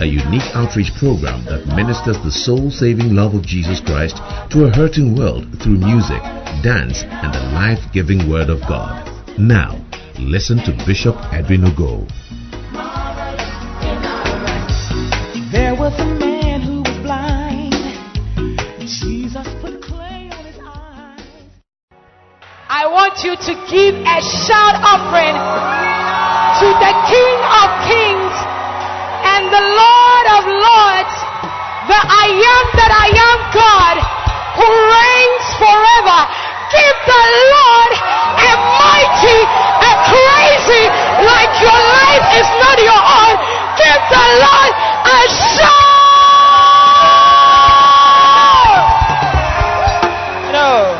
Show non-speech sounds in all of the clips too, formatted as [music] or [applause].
a unique outreach program that ministers the soul-saving love of Jesus Christ to a hurting world through music, dance, and the life-giving Word of God. Now, listen to Bishop Edwin Ogo. There was a man who was blind. Jesus put clay on his eyes. I want you to give a shout offering to the King of Kings and the Lord of Lords, the I am that I am God who reigns forever. Give the Lord a mighty, a crazy, like your life is not your own. Give the Lord a shout. No.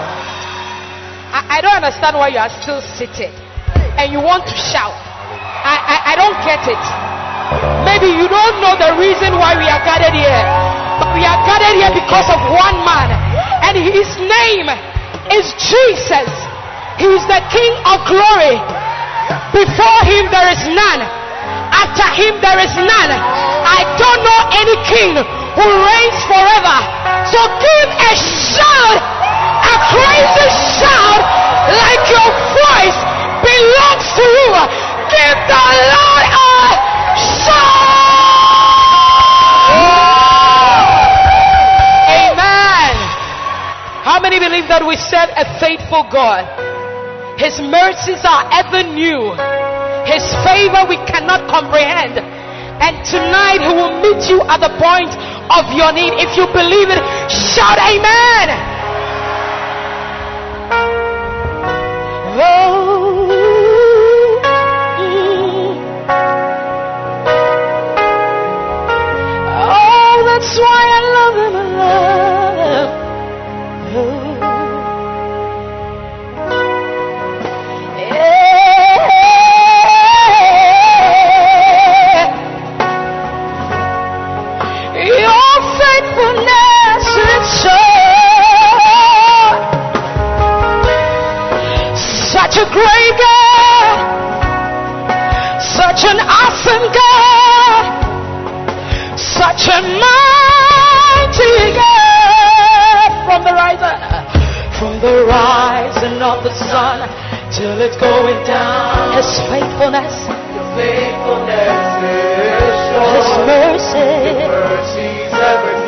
I, I don't understand why you are still seated and you want to shout. I, I, I don't get it. Maybe you don't know the reason why we are gathered here. But we are gathered here because of one man. And his name is Jesus. He is the King of glory. Before him there is none. After him there is none. I don't know any king who reigns forever. So give a shout, a crazy shout, like your voice belongs to you. Give the Lord a believe that we serve a faithful God? His mercies are ever new. His favor we cannot comprehend. And tonight he will meet you at the point of your need. If you believe it, shout amen. Oh, oh that's why I love him. I love. Yeah. Such a great God, such an awesome God, such a mighty God. From the rising, from the rising of the sun till it's going down, His faithfulness, faithfulness is sure. His mercy. Mercies ever new.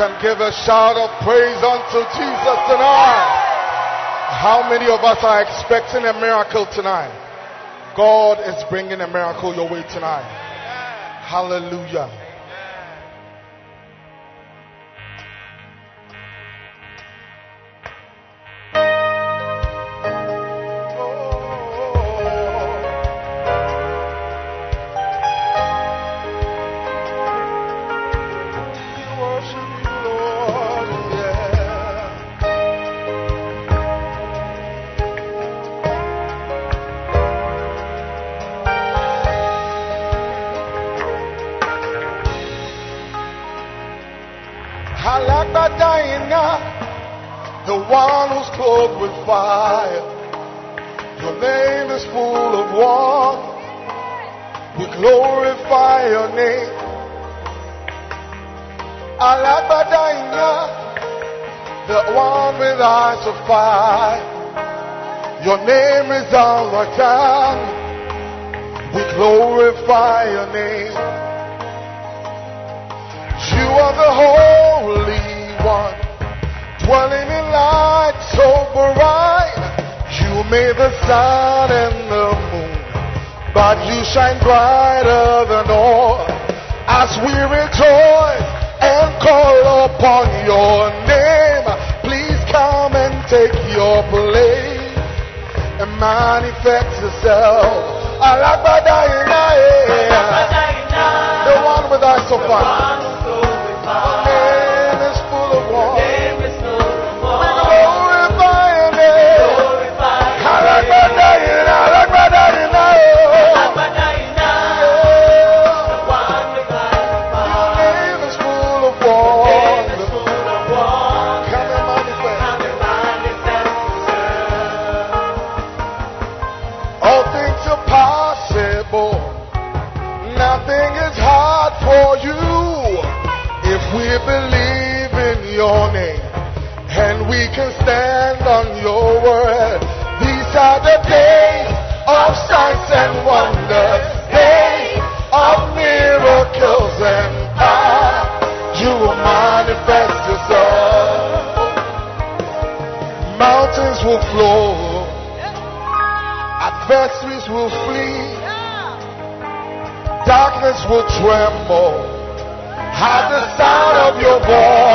can give a shout of praise unto Jesus tonight. How many of us are expecting a miracle tonight? God is bringing a miracle your way tonight. Hallelujah. Your name is our God. We glorify your name. You are the Holy One, dwelling in light so bright. You made the sun and the moon, but you shine brighter than all. As we rejoice and call upon your name your place and manifest yourself. Alabada The one with eyes so far. flow. Adversaries will flee. Darkness will tremble at the sound of your voice.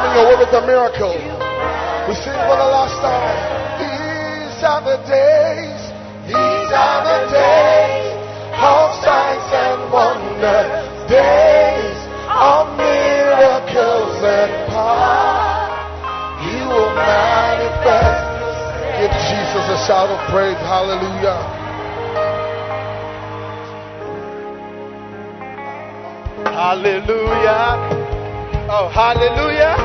coming your way with a miracle. We sing for the last time. These are the days. These are the days of signs and wonder. Days of miracles and power. He will manifest. Give Jesus a shout of praise. Hallelujah. Hallelujah. Oh, hallelujah.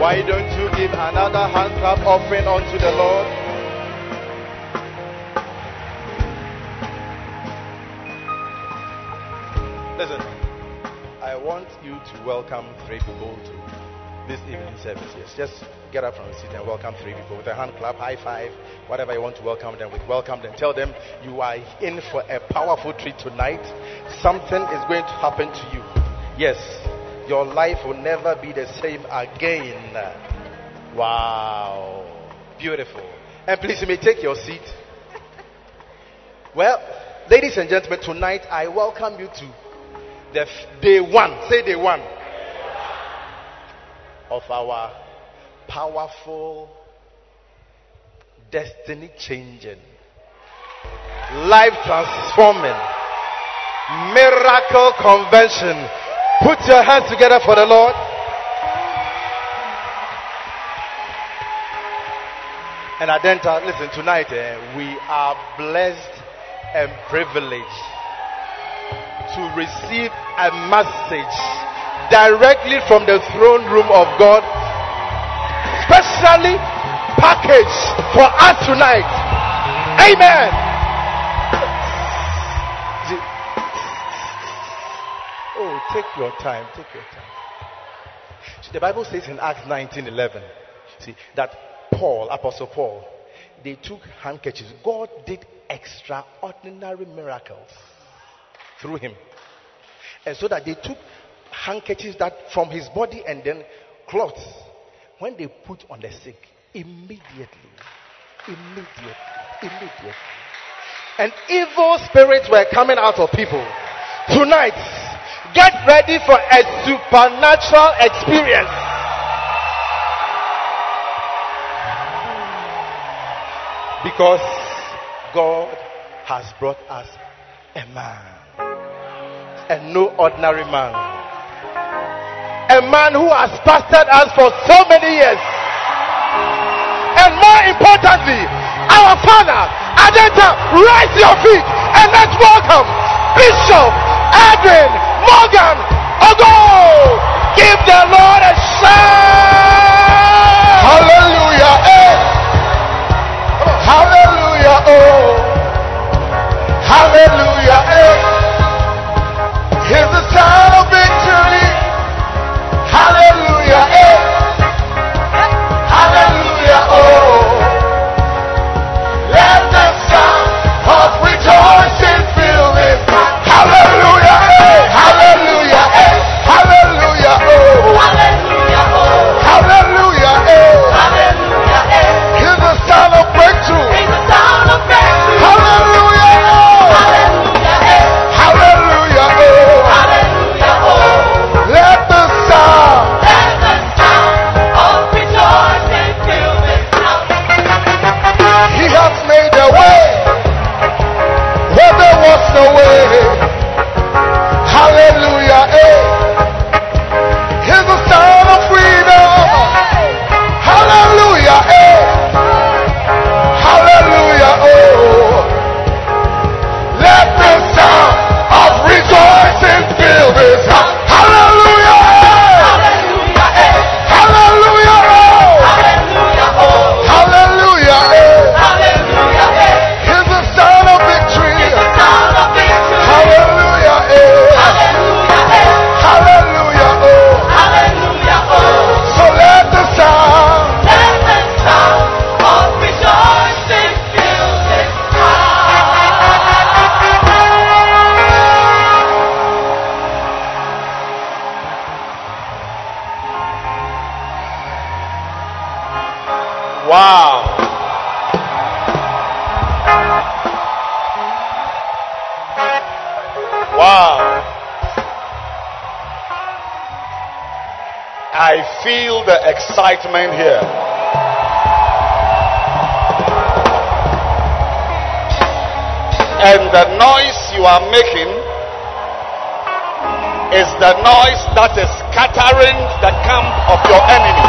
Why don't you give another hand clap offering unto the Lord? Listen, I want you to welcome three people to this evening service. Yes, just get up from the seat and welcome three people with a hand clap, high five, whatever you want to welcome them with. Welcome them. Tell them you are in for a powerful treat tonight. Something is going to happen to you. Yes, your life will never be the same again. Wow. Beautiful. And please, you may take your seat. Well, ladies and gentlemen, tonight I welcome you to the f- day one. Say day one of our powerful, destiny changing, life transforming, miracle convention. Put your hands together for the Lord. And Adenta, listen, tonight eh, we are blessed and privileged to receive a message directly from the throne room of God, specially packaged for us tonight. Amen. Oh, take your time. Take your time. See, The Bible says in Acts 19:11, see that Paul, Apostle Paul, they took handkerchiefs. God did extraordinary miracles through him, and so that they took handkerchiefs that from his body and then cloths. When they put on the sick, immediately, immediately, immediately, and evil spirits were coming out of people. Tonight, get ready for a supernatural experience. Because God has brought us a man, and no ordinary man, a man who has pastored us for so many years, and more importantly, our father, Adenta, rise your feet and let's welcome Bishop Edwin Morgan Ogo. Give the Lord a shout. Hallelujah. Eh. Hallelujah. Oh. Hallelujah. Eh. Here's the sound of victory. Hallelujah. The excitement here. And the noise you are making is the noise that is scattering the camp of your enemy.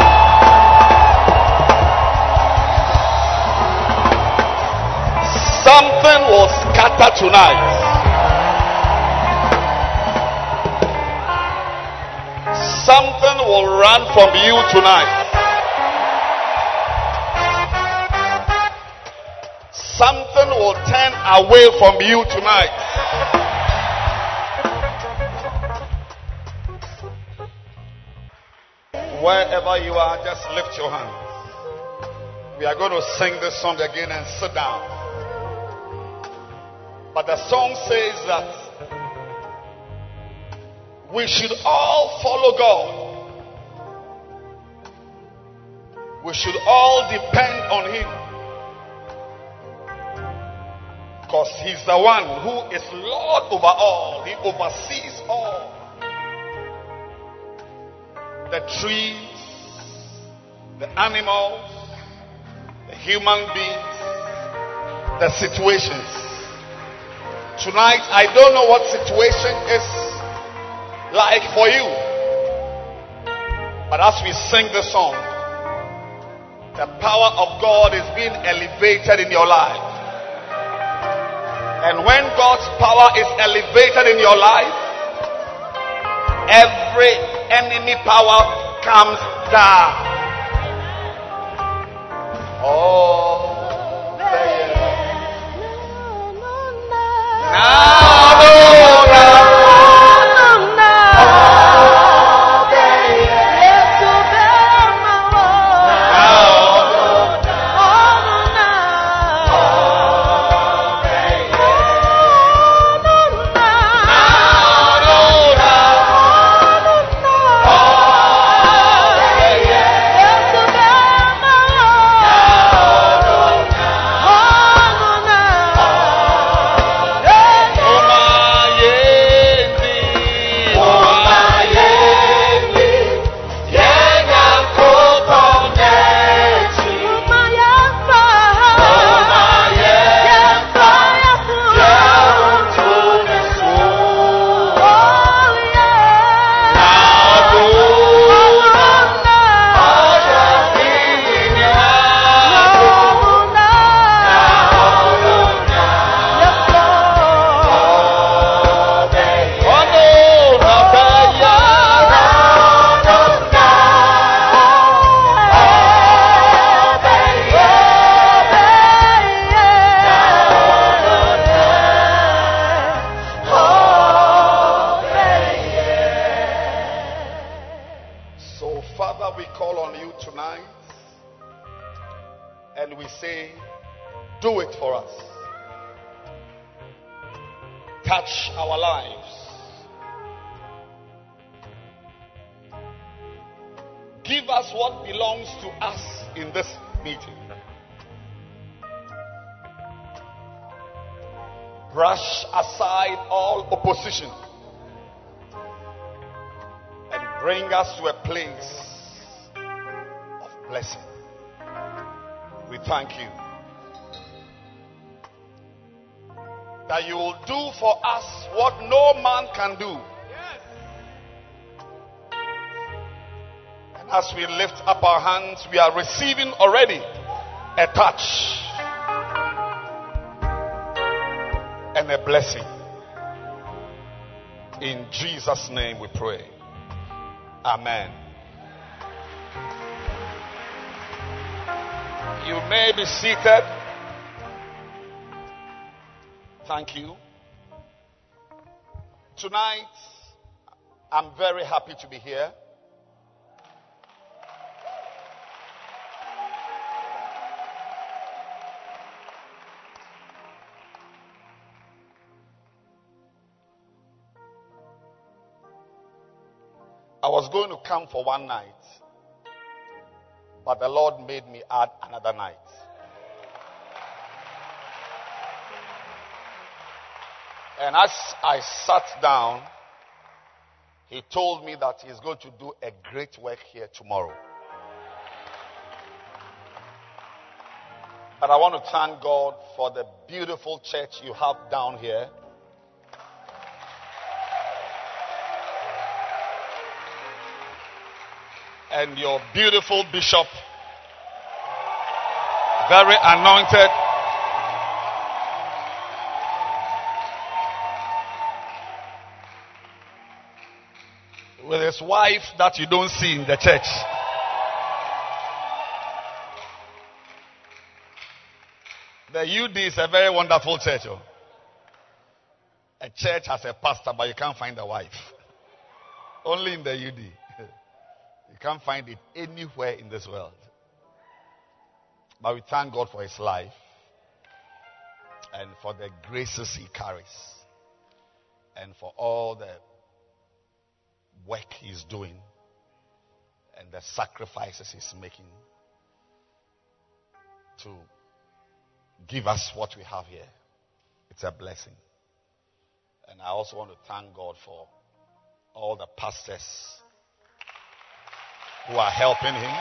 Something will scatter tonight. Something will run from you tonight. Away from you tonight. Wherever you are, just lift your hands. We are going to sing this song again and sit down. But the song says that we should all follow God. We should all depend on Him. Because He's the one who is Lord over all, He oversees all the trees, the animals, the human beings, the situations. Tonight, I don't know what situation is like for you. But as we sing the song, the power of God is being elevated in your life. And when God's power is elevated in your life, every enemy power comes down. Oh, now, our hands, we are receiving already a touch and a blessing. In Jesus' name we pray. Amen. You may be seated. Thank you. Tonight, I'm very happy to be here. I was going to come for one night, but the Lord made me add another night. And as I sat down, he told me that he's going to do a great work here tomorrow. And I want to thank God for the beautiful church you have down here. and your beautiful bishop, very anointed. With his wife that you don't see in the church. The UD is a very wonderful church. Oh. A church has a pastor, but you can't find a wife. [laughs] Only in the UD. You can't find it anywhere in this world. But we thank God for his life and for the graces he carries and for all the work he's doing and the sacrifices he's making to give us what we have here. It's a blessing. And I also want to thank God for all the pastors who are helping him.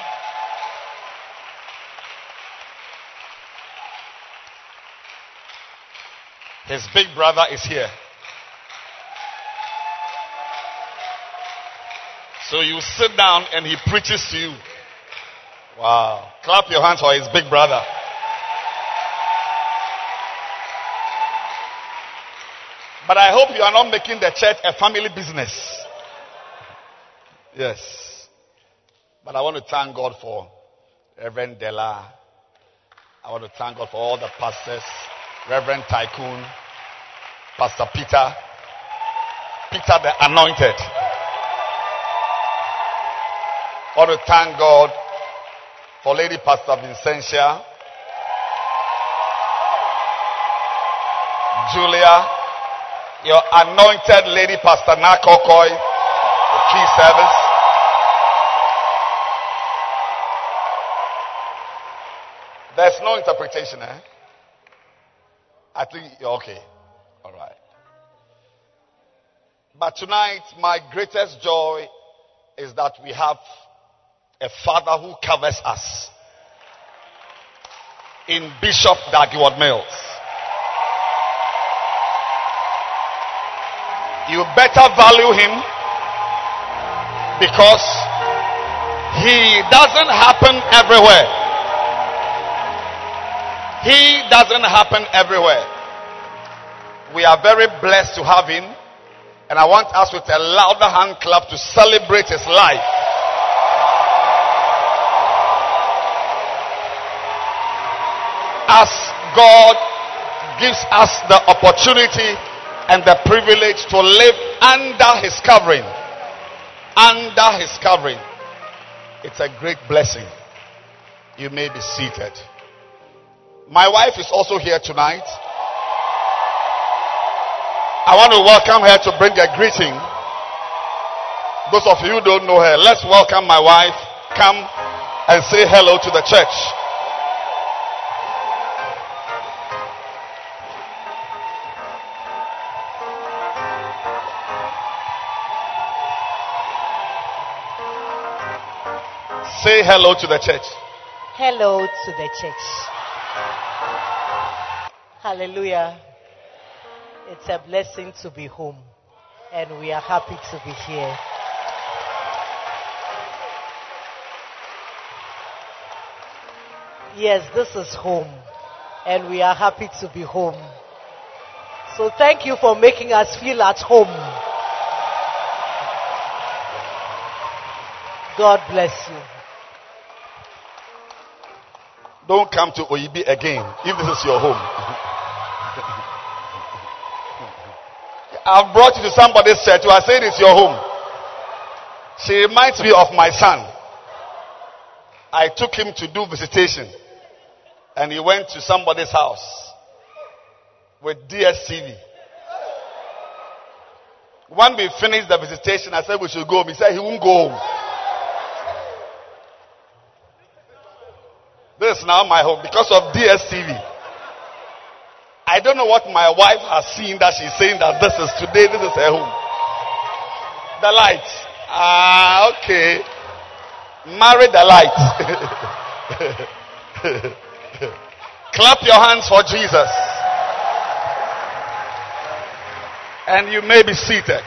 His big brother is here. So you sit down and he preaches to you. Wow. Clap your hands for his big brother. But I hope you are not making the church a family business. Yes. But I want to thank God for Reverend Della. I want to thank God for all the pastors. Reverend Tycoon. Pastor Peter. Peter the Anointed. I want to thank God for Lady Pastor Vincentia. Julia your anointed lady, Pastor Nakokoi, the key service. There's no interpretation, eh? I think you're okay. All right. But tonight, my greatest joy is that we have a father who covers us in Bishop Dag Heward-Mills. you better value him because he doesn't happen everywhere. He doesn't happen everywhere. We are very blessed to have him. And I want us with a louder hand clap to celebrate his life. As God gives us the opportunity and the privilege to live under his covering. Under his covering. It's a great blessing. You may be seated. My wife is also here tonight. I want to welcome her to bring a greeting. Those of you who don't know her, let's welcome my wife. Come and say hello to the church. Say hello to the church. Hello to the church. Hallelujah. It's a blessing to be home, and we are happy to be here. Yes, this is home, and we are happy to be home. So thank you for making us feel at home. God bless you. Don't come to Oyibi again if this is your home. [laughs] I've brought you to somebody's church I said it's your home. She reminds me of my son. I took him to do visitation and he went to somebody's house with DSTV. When we finished the visitation, I said we should go home. He said he won't go home. This is now my home because of DSTV. I don't know what my wife has seen that she's saying that this is today, this is her home. The lights. Ah, okay. Marry the light. [laughs] Clap your hands for Jesus. And you may be seated.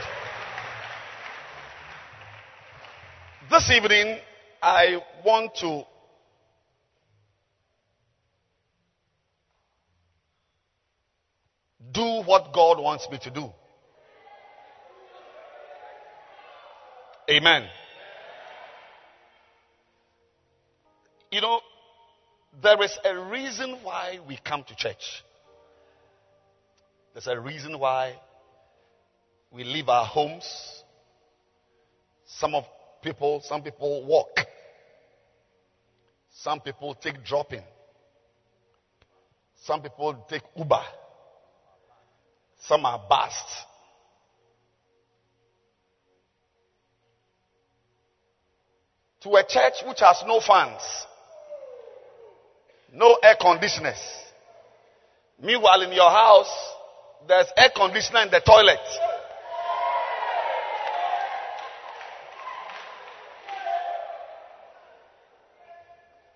This evening, I want to do what God wants me to do. Amen. You know, there is a reason why we come to church. There's a reason why we leave our homes. Some of people, some people walk. Some people take dropping. Some people take Uber. Some are bust. To a church which has no fans, no air conditioners. Meanwhile, in your house, there's air conditioner in the toilet.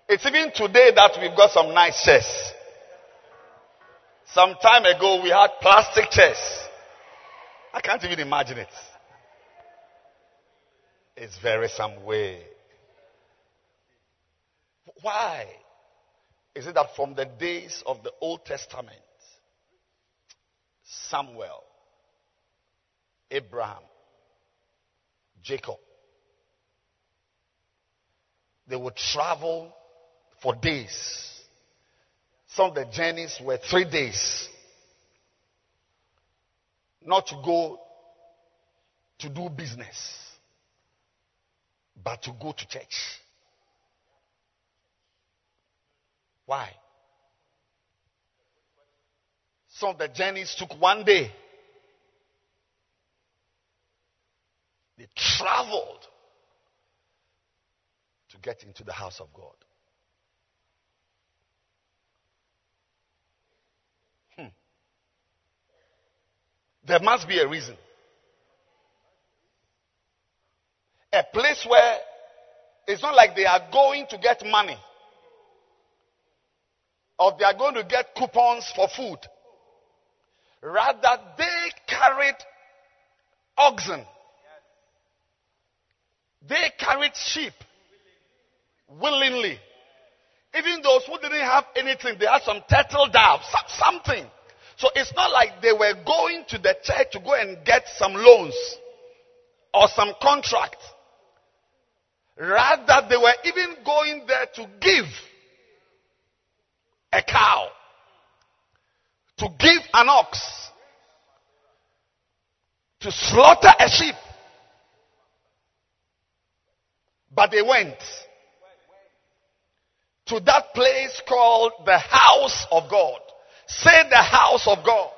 It's even today that we've got some nice chairs. Some time ago we had plastic chairs. I can't even imagine it. It's very some way. Why? Is it that from the days of the Old Testament, Samuel, Abraham, Jacob, they would travel for days. Some of the journeys were three days. Not to go to do business, but to go to church. Why? Some of the journeys took one day. They traveled to get into the house of God. There must be a reason. A place where it's not like they are going to get money or they are going to get coupons for food. Rather, they carried oxen. They carried sheep willingly. Even those who didn't have anything, they had some turtle doves, something. So it's not like they were going to the church to go and get some loans or some contract. Rather, they were even going there to give a cow, to give an ox, to slaughter a sheep. But they went to that place called the house of God. Say the house of God.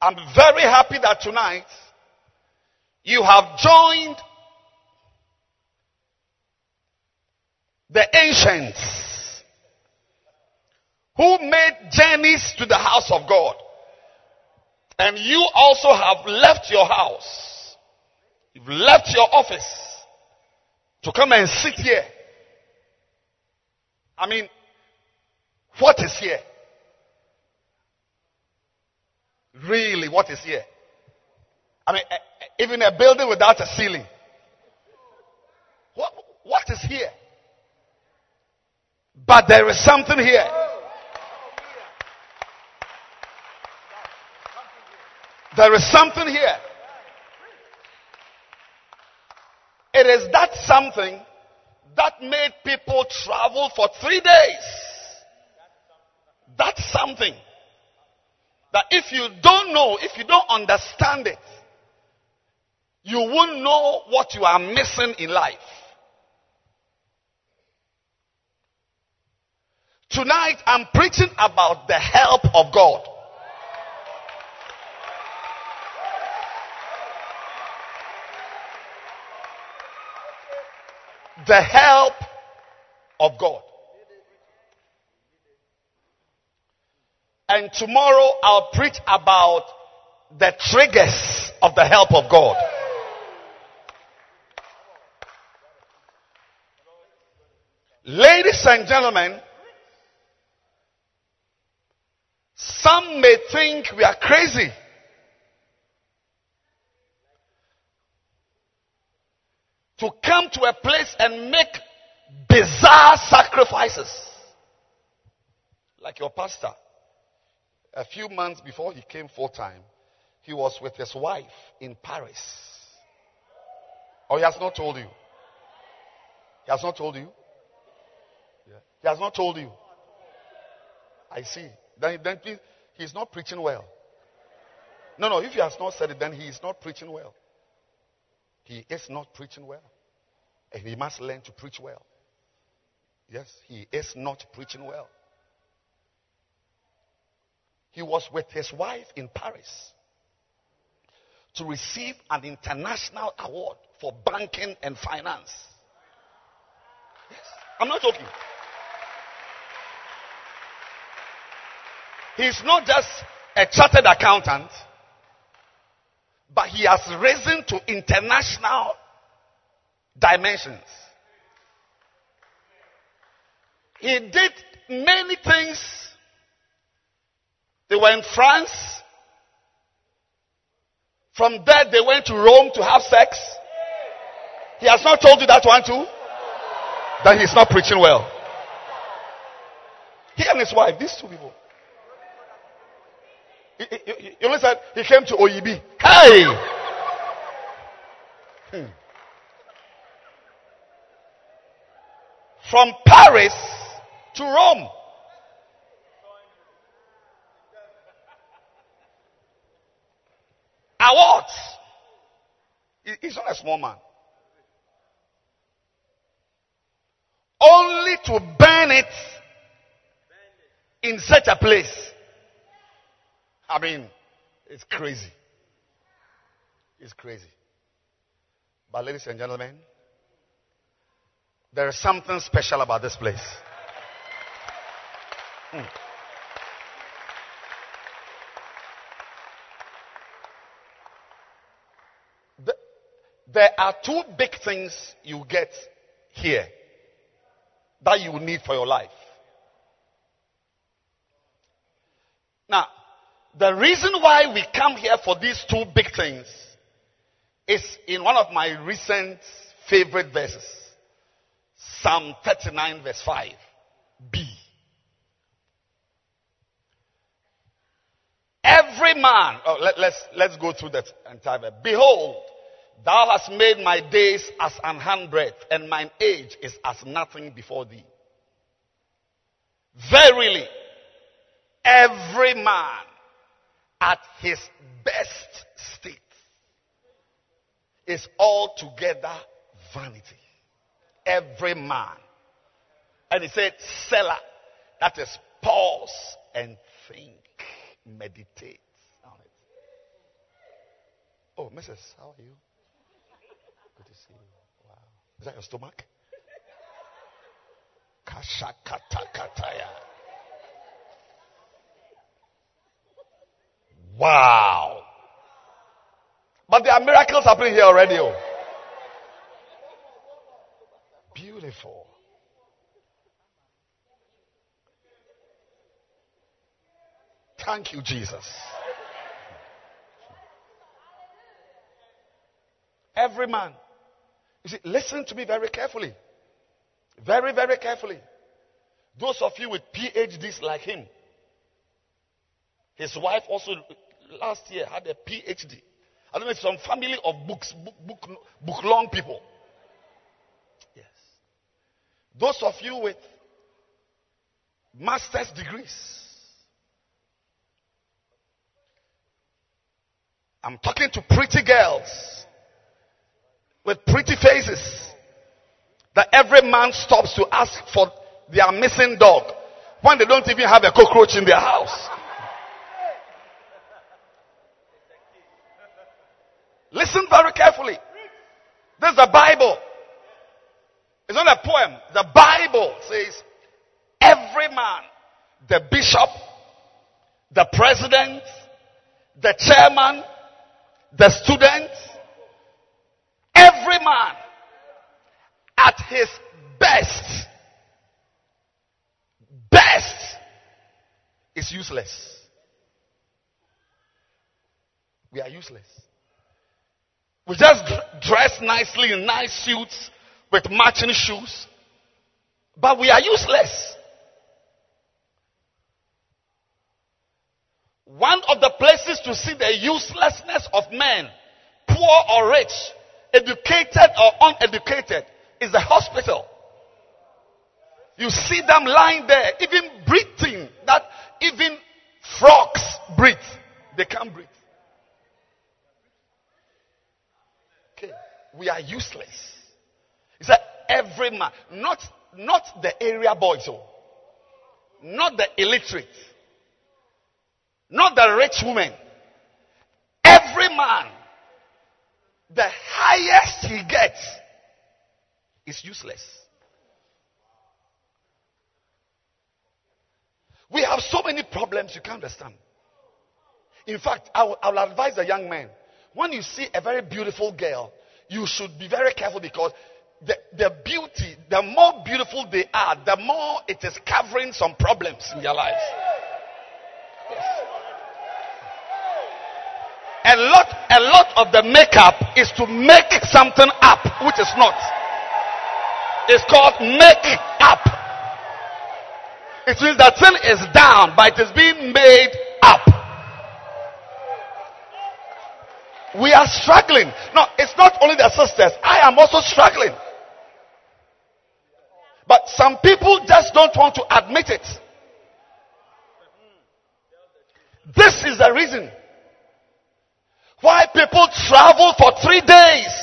I'm very happy that tonight you have joined the ancients who made journeys to the house of God. And you also have left your house. You've left your office to come and sit here. I mean, what is here? Really, what is here? I mean, eh, eh, even a building without a ceiling. What, what is here? But there is something here. There is something here. It is that something that made people travel for three days. That's something that if you don't know, if you don't understand it, you won't know what you are missing in life. Tonight I'm preaching about the help of God. The help of God. And tomorrow I'll preach about the triggers of the help of God. Ladies and gentlemen, Some may think we are crazy. To come to a place and make bizarre sacrifices. Like your pastor. A few months before he came full time, he was with his wife in Paris. Or oh, he has not told you? He has not told you? Yeah. He has not told you. I see. Then, then please, not preaching well. No, no, if he has not said it, then he is not preaching well. He is not preaching well. And he must learn to preach well. Yes, he is not preaching well. He was with his wife in Paris to receive an international award for banking and finance. Yes, I'm not joking. He's not just a chartered accountant, but he has risen to international dimensions. He did many things. They were in France. From there, they went to Rome to have sex. He has not told you that one too? That he's not preaching well. He and his wife, these two people. You only said he came to Oyibi. Hey! Hmm. From Paris to Rome. Awards. He's not a small man. Only to burn it in such a place. I mean, it's crazy. It's crazy. But, ladies and gentlemen, there is something special about this place. Mm. There are two big things you get here that you need for your life. Now, the reason why we come here for these two big things is in one of my recent favorite verses. Psalm 39 verse 5. B. Every man, oh, let, let's, let's go through that entire verse. Behold, thou hast made my days as an handbreadth and mine age is as nothing before thee. Verily, every man at his best state is altogether vanity. Every man. And he said, Selah, That is pause and think. Meditate on it. Oh, Mrs., how are you? Good to see you. Wow. Is that your stomach? Kashakatakataya. Wow. But there are miracles happening here already. Oh. Beautiful. Thank you, Jesus. Every man. You see, listen to me very carefully. Very, very carefully. Those of you with PhDs like him, his wife also last year had a PhD. I don't know if some family of books, book, book, book long people. Yes. Those of you with master's degrees. I'm talking to pretty girls with pretty faces that every man stops to ask for their missing dog when they don't even have a cockroach in their house. Listen very carefully. This is the Bible. It's not a poem. The Bible says every man, the bishop, the president, the chairman, the student, every man at his best, best is useless. We are useless. We just dress nicely in nice suits with matching shoes, but we are useless. One of the places to see the uselessness of men, poor or rich, educated or uneducated, is the hospital. You see them lying there, even breathing, that even frogs breathe. They can't breathe. Okay. We are useless. He said, every man, not, not the area boys, oh, not the illiterate, not the rich woman. Every man, the highest he gets is useless. We have so many problems you can't understand. In fact, I will, I will advise a young man when you see a very beautiful girl, you should be very careful because the, the beauty, the more beautiful they are, the more it is covering some problems in their lives. A lot, a lot of the makeup is to make something up, which is not. It's called make it up. It means that thing is down, but it is being made up. We are struggling. No, it's not only the sisters. I am also struggling. But some people just don't want to admit it. This is the reason why people travel for three days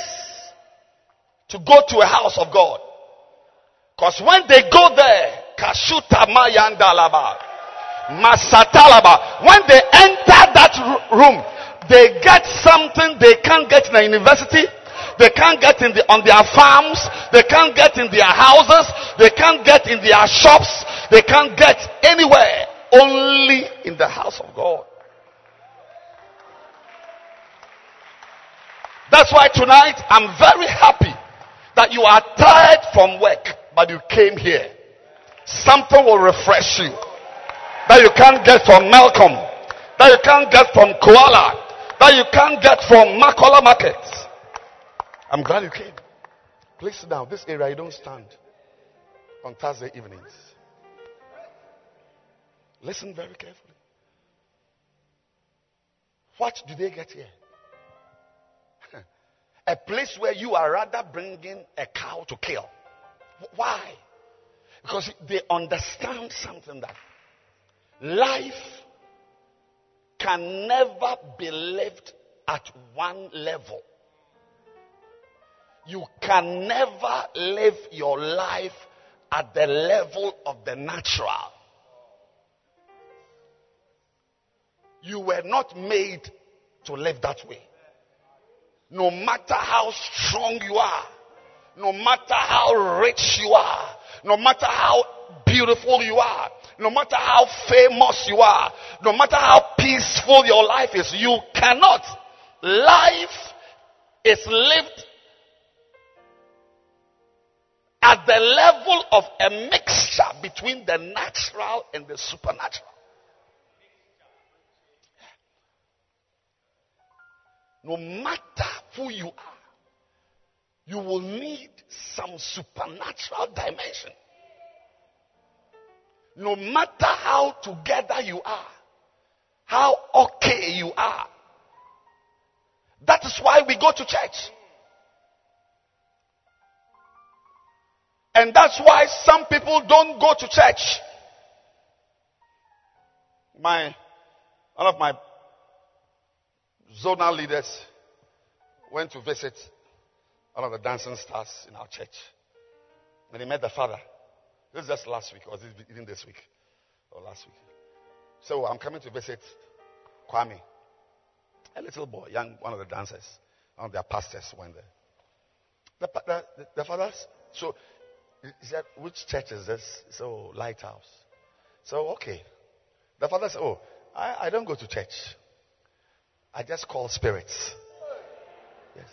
to go to a house of God. Because when they go there, Kashuta Mayandalaba, Masatalaba, when they enter that room, they get something they can't get in a university, they can't get in the, on their farms. They can't get in their houses. They can't get in their shops. They can't get anywhere. Only in the house of God. That's why tonight I'm very happy that you are tired from work, but you came here. Something will refresh you that you can't get from Malcolm, that you can't get from Koala, that you can't get from Makola Market. I'm glad you came. Please sit down. This area you don't stand on Thursday evenings. Listen very carefully. What do they get here? A place where you are rather bringing a cow to kill. Why? Because they understand something that life can never be lived at one level you can never live your life at the level of the natural. You were not made to live that way. No matter how strong you are, no matter how rich you are, no matter how beautiful you are, no matter how famous you are, no matter how peaceful your life is, you cannot. Life is lived at the level of a mixture between the natural and the supernatural. No matter who you are, you will need some supernatural dimension. No matter how together you are, how okay you are. That is why we go to church. And that's why some people don't go to church. My, one of my zonal leaders went to visit one of the dancing stars in our church. And he met the father. This is just last week, or even this week, or last week. So I'm coming to visit Kwame, a little boy, young, one of the dancers, one of their pastors went there. The, the, the father, so he said, Which church is this? So, oh, Lighthouse. So, okay. The father said, Oh, I, I don't go to church. I just call spirits. Yes.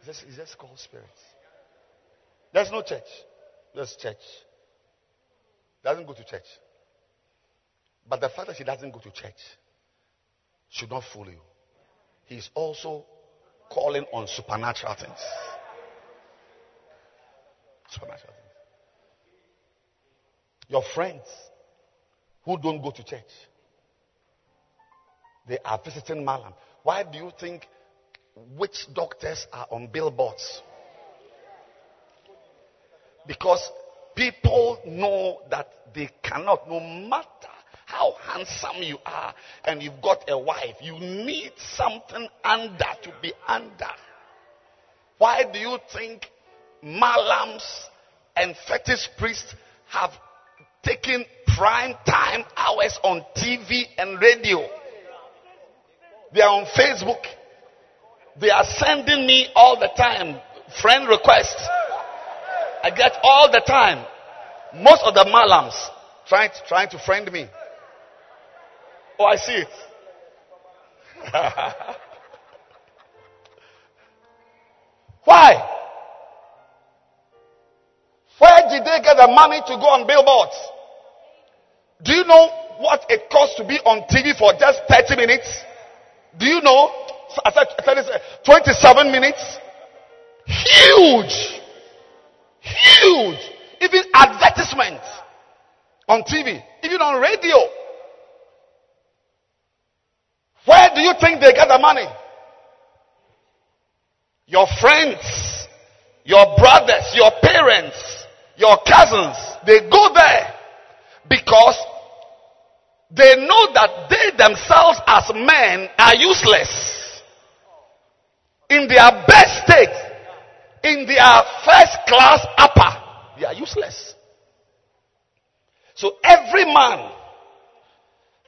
He just, he just calls spirits. There's no church. There's church. Doesn't go to church. But the fact that he doesn't go to church should not fool you. He's also calling on supernatural things. Supernatural things. Your friends who don't go to church, They are visiting Malam. Why do you think witch doctors are on billboards? Because people know that they cannot, no matter how handsome you are and you've got a wife, you need something under to be under. Why do you think malams and fetish priests have taken prime time hours on TV and radio? They are on Facebook. They are sending me all the time friend requests. I get all the time. Most of the malams trying to, trying to friend me. Oh, I see it. [laughs] Why? Where did they get the money to go on billboards? Do you know what it costs to be on TV for just 30 minutes? Do you know? I said 27 minutes. Huge. Huge. Even advertisements on TV, even on radio. Where do you think they get the money? Your friends, your brothers, your parents, your cousins, they go there because they know that they themselves as men are useless. In their best state, in their first class upper, they are useless. So every man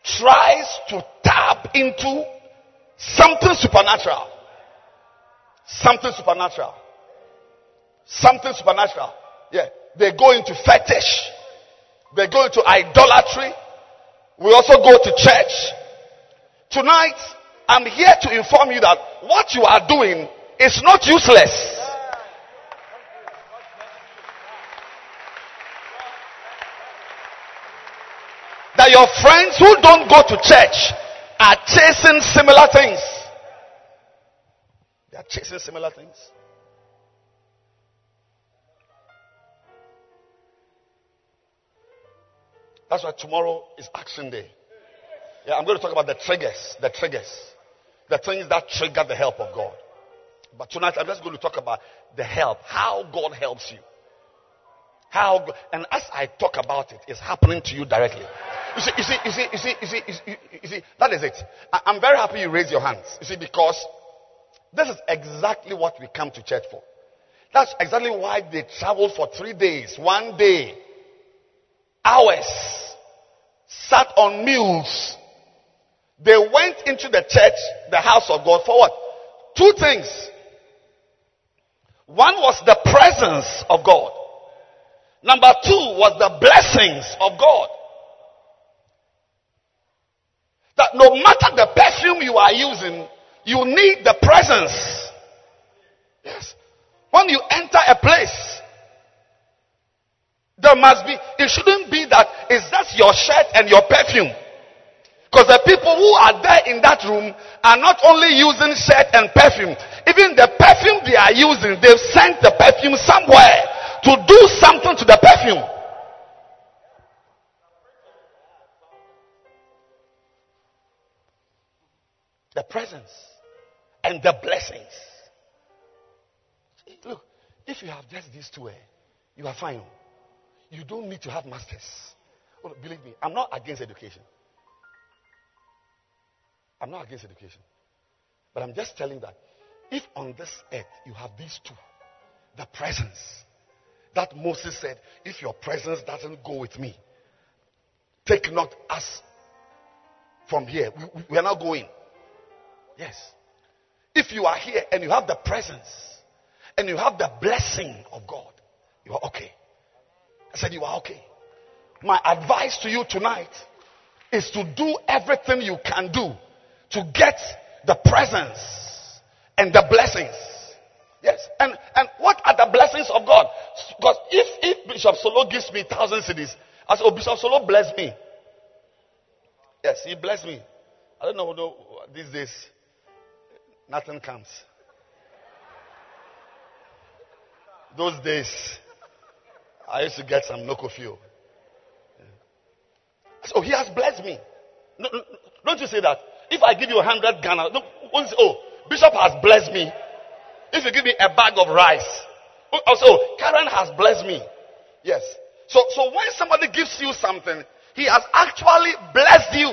tries to tap into something supernatural. Something supernatural. Something supernatural. Yeah. They go into fetish. They go into idolatry. We also go to church. Tonight, I'm here to inform you that what you are doing is not useless. That your friends who don't go to church are chasing similar things. They are chasing similar things. That's why tomorrow is action day. Yeah, I'm going to talk about the triggers, the triggers, the things that trigger the help of God. But tonight I'm just going to talk about the help, how God helps you. How, and as I talk about it, it's happening to you directly. You see, you see, you see, you see, you see, you see, you see that is it. I, I'm very happy you raise your hands. You see, because this is exactly what we come to church for. That's exactly why they traveled for three days, one day, hours, sat on mules. They went into the church, the house of God for what? Two things. One was the presence of God. Number two was the blessings of God. That no matter the perfume you are using, you need the presence. Yes. When you enter a place, there must be, it shouldn't be that it's just your shirt and your perfume. Because the people who are there in that room are not only using shirt and perfume, even the perfume they are using, they've sent the perfume somewhere to do something to the perfume. The presence and the blessings. Look, if you have just these two, eh, you are fine. You don't need to have masters. Oh, believe me, I'm not against education. I'm not against education. But I'm just telling that if on this earth you have these two, the presence that Moses said, if your presence doesn't go with me, take not us from here. We, we are not going. Yes. If you are here and you have the presence and you have the blessing of God, you are okay. I said, You are okay. My advice to you tonight is to do everything you can do to get the presence and the blessings. Yes. And, and what are the blessings of God? Because if, if Bishop Solo gives me thousand cedis, I say, Oh, Bishop Solo bless me. Yes, he blessed me. I don't know these days nothing comes. Those days, I used to get some local fuel. So he has blessed me. Don't you say that? If I give you a hundred Ghana, no, oh, Bishop has blessed me. If you give me a bag of rice, also, oh, oh Karen has blessed me. Yes. So, so when somebody gives you something, he has actually blessed you.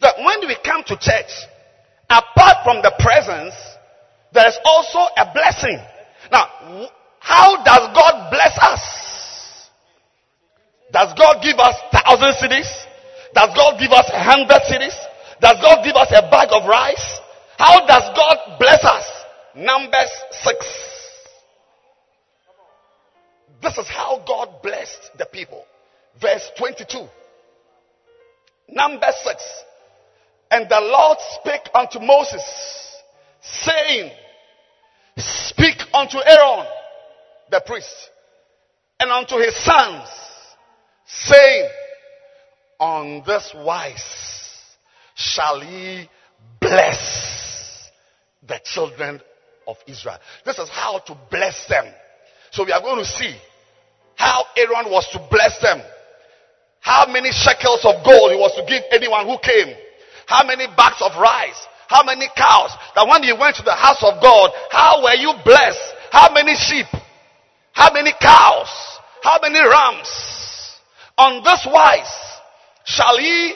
That when we come to church, apart from the presence, there is also a blessing. Now, how does God bless us? Does God give us thousand cedis? Does God give us a hundred cedis? Does God give us a bag of rice? How does God bless us? Numbers 6. This is how God blessed the people. Verse 22. Number 6. And the Lord spake unto Moses, saying, Speak unto Aaron, the priest, and unto his sons, saying, On this wise shall ye bless the children of Israel. This is how to bless them. So we are going to see how Aaron was to bless them. How many shekels of gold he was to give anyone who came. How many bags of rice. How many cows. That when you went to the house of God, how were you blessed? How many sheep? How many cows? How many rams? On this wise shall ye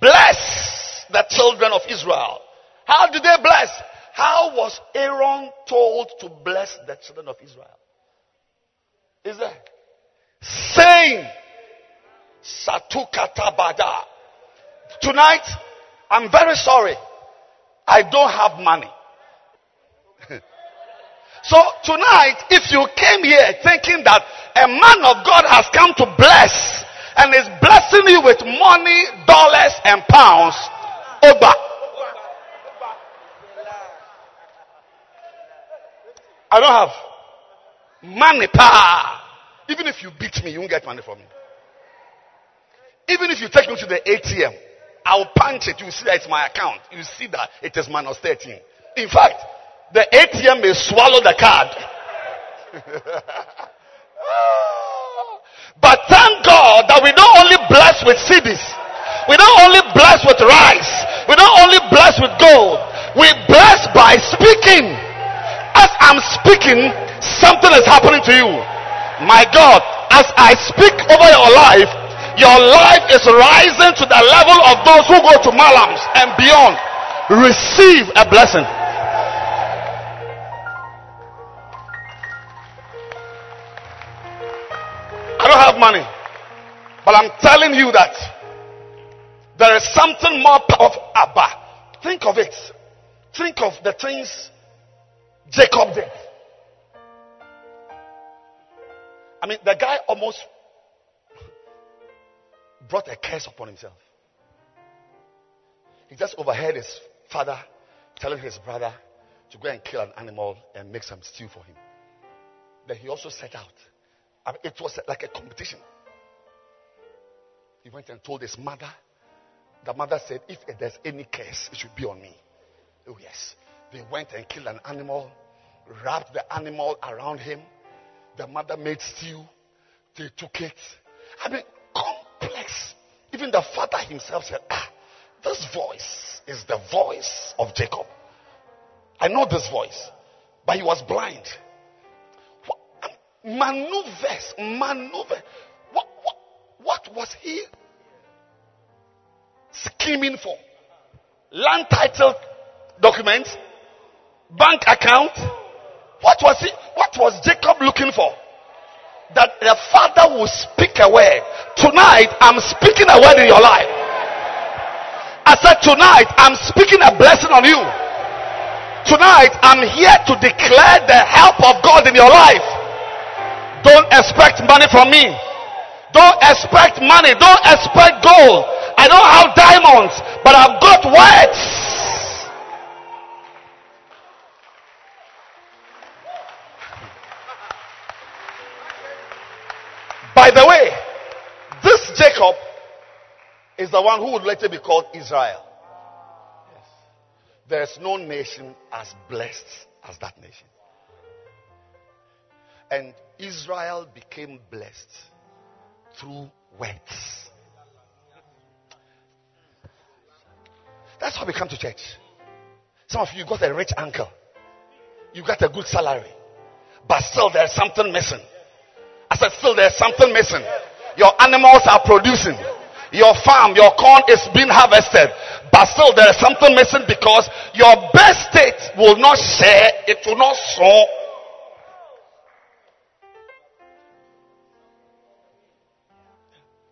bless the children of Israel. How did they bless? How was Aaron told to bless the children of Israel? Is there? Saying, Satukatabada. Tonight, I'm very sorry. I don't have money. [laughs] so tonight, if you came here thinking that a man of God has come to bless and is blessing you with money, dollars, and pounds, Oba. I don't have money power. Even if you beat me, you won't get money from me. Even if you take me to the ATM, I'll punch it. You see that it's my account. You see that it is minus 13. In fact, the ATM may swallow the card. [laughs] but thank God that we don't only bless with cedis. We don't only bless with rice. We don't only bless with gold. We bless by speaking as I'm speaking, something is happening to you. My God, as I speak over your life, your life is rising to the level of those who go to Malams and beyond. Receive a blessing. I don't have money, but I'm telling you that there is something more powerful. Abba, think of it. Think of the things Jacob did. I mean, the guy almost brought a curse upon himself. He just overheard his father telling his brother to go and kill an animal and make some stew for him. Then he also set out. I mean, it was like a competition. He went and told his mother. The mother said, If there's any curse, it should be on me. Oh, yes. They went and killed an animal, wrapped the animal around him. The mother made stew. They took it. I mean, complex. Even the father himself said, Ah, this voice is the voice of Jacob. I know this voice, but he was blind. Maneuvers, maneuver. What, what, what was he scheming for? Land title documents? bank account. What was he? What was Jacob looking for? That the father will speak a word. Tonight, I'm speaking a word in your life. I said, Tonight, I'm speaking a blessing on you. Tonight, I'm here to declare the help of God in your life. Don't expect money from me. Don't expect money. Don't expect gold. I don't have diamonds, but I've got words. By the way, this Jacob is the one who would later be called Israel. Yes. There's no nation as blessed as that nation. And Israel became blessed through words. That's how we come to church. Some of you got a rich uncle. You got a good salary. But still there's something missing. I said, still there's something missing. Your animals are producing. Your farm, your corn is being harvested. But still there is something missing because your best state will not share. It will not sow.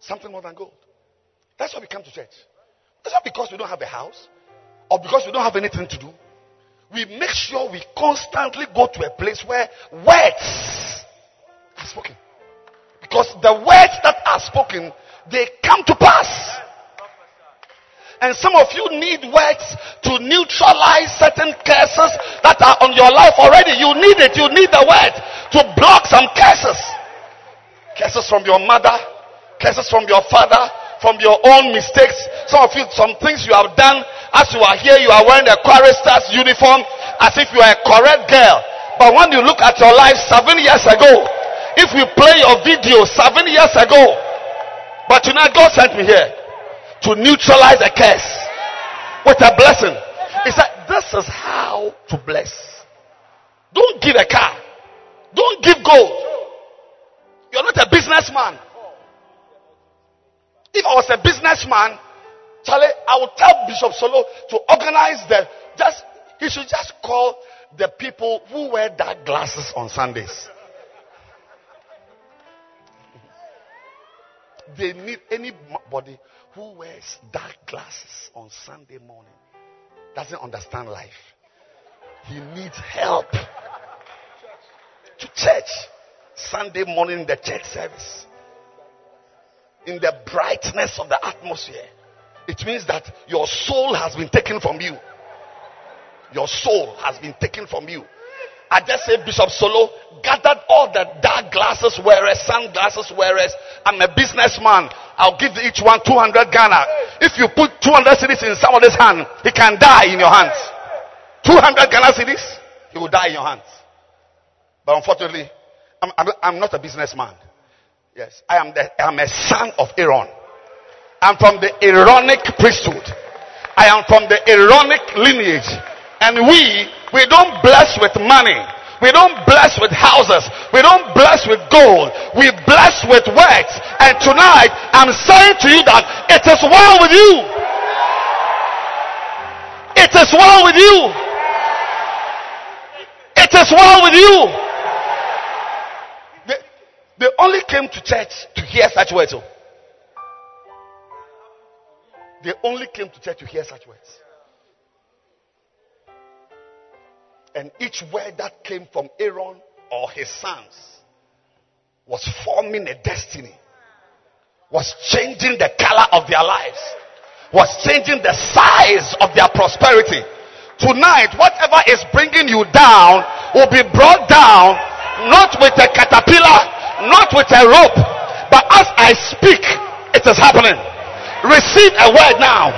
Something more than gold. That's why we come to church. It's not because we don't have a house or because we don't have anything to do. We make sure we constantly go to a place where words are spoken. Because the words that are spoken, they come to pass. And some of you need words to neutralize certain curses that are on your life already. You need it. You need the word to block some curses. Curses from your mother, curses from your father, from your own mistakes. Some of you, some things you have done as you are here, you are wearing a chorister's uniform as if you are a correct girl. But when you look at your life seven years ago, if we play your video seven years ago, but tonight God sent me here to neutralize a curse with a blessing. He said, This is how to bless. Don't give a car, don't give gold. You're not a businessman. If I was a businessman, Charlie, I would tell Bishop Solo to organize the just he should just call the people who wear dark glasses on Sundays. They need anybody who wears dark glasses on Sunday morning, doesn't understand life. He needs help to church Sunday morning in the church service in the brightness of the atmosphere, it means that your soul has been taken from you. Your soul has been taken from you. I just say Bishop Solo gathered all the dark glasses wearers, sunglasses wearers. I'm a businessman. I'll give each one 200 Ghana. If you put 200 cedis in somebody's hand, he can die in your hands. 200 Ghana cedis, he will die in your hands. But unfortunately, I'm, I'm, I'm not a businessman. Yes, I am, the, I am a son of Aaron. I'm from the Aaronic priesthood. I am from the Aaronic lineage. And we, we don't bless with money. We don't bless with houses. We don't bless with gold. We bless with words. And tonight, I'm saying to you that it is well with you. It is well with you. It is well with you. They only came to church to hear such words. Oh. They only came to church to hear such words. And each word that came from Aaron or his sons was forming a destiny, was changing the color of their lives, was changing the size of their prosperity. Tonight, whatever is bringing you down will be brought down not with a caterpillar, not with a rope, but as I speak, it is happening. Receive a word now.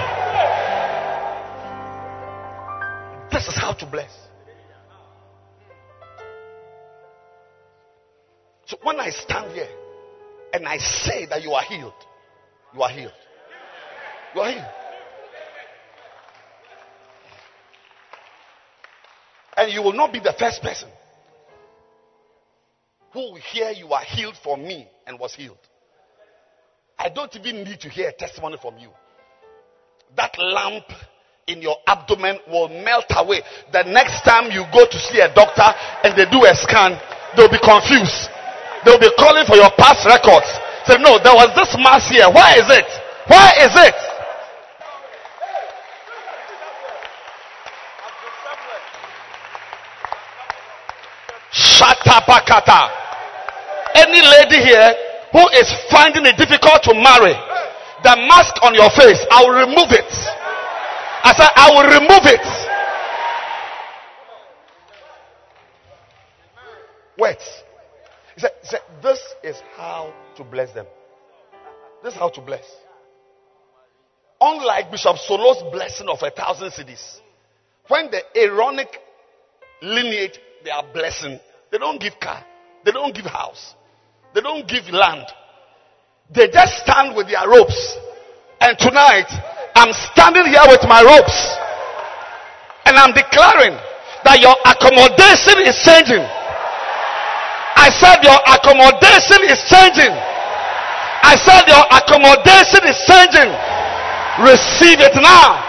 This is how to bless. So when I stand here and I say that you are healed, you are healed. You are healed. And you will not be the first person who hear you are healed from me and was healed. I don't even need to hear a testimony from you. That lump in your abdomen will melt away. The next time you go to see a doctor and they do a scan, they'll be confused. They'll be calling for your past records. Say, no, there was this mass here. Why is it? Why is it? Shatapakata. Any lady here who is finding it difficult to marry, the mask on your face, I will remove it. I said, I will remove it. Wait. He said, he said, This is how to bless them. This is how to bless. Unlike Bishop Solo's blessing of a thousand cedis, when the Aaronic lineage they are blessing, they don't give car, they don't give house, they don't give land. They just stand with their ropes. And tonight, I'm standing here with my ropes and I'm declaring that your accommodation is changing. I said your accommodation is changing. I said your accommodation is changing. Receive it now.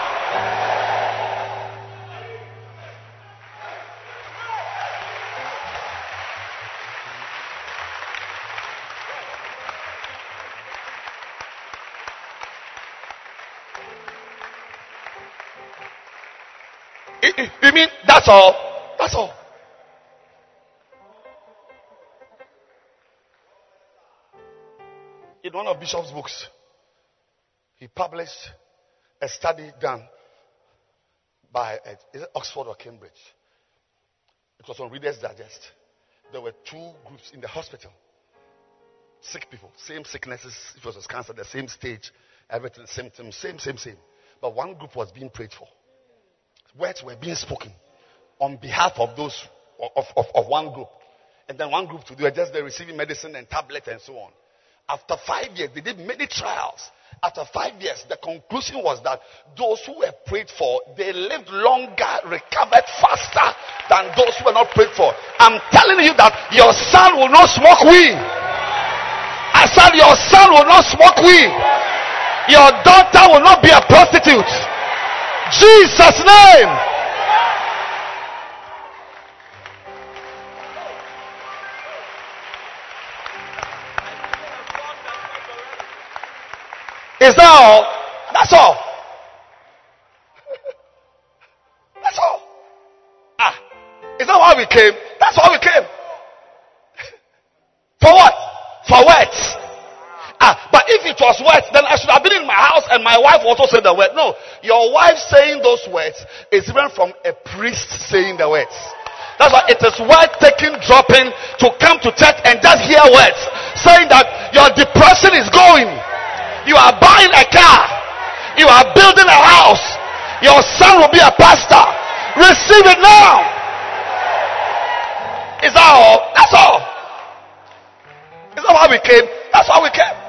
You mean that's all? That's all. In one of Bishop's books, he published a study done by uh, Oxford or Cambridge. It was on Reader's Digest. There were two groups in the hospital. Sick people, same sicknesses. If it was cancer, the same stage, everything, symptoms, same, same, same. But one group was being prayed for words were being spoken on behalf of those of, of, of one group. And then one group to do just they receiving medicine and tablet and so on. After five years, they did many trials. After five years, the conclusion was that those who were prayed for, they lived longer, recovered faster than those who were not prayed for. I'm telling you that your son will not smoke weed. I said your son will not smoke weed. Your daughter will not be a prostitute. Jesus' name. Is that all? That's all. [laughs] That's all. Ah, is that why we came? That's why we came. [laughs] For what? For what? Ah, but if it was words, then I should have been in my house and my wife also said the word. No, your wife saying those words is even from a priest saying the words. That's why it is worth taking, dropping to come to church and just hear words saying that your depression is going. You are buying a car. You are building a house. Your son will be a pastor. Receive it now. Is that all? That's all. Is that why we came? That's why we came.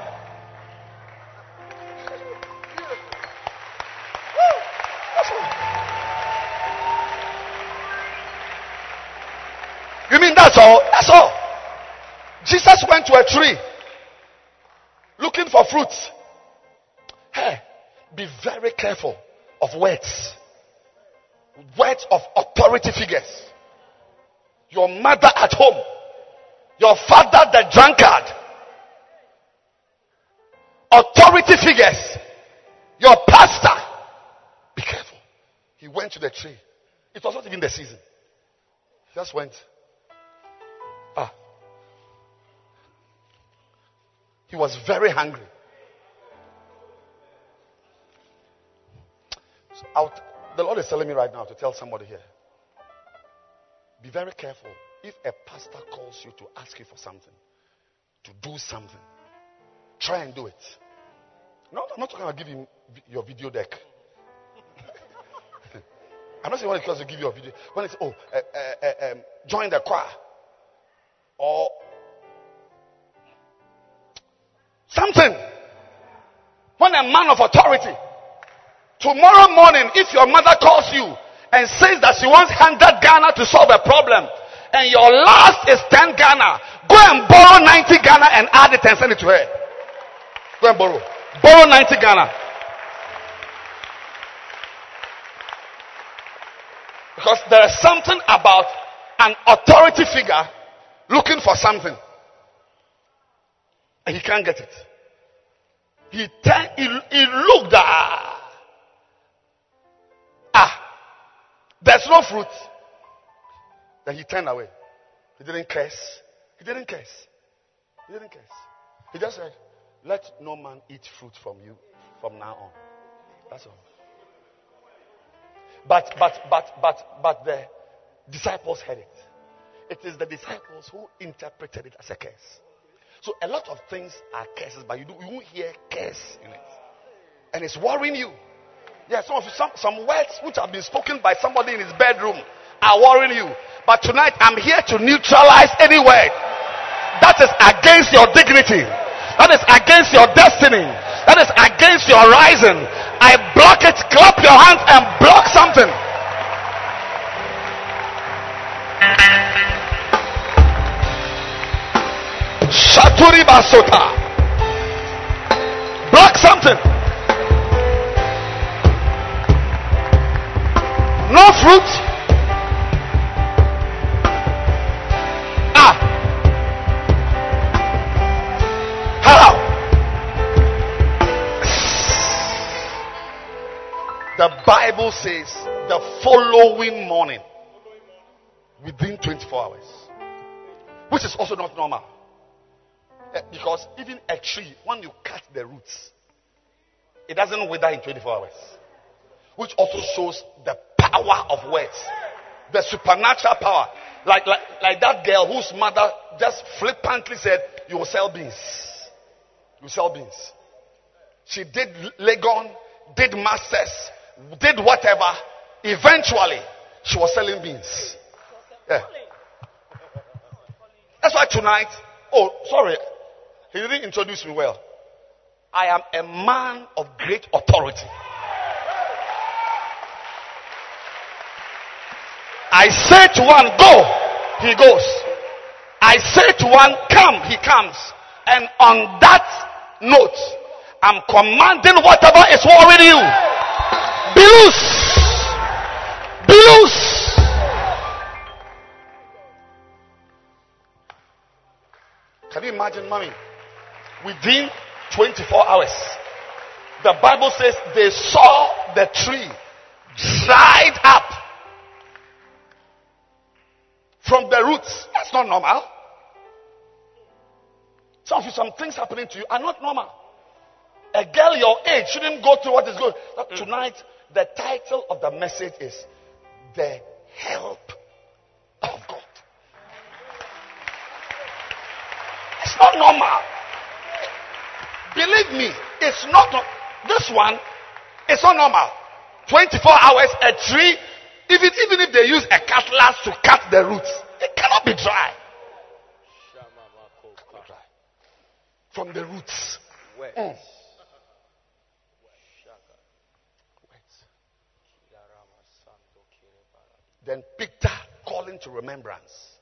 You mean that's all? That's all. Jesus went to a tree looking for fruits. Hey, be very careful of words. Words of authority figures. Your mother at home. Your father the drunkard. Authority figures. Your pastor. Be careful. He went to the tree. It was not even the season. He just went. He was very hungry. So the Lord is telling me right now to tell somebody here be very careful. If a pastor calls you to ask you for something, to do something, try and do it. No, I'm not talking about giving your video deck. [laughs] I'm not saying when it comes to give you a video. When it's, oh, uh, uh, um, join the choir. Or something. When a man of authority, tomorrow morning, if your mother calls you and says that she wants 100 Ghana to solve a problem, and your last is 10 Ghana, go and borrow 90 Ghana and add it and send it to her. Go and borrow. Borrow 90 Ghana. Because there is something about an authority figure looking for something. And he can't get it. He, ten, he, he looked at, ah, there's no fruit. Then he turned away. He didn't curse. He didn't curse. He didn't curse. He just said, let no man eat fruit from you from now on. That's all. But, but, but, but, but the disciples heard it. It is the disciples who interpreted it as a curse. So a lot of things are curses, but you, do, you won't hear curse in it. And it's worrying you. Yeah, some some, some words which have been spoken by somebody in his bedroom are worrying you. But tonight I'm here to neutralize any word that is against your dignity that is against your destiny, that is against your rising. I block it. Clap your hands and block something. Shaturi Basota. Block something. No fruit. Ah. How? The Bible says the following morning, within 24 hours, which is also not normal. Eh, Because even a tree, when you cut the roots, it doesn't wither in 24 hours. Which also shows the power of words. The supernatural power. Like, like, like that girl whose mother just flippantly said, You will sell beans. You will sell beans. She did Legon, did masters, did whatever. Eventually, she was selling beans. Yeah. That's why tonight, oh, sorry, he didn't introduce me well. I am a man of great authority. I say to one, go, he goes. I say to one, come, he comes. And on that note, I'm commanding whatever is worrying you. Be loose. Be loose. Can you imagine, mommy? Within 24 hours, the Bible says they saw the tree dried up from the roots. That's not normal. Some of you, some things happening to you are not normal. A girl your age shouldn't go through what is going. Mm. Tonight, the title of the message is "The Help of God." It's not normal. Believe me, it's not. This one, it's not normal. 24 hours, a tree, even, even if they use a cutlass to cut the roots, it cannot be dry. Cannot be dry. From the roots. Mm. Then Peter calling to remembrance.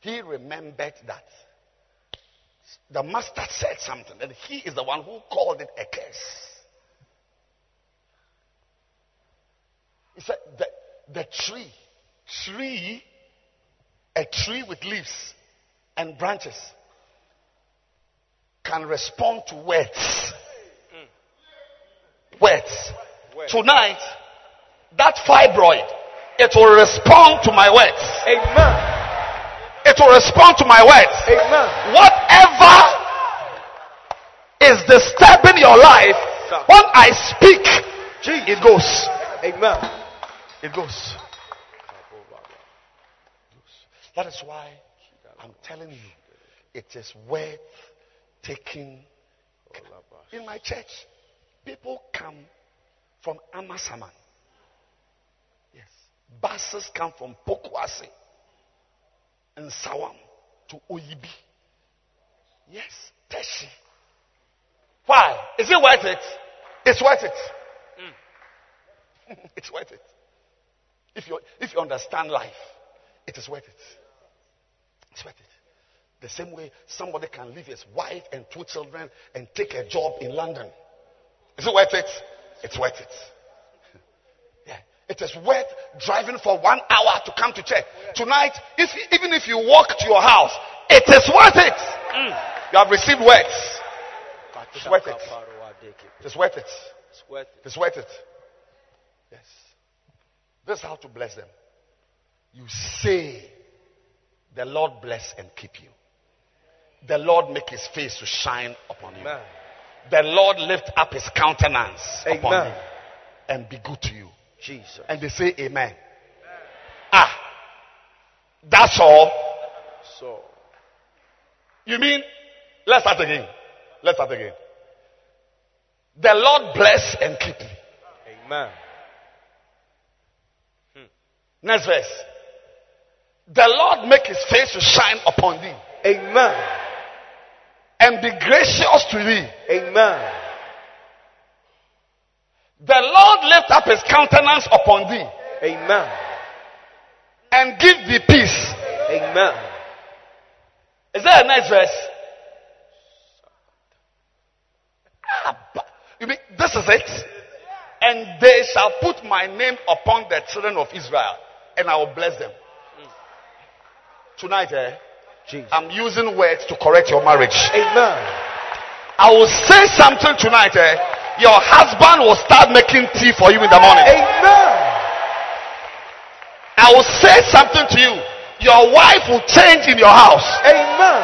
He remembered that the master said something, and he is the one who called it a curse. He said, the, the tree, tree, a tree with leaves and branches can respond to words. Words. Tonight, that fibroid, it will respond to my words. Amen. It will respond to my words. Amen. Whatever is disturbing your life, when I speak, it goes. Amen. It goes. That is why I'm telling you, it is worth taking. In my church, people come from Amasaman. Yes. Buses come from Pokuase and Sawam to Oyibi. Yes, Teshie. Why? Is it worth it? It's worth it. Hmm. [laughs] it's worth it. If you if you understand life, it is worth it. It's worth it. The same way somebody can leave his wife and two children and take a job in London. Is it worth it? It's worth it. It is worth driving for one hour to come to church. Tonight, if, even if you walk to your house, it is worth it. Mm. You have received words. It's worth it. It's worth it. It's worth it. It's worth it. Yes. This is how to bless them. You say, The Lord bless and keep you. The Lord make his face to shine upon you. Amen. The Lord lift up his countenance upon you and be good to you. Jesus. And they say, Amen. Ah, that's all. So, You mean, let's start again. Let's start again. The Lord bless and keep you. amen. Next verse. The Lord make his face to shine upon thee Amen. and be gracious to thee. Amen. The Lord lift up his countenance upon thee Amen. and give thee peace. Amen. Is that a nice verse? You mean this is it? And they shall put my name upon the children of Israel, and I will bless them. Tonight, eh, Jesus. I'm using words to correct your marriage. Amen. I will say something tonight. Eh, your husband will start making tea for you in the morning. Amen. I will say something to you. Your wife will change in your house. Amen.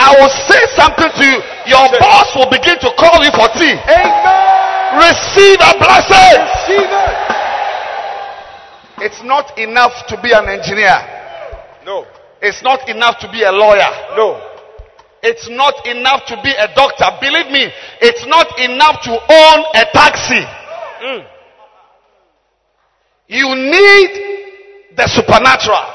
I will say something to you. Your boss will begin to call you for tea. Amen. Receive a blessing. Receive it. It's not enough to be an engineer. No. It's not enough to be a lawyer. No. It's not enough to be a doctor. Believe me, it's not enough to own a taxi. Mm. You need the supernatural,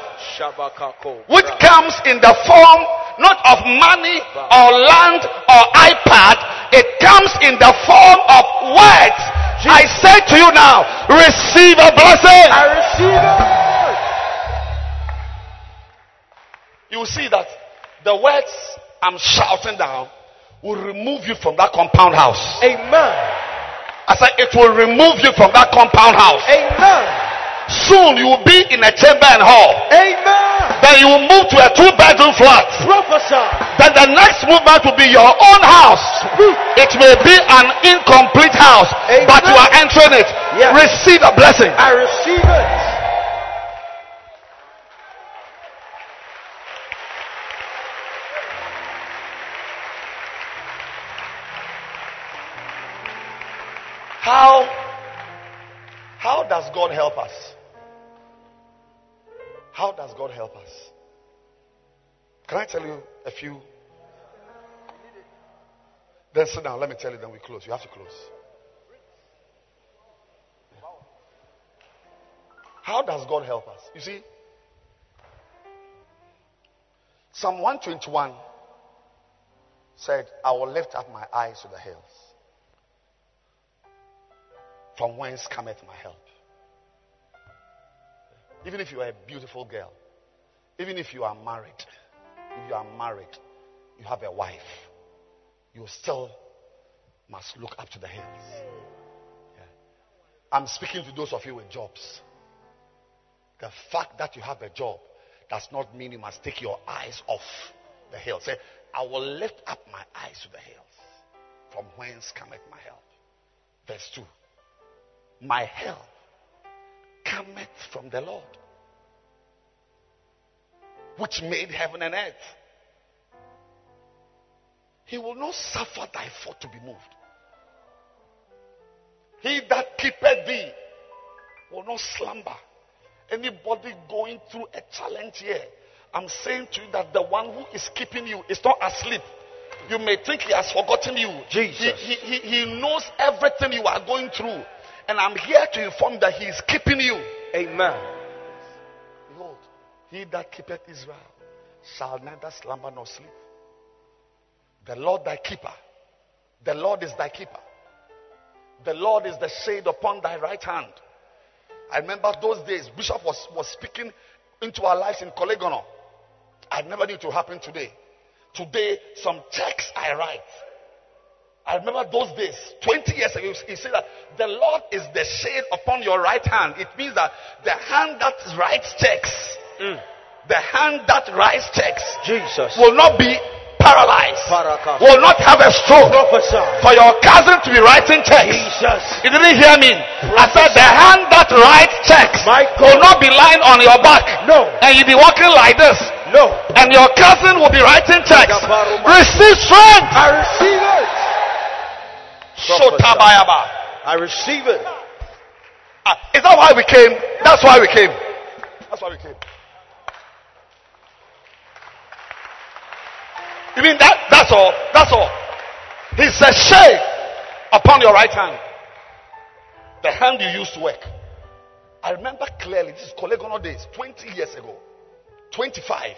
which comes in the form not of money or land or iPad. It comes in the form of words. I say to you now, receive a blessing. I receive it. You see that the words I'm shouting down will remove you from that compound house. Amen. I said it will remove you from that compound house. Amen. Soon you will be in a chamber and hall. Amen. Then you will move to a two bedroom flat. Prophesy. Then the next movement will be your own house. It may be an incomplete house, Amen. but you are entering it. Yes. Receive a blessing. I receive it. How does God help us? How does God help us? Can I tell you a few? Then sit down. Let me tell you. Then we close. You have to close. How does God help us? You see, Psalm 121 said, I will lift up my eyes to the hills. From whence cometh my help? Even if you are a beautiful girl, even if you are married, if you are married, you have a wife, you still must look up to the hills. Yeah. I'm speaking to those of you with jobs. The fact that you have a job does not mean you must take your eyes off the hills. Say, I will lift up my eyes to the hills. From whence cometh my help? Verse 2. My help cometh from the Lord, which made heaven and earth. He will not suffer thy foot to be moved. He that keepeth thee will not slumber. Anybody going through a challenge here, I'm saying to you that the one who is keeping you is not asleep. You may think he has forgotten you. Jesus. He, he, he, he knows everything you are going through. And I'm here to inform that he is keeping you. Amen. Lord, he that keepeth Israel shall neither slumber nor sleep. The Lord thy keeper. The Lord is thy keeper. The Lord is the shade upon thy right hand. I remember those days, Bishop was, was speaking into our lives in Kolegono. I never knew it would happen today. Today, some checks I write. I remember those days, 20 years ago, he said that the Lord is the shade upon your right hand. It means that the hand that writes checks, mm. the hand that writes checks Jesus. will not be paralyzed, Paraka. will not have a stroke. Prophesy. For your cousin to be writing checks. Jesus. You didn't hear me. I said the hand that writes checks will not be lying on your back. No. And you'll be walking like this. No. And your cousin will be writing checks. Receive strength. I receive it. Shotabayaba. I receive it. Ah, Is that why we came? That's why we came. That's why we came. You mean that? That's all. That's all. He's a shade upon your right hand. The hand you used to work. I remember clearly, this is Kolegono days, 20 years ago. 25.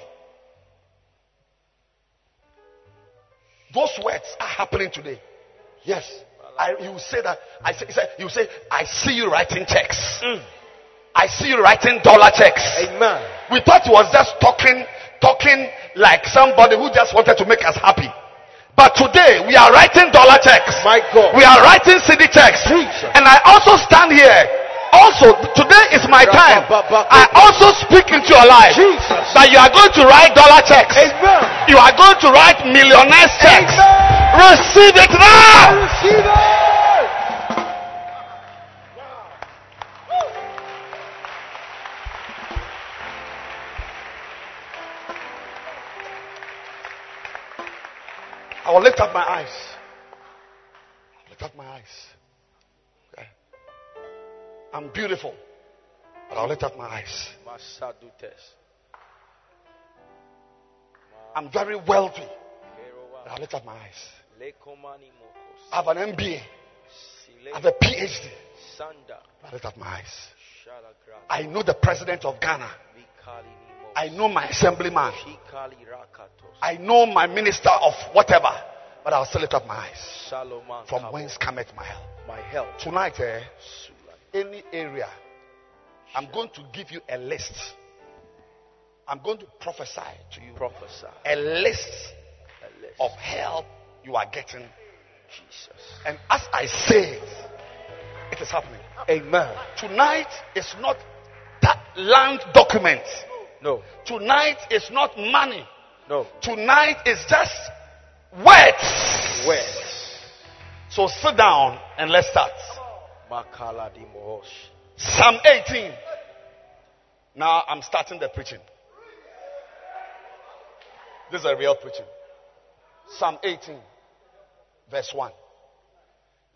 Those words are happening today. Yes. I, you say that. I say, you say, I see you writing checks. Mm. I see you writing dollar checks. Amen. We thought he was just talking, talking like somebody who just wanted to make us happy. But today we are writing dollar checks. My God. We are writing city checks. Jesus. And I also stand here. Also, today is my time. I also speak into your life Jesus. that you are going to write dollar checks. Amen. You are going to write millionaires checks. Amen. Receive it now. Receive it. I will lift up my eyes. I'll lift up my eyes. Okay. I'm beautiful, but I'll lift up my eyes. I'm very wealthy, but I'll lift up my eyes. I have an MBA. I have a PhD. I lift up my eyes. I know the president of Ghana. I know my assemblyman. I know my minister of whatever. But I'll still lift up my eyes. From whence cometh my help? my help? Tonight, eh, any area, I'm going to give you a list. I'm going to prophesy to you Prophesy. a list A list. of help you are getting. Jesus. And as I say it, it is happening. Amen. Tonight is not that land document. No. Tonight is not money. No. Tonight is just words. Words. So sit down and let's start. Makala di mohosh. Psalm 18. Now I'm starting the preaching. This is a real preaching. Psalm 18, verse 1.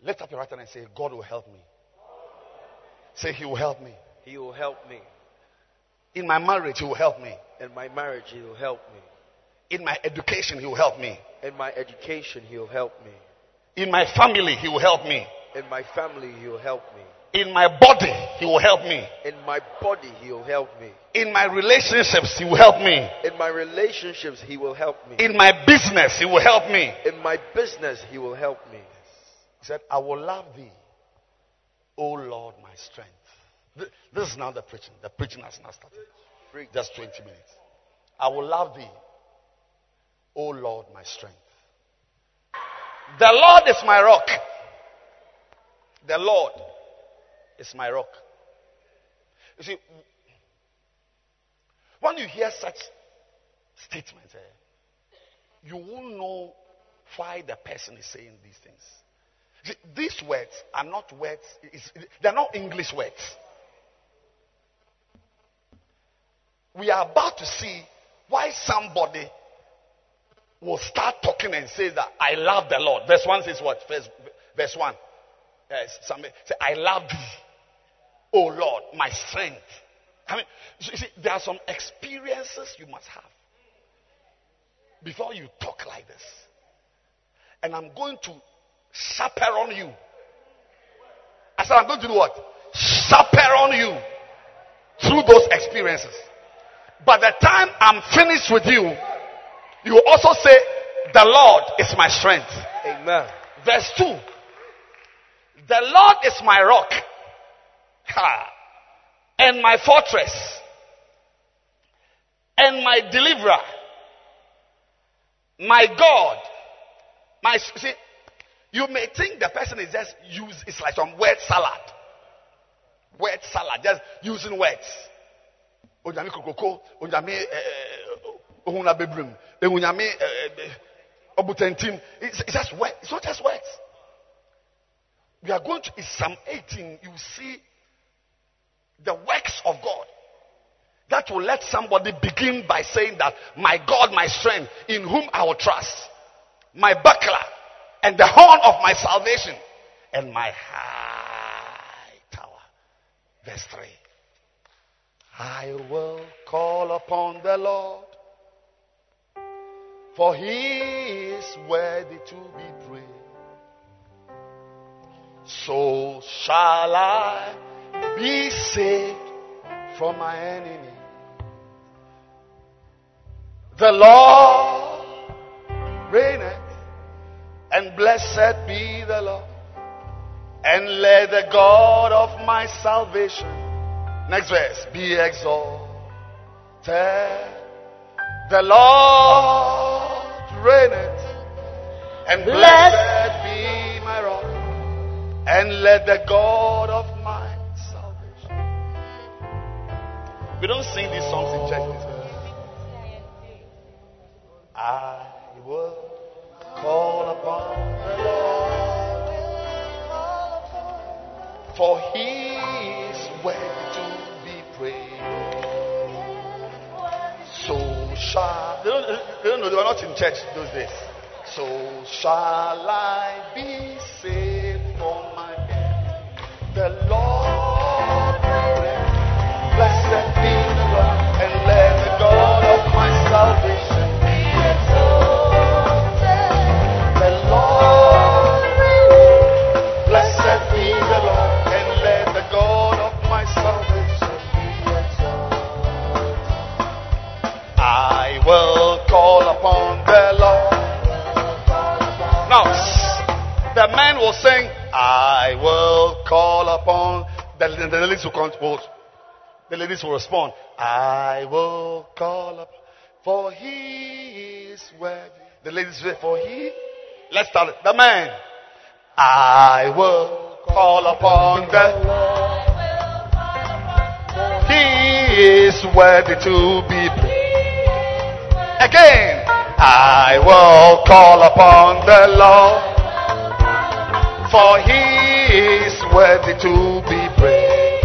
Lift up your right hand and say, God will help me. Say, He will help me. He will help me. In my marriage, He will help me. In my marriage, He will help me. In my education, He will help me. In my education, He will help me. In my family, He will help me. In my family, He will help me. In my body, He will help me. In my body, He will help me. In my relationships, He will help me. In my relationships, He will help me. In my business, He will help me. In my business, He will help me. He said, I will love thee, O Lord, my strength. This is now the preaching. The preaching has not started. Just 20 minutes. I will love thee, O Lord, my strength. The Lord is my rock. The Lord is my rock. You see, when you hear such statements, eh, you won't know why the person is saying these things. See, These words are not words, they're not English words. We are about to see why somebody will start talking and say that I love the Lord. Verse 1 says what? Verse, verse 1. Yes, somebody say, I love thee, oh Lord, my strength. I mean, you see, there are some experiences you must have before you talk like this. And I'm going to chaperone you. I said, I'm going to do what? Chaperone you through those experiences. By the time I'm finished with you, you also say, The Lord is my strength. Amen. Verse 2 The Lord is my rock ha, and my fortress and my deliverer, my God. My see, you may think the person is just use it's like some word salad. Word salad, just using words. Onyame kokoko, onyame eh, eh, ohuna bebrim, eh, onyame obutentim. It's, it's just words. It's not just words. We are going to in Psalm 18. You see the works of God that will let somebody begin by saying that my God, my strength, in whom I will trust, my buckler, and the horn of my salvation, and my high tower. Verse 3. I will call upon the Lord, for he is worthy to be praised. So shall I be saved from my enemy. The Lord reigneth, and blessed be the Lord and let the God of my salvation, next verse, be exalted. The Lord reigneth, and blessed be my rock, and let the God We don't sing these songs in church. This. I will call upon the Lord, for He is worthy to be praised. So shall they don't, they don't know they were not in church those days. So shall I be saved from my enemy. The Lord the man will sing, I will call upon. The, the ladies will, will, the ladies will respond, I will call up, for he is worthy. The ladies say, for he. Let's start it. The man, I will call upon the Lord. He is worthy to be praised. Again, I will call upon the Lord, for he is worthy to be praised.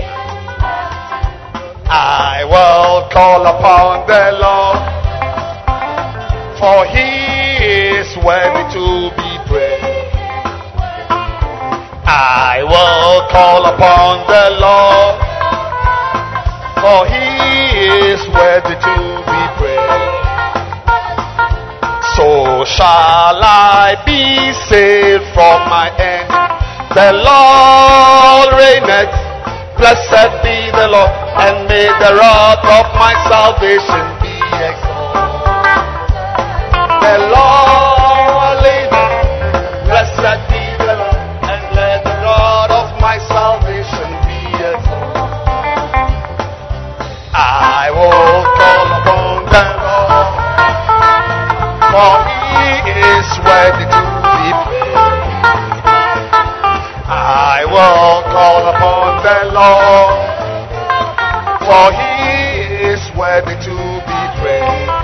I will call upon the Lord, for he is worthy to be praised. I will call upon the Lord, for he is worthy to be praised. So shall I be saved from my end. The Lord reigneth. Blessed be the Lord, and may the rod of my salvation be exalted. The Lord is worthy to be praised. I will call upon the Lord, for he is worthy to be praised.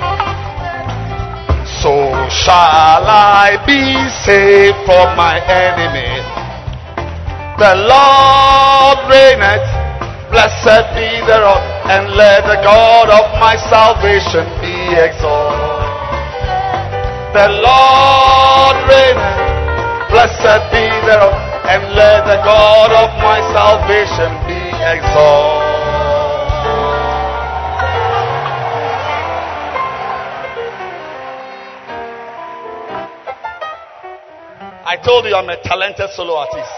So shall I be saved from my enemy. The Lord reigneth, blessed be the Lord, and let the God of my salvation be exalted. The Lord reigneth. Blessed be the Lord, and let the God of my salvation be exalted. I told you I'm a talented solo artist.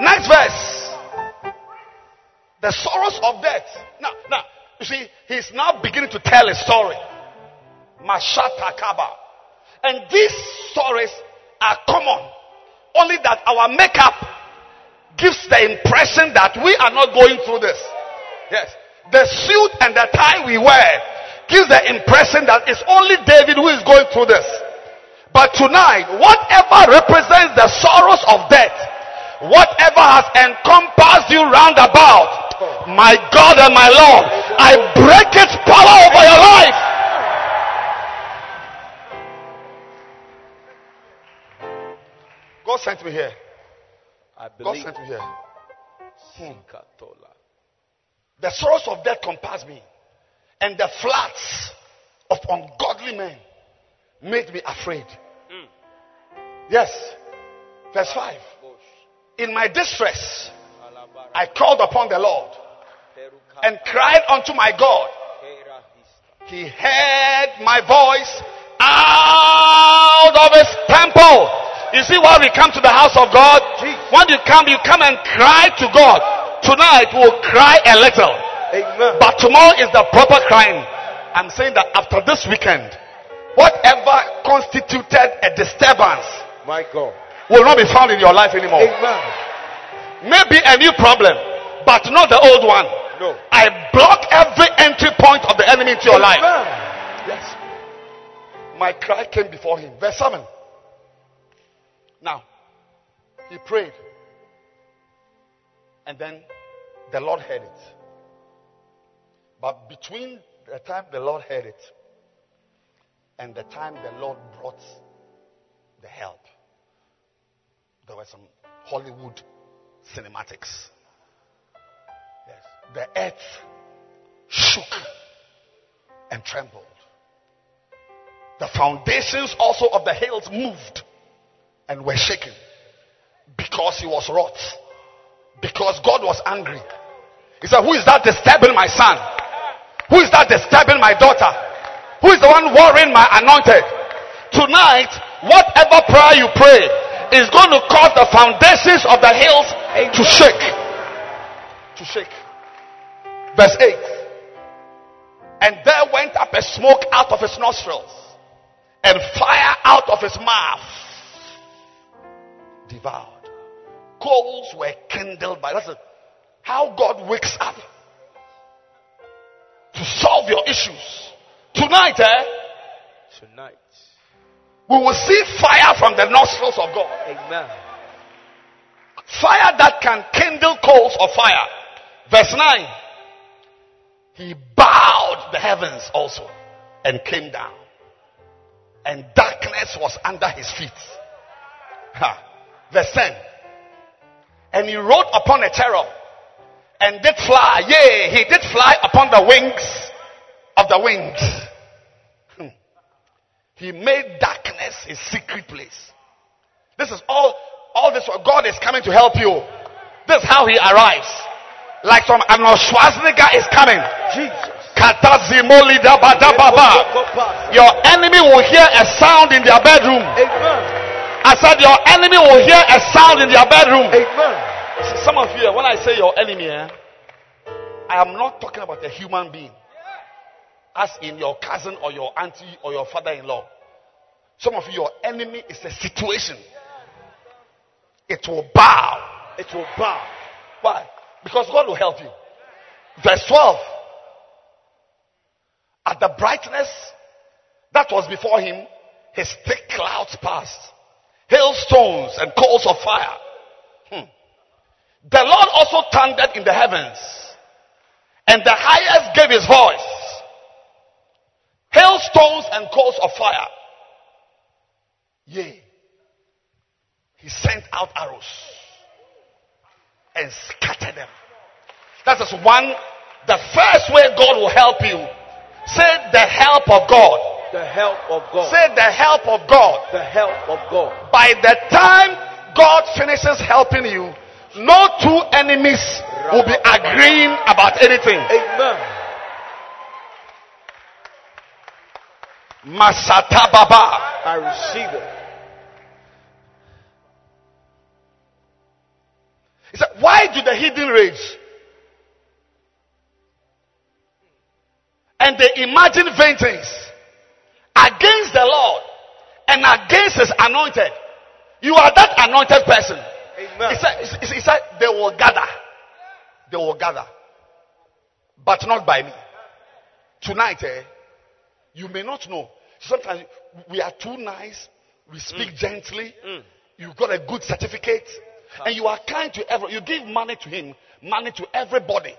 Next verse. The sorrows of death. Now, now, you see, he's now beginning to tell a story. Mashata. And these stories are common. Only that our makeup gives the impression that we are not going through this. Yes. The suit and the tie we wear gives the impression that it's only David who is going through this. But tonight, whatever represents the sorrows of death, whatever has encompassed you round about, my God and my Lord, I break its power over your life. God sent me here. I God sent me here. Hmm. Sikatola. The sorrows of death compassed me, and the floods of ungodly men made me afraid. Yes. Verse 5. In my distress, I called upon the Lord and cried unto my God. He heard my voice out of his temple. You see why we come to the house of God? When you come, you come and cry to God. Tonight we'll cry a little. Amen. But tomorrow is the proper crying. I'm saying that after this weekend, whatever constituted a disturbance My God. will not be found in your life anymore. Amen. Maybe a new problem, but not the old one. No. I block every entry point of the enemy into your life. Yes. My cry came before him. Verse 7. Now, he prayed. And then the Lord heard it. But between the time the Lord heard it and the time the Lord brought the help, there were some Hollywood cinematics. Yes. The earth shook and trembled. The foundations also of the hills moved and were shaken because he was wroth. Because God was angry. He said, Who is that disturbing my son? Who is that disturbing my daughter? Who is the one worrying my anointed? Tonight, whatever prayer you pray is going to cause the foundations of the hills to shake. To shake. Verse 8. And there went up a smoke out of his nostrils, and fire out of his mouth devoured. Coals were kindled by that's how God wakes up to solve your issues. Tonight, eh? Tonight. We will see fire from the nostrils of God. Amen. Fire that can kindle coals of fire. Verse 9. He bowed the heavens also and came down. And darkness was under his feet. Ha. Verse 10. And he rode upon a cherub and did fly. Yea, he did fly upon the wings of the winds. Hmm. He made darkness his secret place. This is all, all this, God is coming to help you. This is how he arrives. Like some Arnold Schwarzenegger is coming. Jesus. Your enemy will hear a sound in their bedroom. Amen. I said your enemy will hear a sound in their bedroom. Amen. See, Some of you, when I say your enemy, eh, I am not talking about a human being. As in your cousin or your auntie or your father-in-law. Some of you, your enemy is a situation. It will bow. It will bow. Why? Because God will help you. Verse 12. At the brightness that was before him, his thick clouds passed, hailstones and coals of fire. Hmm. The Lord also thundered in the heavens, and the highest gave his voice. Hailstones and coals of fire. Yea, he sent out arrows and scattered them. That is one, the first way God will help you. Say the help of God. The help of God. Say the help of God. the help of God. By the time God finishes helping you, no two enemies will be agreeing about anything. Amen. Masata Baba. I receive it. He said, Why do the heathen rage? And they imagine vain things against the Lord and against his anointed. You are that anointed person. Amen. He said, he said, they will gather. They will gather. But not by me. Tonight, eh, you may not know. Sometimes we are too nice. We speak gently. You've got a good certificate. And you are kind to everyone. You give money to him, money to everybody.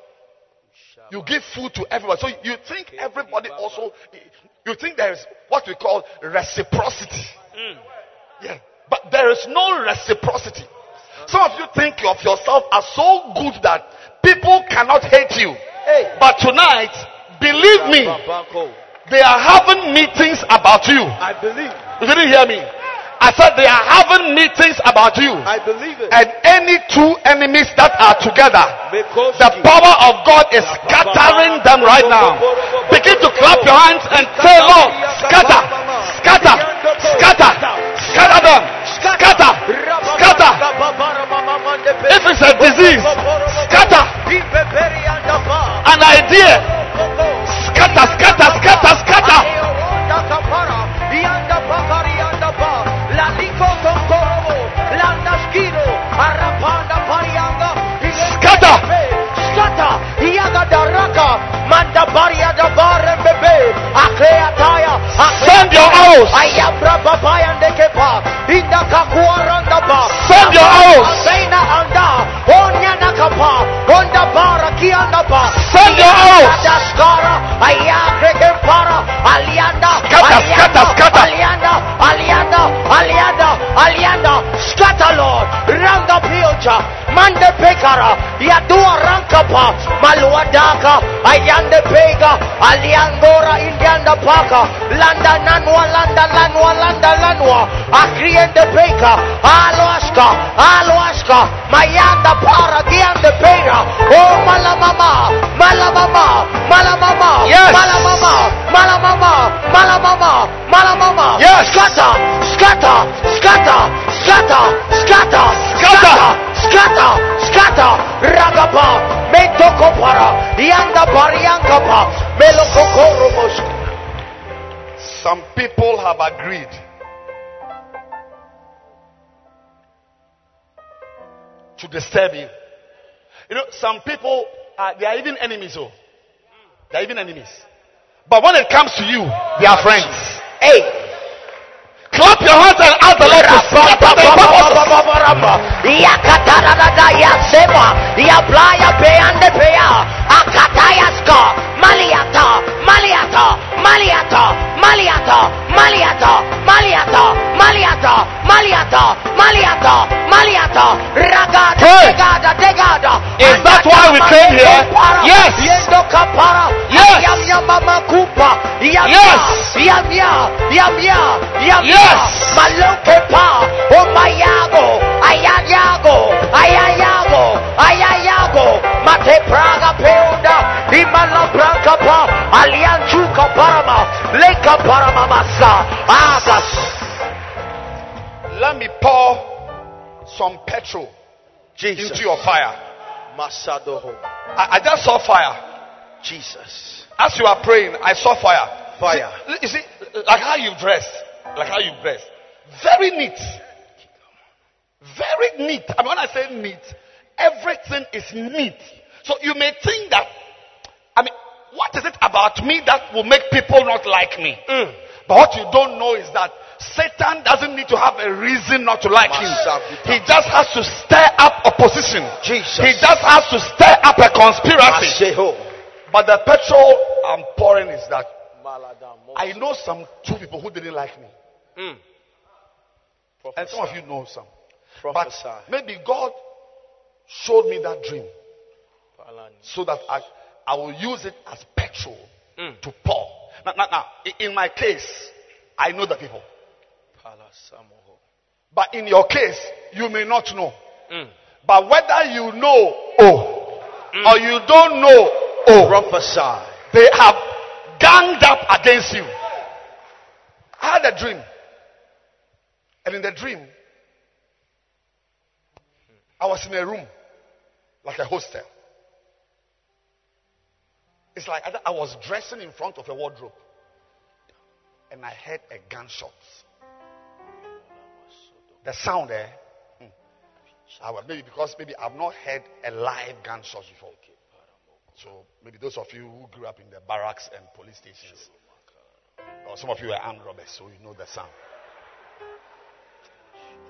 You give food to everybody. So you think everybody also, eh, you think there is what we call reciprocity. Hmm. Yeah. But there is no reciprocity. Some of you think of yourself as so good that people cannot hate you. Hey. But tonight, believe me, they are having meetings about you. I believe. You didn't hear me. I said they are having meetings about you. I believe it. And any two enemies that are together, the power of God is scattering them right now. Begin to clap your hands and say, Lord, scatter, scatter, scatter, scatter them, scatter, scatter. If it's a disease, scatter. An idea, scatter, scatter, scatter, scatter. Latico con Corvo, Landasquino, Arrapanda, Parianga, Scatta! Escape. Send your arrows. Ayabra Send your arrows. Anda, Onyana Send your arrows. Daskara, Ayakre Kempara, Alianda, Alianda, Alianda, Alianda, Scatter Lord, Randa Piocha, Mande Pekara, Yadua Rankapa, Maluadaka. Ayande Pega. Aliangora Indianda Paka. Landa Nanwa Landa Lanwa Landa Lanwa. Akriende Peka. Aloaska. Aloaska. Mayanda Para. Giande Pega. Oh Malamama. Malamama. Malamama. Yes. Malamama. Malamama. Malamama. Malamama. Yes. Scatter. Scatter. Scatter. Scatter. Scatter. Scatter. Scatter. Scatter. Ragapa. Mentoko para. Yanda pariankapa. Melokokoro Some people have agreed to disturb you. You know, some people are they are even enemies. Oh, they are even enemies. But when it comes to you, they are friends. Hey. Clap your hands and ask the Lord to purposes. Yakatarada yasema yablaya peyande peya akatayaska maliata maliata maliata maliata maliata maliata maliata maliata maliata maliata ragada degada degada Is that why we came here? Yes. Yes. yam yama makupa yam Yes. yam yam yam yam yam Yes. maloke pa omayago ayayago ayayago ayayago mate praga peunda imala branca pa alianchuka parama leka parama masa agas Let me pour some petrol Jesus into your fire. masadoho I, I just saw fire. Jesus As you are praying, I saw fire. Fire. See- you see, like how you dressed, like how you dressed, very neat, very neat. I mean, when I say neat, everything is neat. So you may think that, I mean, what is it about me that will make people not like me? Mm. But what you don't know is that Satan doesn't need to have a reason not to like him. He just has to stir up opposition. Jesus. He just has to stir up a conspiracy. But the petrol I'm pouring is that I know some two people who didn't like me. Mm. And some of you know some. But maybe God showed me that dream so that I, I will use it as petrol Mm. to pour. Now, now, now, in my case, I know the people. But in your case, you may not know. Mm. But whether you know, oh, or you don't know, oh, Prophesy. they have ganged up against you. I had a dream. And in the dream, I was in a room, like a hostel. It's like I was dressing in front of a wardrobe. And I heard a gunshot. The sound there. hmm. I was, maybe because maybe I've not heard a live gunshot before. So maybe those of you who grew up in the barracks and police stations, or some of you are armed robbers, so you know the sound.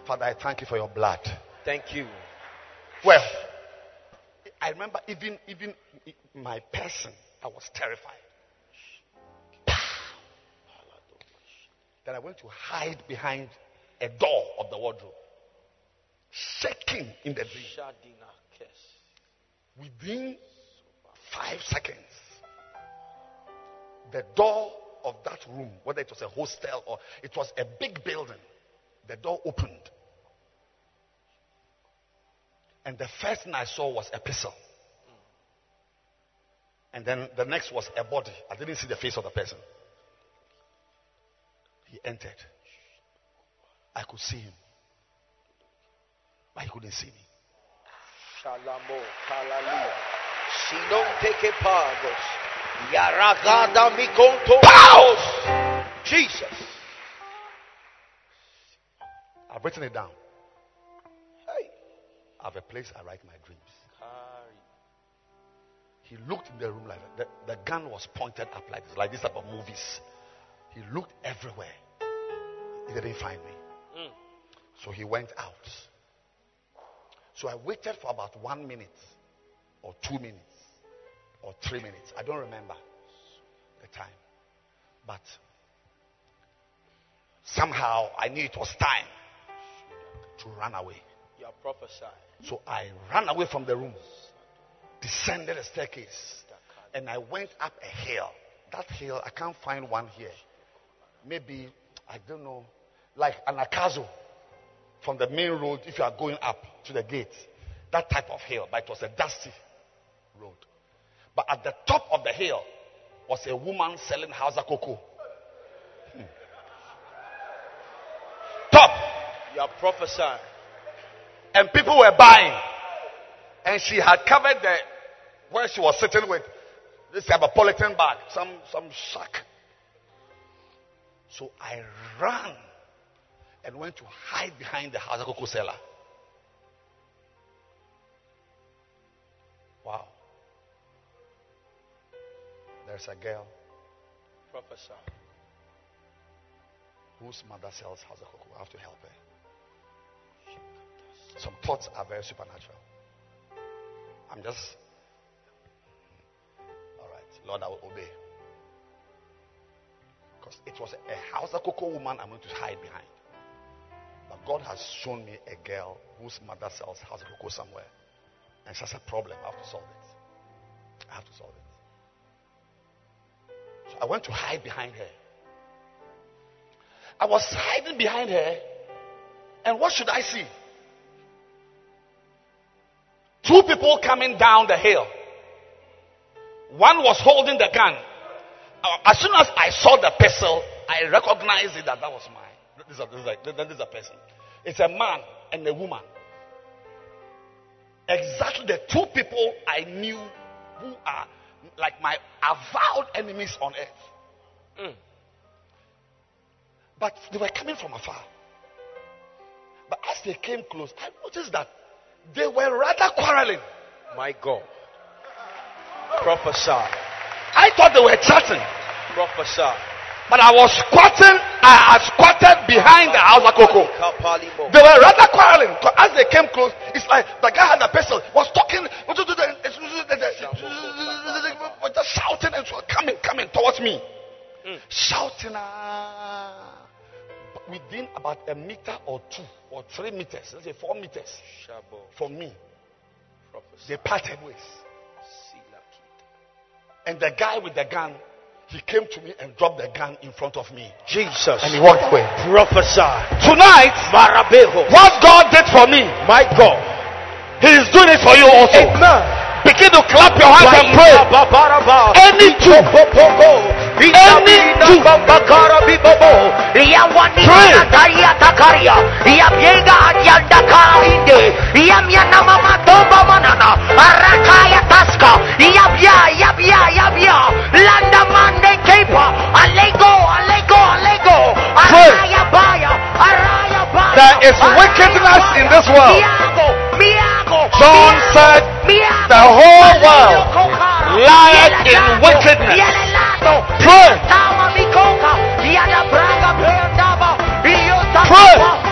Father, I thank you for your blood. Thank you. Well, I remember even even my person, I was terrified. Then I went to hide behind a door of the wardrobe, shaking in the dream. Within five seconds, the door of that room, whether it was a hostel or it was a big building, the door opened. And the first thing I saw was a pistol. And then the next was a body. I didn't see the face of the person. He entered. I could see him. But he couldn't see me. Shalamo. Hallelujah. Ah! Sinon teke pagos. Yaragada mm. mikonto. Pow! Jesus. I've written it down. I have a place I write my dreams. He looked in the room like that. The, the gun was pointed up like this, like this of movies. He looked everywhere. He didn't find me. Mm. So he went out. So I waited for about one minute, or two minutes, or three minutes. I don't remember the time. But somehow I knew it was time to run away. Prophesying. So I ran away from the room, descended a staircase, and I went up a hill. That hill, I can't find one here. Maybe, I don't know, like an Akazo from the main road if you are going up to the gate. That type of hill, but it was a dusty road. But at the top of the hill was a woman selling Hausa cocoa. Hmm. Top. You are prophesying. And people were buying. And she had covered the where she was sitting with this type of polythene bag, some some sack. So I ran and went to hide behind the Hausa cocoa seller. Wow. There's a girl Prophesy. whose mother sells Hausa cocoa. I have to help her. Some thoughts are very supernatural. I'm just. All right. Lord, I will obey. Because it was a Hausa cocoa woman I'm going to hide behind. But God has shown me a girl whose mother sells Hausa cocoa somewhere. And she has a problem. I have to solve it. I have to solve it. So I went to hide behind her. I was hiding behind her. And what should I see? Two people coming down the hill. One was holding the gun. Uh, as soon as I saw the pistol, I recognized it that that was mine. This is a, this is a, this is a person. It's a man and a woman. Exactly the two people I knew who are like my avowed enemies on earth. Mm. But they were coming from afar. But as they came close, I noticed that they were rather quarreling. My God. Prophesy. I thought they were chatting. Prophesy. But I was squatting, I, I squatted behind the house of Coco. They were rather quarreling. As they came close, it's like the guy had a pistol, was talking, just shouting and coming, coming towards me. Mm. Shouting. Ah. But Within about a meter or two or three meters, let's say four meters Shabo. from me, Prophesy. they parted ways. And the guy with the gun, he came to me and dropped the gun in front of me. Jesus. And he walked away. Prophesy. Tonight, Marabeho. what God did for me, My God. He is doing it for you also. Amen. Begin to clap your hands and pray. Any two, any two, Pray. There is wickedness in this world. John said, the whole world lieth in wickedness. Pray. Pray.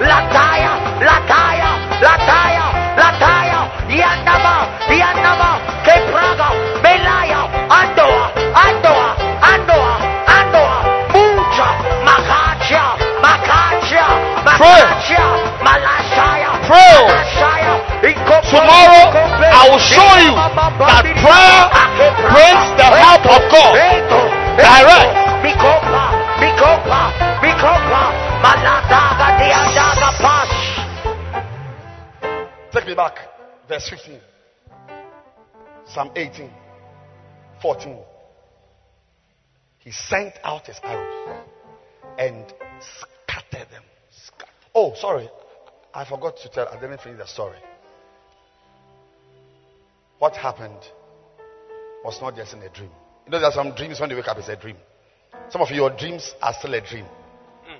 Lataya, lataya, lataya, lataya, yandama, yandama, kepraga, belaya, andoa, andoa, andoa, andoa, mucha, makacha, makacha, makacha, malashaya, malashaya, Tomorrow, I will show you that prayer brings the help of God. Direct. Mikopa, Take me back. Verse 15. Psalm 18. 14. He sent out his arrows and scattered them. Oh, sorry. I forgot to tell, I didn't finish the story. What happened was not just in a dream. You know, there are some dreams when you wake up, it's a dream. Some of your dreams are still a dream, hmm.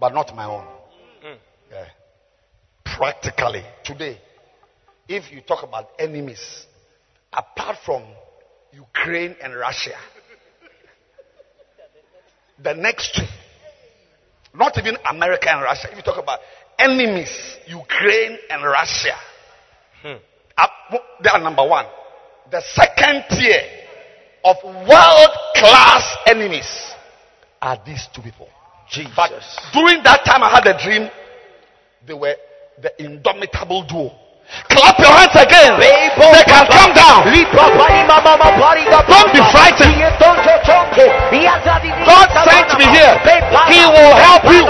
but not my own. Practically, today, if you talk about enemies, apart from Ukraine and Russia, the next two, not even America and Russia, if you talk about enemies, Ukraine and Russia, uh, they are number one. The second tier of world class enemies are these two people. Jesus. But during that time, I had a dream. They were the indomitable duo. Clap your hands again. They can come down. Don't be frightened. God sent me here. He will help you.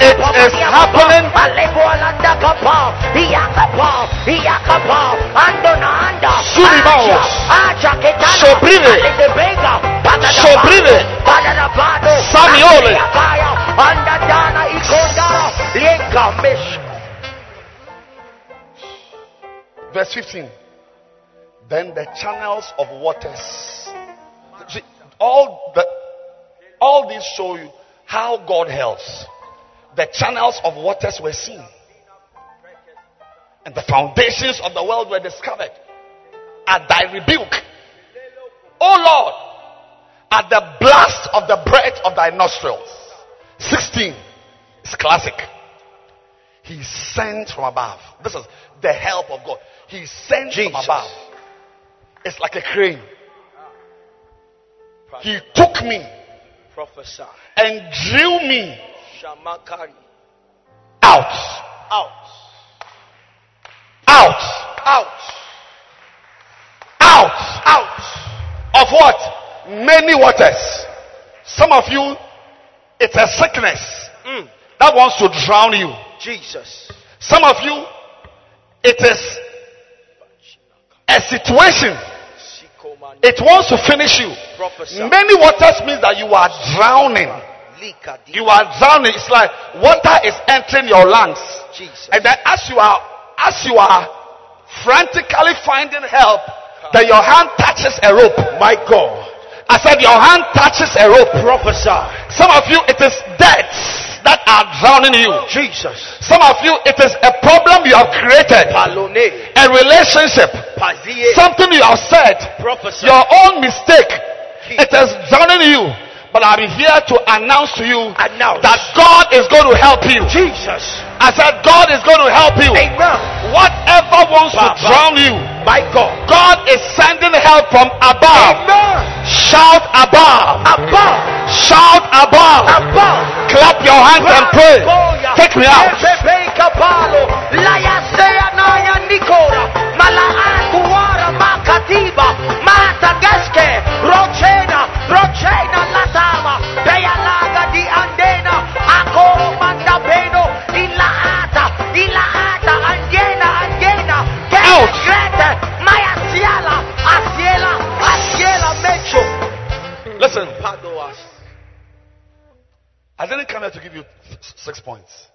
It is happening. Sobrire. Samiole. Verse 15. Then the channels of waters. See, all the all these show you how God helps. The channels of waters were seen. And the foundations of the world were discovered. At thy rebuke. O Lord, at the blast of the breath of thy nostrils. 16. It's classic. He sent from above. This is the help of God. He sent from above. It's like a crane. He took me Prophesy. and drew me Shamakari. out. Out. Out. Out. Out. Out. Of what? Many waters. Some of you, it's a sickness Mm. that wants to drown you. Jesus. Some of you, it is a situation. It wants to finish you. Many waters means that you are drowning. You are drowning. It's like water is entering your lungs. Jesus. And then as you are, as you are frantically finding help, then your hand touches a rope. My God. I said your hand touches a rope. Prophesy. Some of you, it is debts that are drowning you. Jesus. Some of you, it is a problem you have created. Palone. A relationship. Pazie. Something you have said. Prophesy. Your own mistake. It is drowning you. But I'm here to announce to you Announce. that God is going to help you. Jesus. I said God is going to help you. Amen. Whatever wants to drown you, My God. God is sending help from above. Amen. Shout above. Above. Shout above. Above. Clap your hands and pray. Goya. Take me out. Ebebeka palo. Laya sea naya nikora. Malaatu wara makatiba. Mata geske. Rochena. Rochena latama. Ilaata. Ilaata. Anjena. Anjena. Out. Grete. Maya siala. Asiela. Asiela mecho. Listen, Padoas. I didn't come here to give you six points.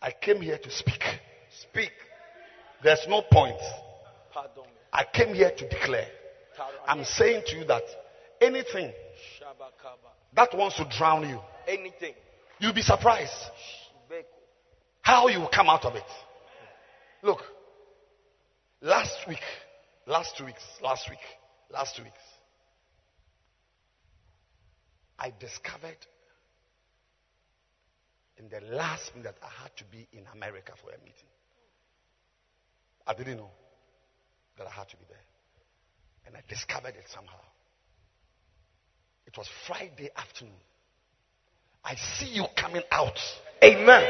I came here to speak. Speak. There's no point. Pardon me. I came here to declare. I'm saying to you that anything that wants to drown you, Anything. you'll be surprised Beko. How you come out of it. Look, last week, last two weeks, last week, last two weeks, I discovered in the last minute that I had to be in America for a meeting. I didn't know that I had to be there. And I discovered it somehow. It was Friday afternoon. I see you coming out. Amen.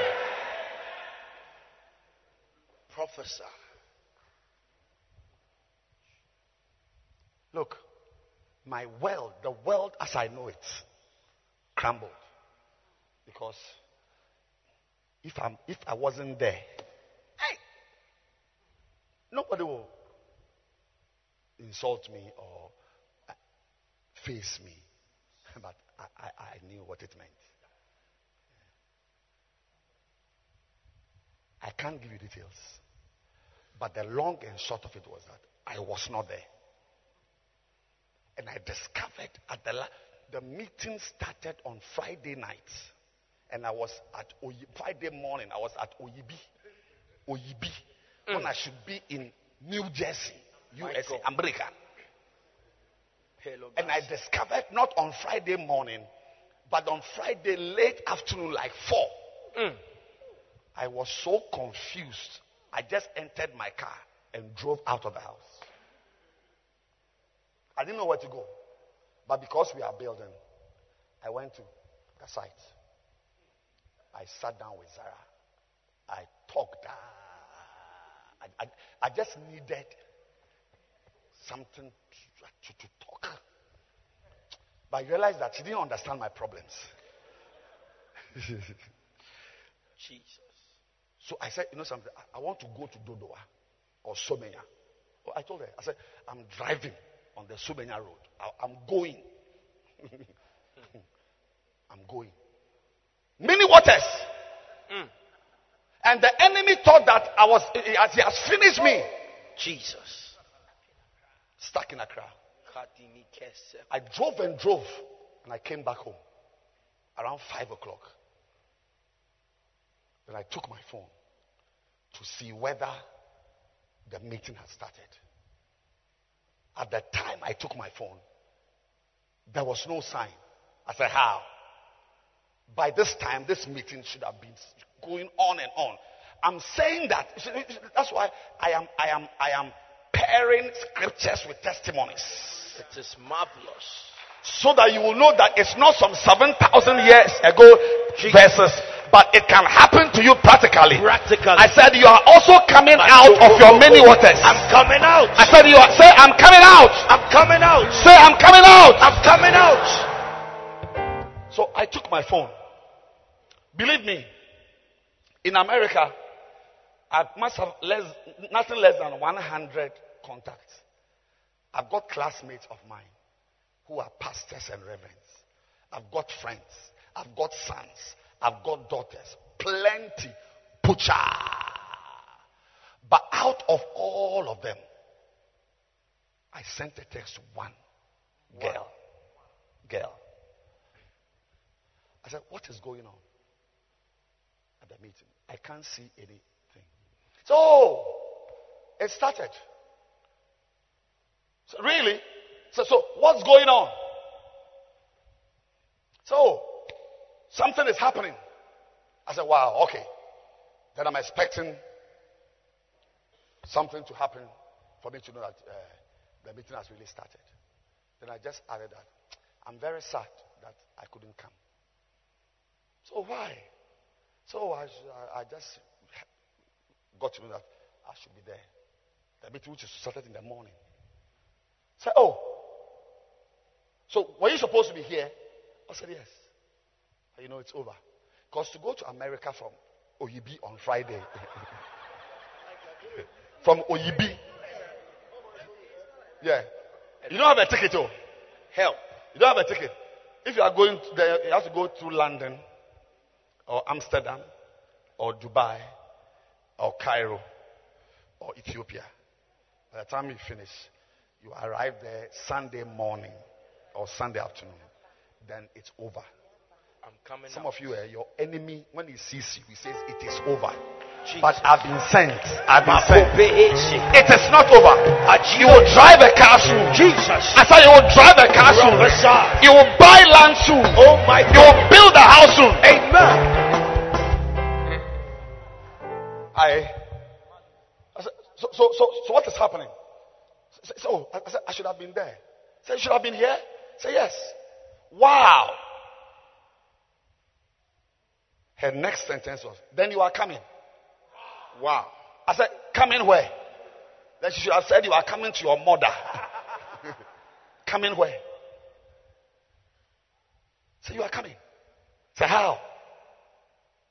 Prophesy. Look, my world, the world as I know it, crumbled. Because if I'm if I wasn't there, hey, nobody will insult me or uh, face me. [laughs] but I, I, I knew what it meant. I can't give you details. But the long and short of it was that I was not there. And I discovered at the la- the meeting started on Friday night. And I was at Oyi- Friday morning, I was at Oyibi. Oyibi. When I should be in New Jersey, USA, America. Hello, And I discovered not on Friday morning, but on Friday late afternoon, like four. I was so confused. I just entered my car and drove out of the house. I didn't know where to go. But because we are building, I went to the site. I sat down with Zara. I talked. ah, I, I, I just needed something to, to, to talk. But I realized that she didn't understand my problems. [laughs] Jesus. So I said, you know something, I, I want to go to Dodowa or Somanya. Oh, I told her, I said, I'm driving on the Somanya road. I, am going. [laughs] I'm going. Many waters. Hmm. And the enemy thought that I was, he has, he has finished me. Jesus. Stuck in Accra. Kadimi kese. I drove and drove, and I came back home around five o'clock. Then I took my phone to see whether the meeting had started. At the time I took my phone, there was no sign. I said, How? By this time, this meeting should have been going on and on. I'm saying that. That's why I am, I am, I am pairing scriptures with testimonies It is marvelous. so that you will know that it's not some 7,000 years ago verses, but it can happen to you practically. Practically. I said you are also coming out of your many waters. I'm coming out. I said you are, say I'm coming out. I'm coming out. Say I'm coming out. I'm coming out. So I took my phone. Believe me, in America, I must have less, nothing less than 100 contacts. I've got classmates of mine who are pastors and reverends. I've got friends. I've got sons. I've got daughters. Plenty. But out of all of them, I sent a text to one girl. Girl. I said, What is going on at the meeting? I can't see anything. So, it started. So, really? So, so, what's going on? So, something is happening. I said, Wow, okay. Then I'm expecting something to happen for me to know that uh, the meeting has really started. Then I just added that I'm very sad that I couldn't come. So why? So I, I just got to know that I should be there. The meeting which is started in the morning. Say, oh, so were you supposed to be here? I said yes. You know it's over. Because to go to America from Oyibi on Friday, [laughs] from Oyibi, yeah, you don't have a ticket, oh. hell, You don't have a ticket. If you are going there, you have to go through London or Amsterdam or Dubai or Cairo or Ethiopia. By the time you finish, you arrive there Sunday morning or Sunday afternoon. Then it's over. I'm coming Some out. of you, eh, your enemy, when he sees you, he says it is over. Jesus. But I've been sent. I've been sent. It is not over. You will drive a car soon. Jesus. I said you will drive a car soon. You will buy land soon. Oh my You will build a house soon. Amen. I, I said, so, so, so, so what is happening? So, so I said, I should have been there. Say, you should have been here? Say, yes. Wow. Her next sentence was, then you are coming. Wow. I said, coming where? Then she should have said, you are coming to your mother. [laughs] coming where? Say, you are coming. Say, how?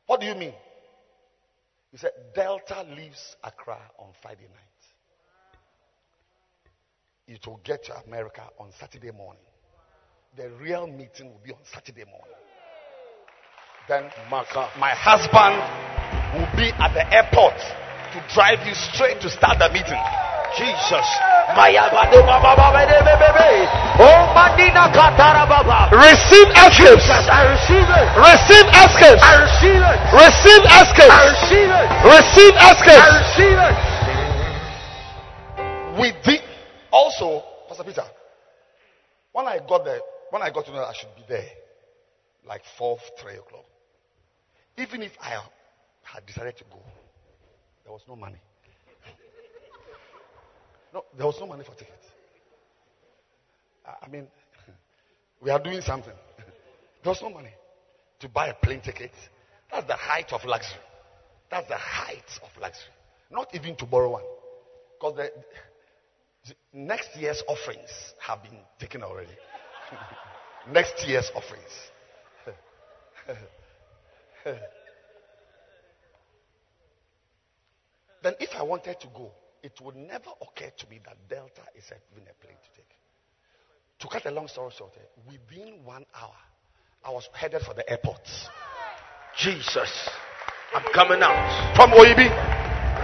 What do you mean? He said, Delta leaves Accra on Friday night. It will get to America on Saturday morning. the real meeting will be on Saturday morning. Then my husband will be at the airport to drive you straight to start the meeting. Jesus. Receive escapes. Receive escapes. Receive it. Receive I escapes. receive it. Receive I escapes. We did also, Pastor Peter. When I got there, when I got to know I should be there, like four, three o'clock. Even if I had decided to go, there was no money. No, there was no money for tickets. I- mean, we are doing something. There was no money to buy a plane ticket. That's the height of luxury. That's the height of luxury. Not even to borrow one. Because the, the next year's offerings have been taken already. [laughs] next year's offerings. [laughs] [laughs] then if I wanted to go, it would never occur to me that Delta is a- even a plane to take. To cut a long story short, eh, within one hour, I was headed for the airport. Jesus. I'm coming out. From Oyibi,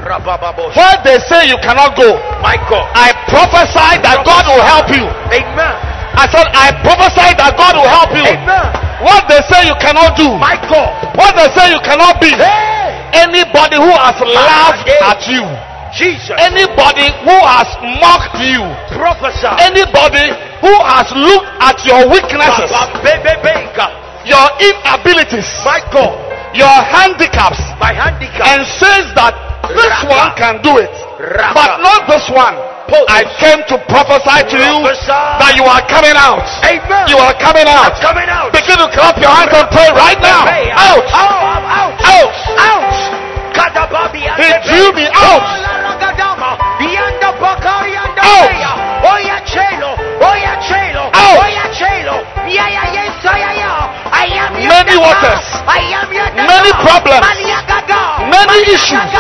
Rabababo. where they say you cannot go, My God. I prophesy that God will help you. Amen. I said, I prophesy that God will help you. Amen. What they say you cannot do, My God. what they say you cannot be, Hey. anybody who has laughed at you, Jesus. anybody who has mocked you, Prophesy. anybody who has looked at your weaknesses, Baba, baby, baby. your inabilities, My God. your handicaps, My handicap. and says that this one can do it. But not this one. I came to prophesy to you that you are coming out. Amen. You are coming out. coming out. Begin to clap your hands and pray right now. Oh, out. Out. Out. Out. Oh, out. Out. Kadababi He drew me out. Ragadama. Yanda Bakari and the Out. Oya Chelo. Oya Chelo. Out. Oya Chelo. Ya ya yes ya ya. I am your Many waters. I am your Dada. Many problems. Many issues.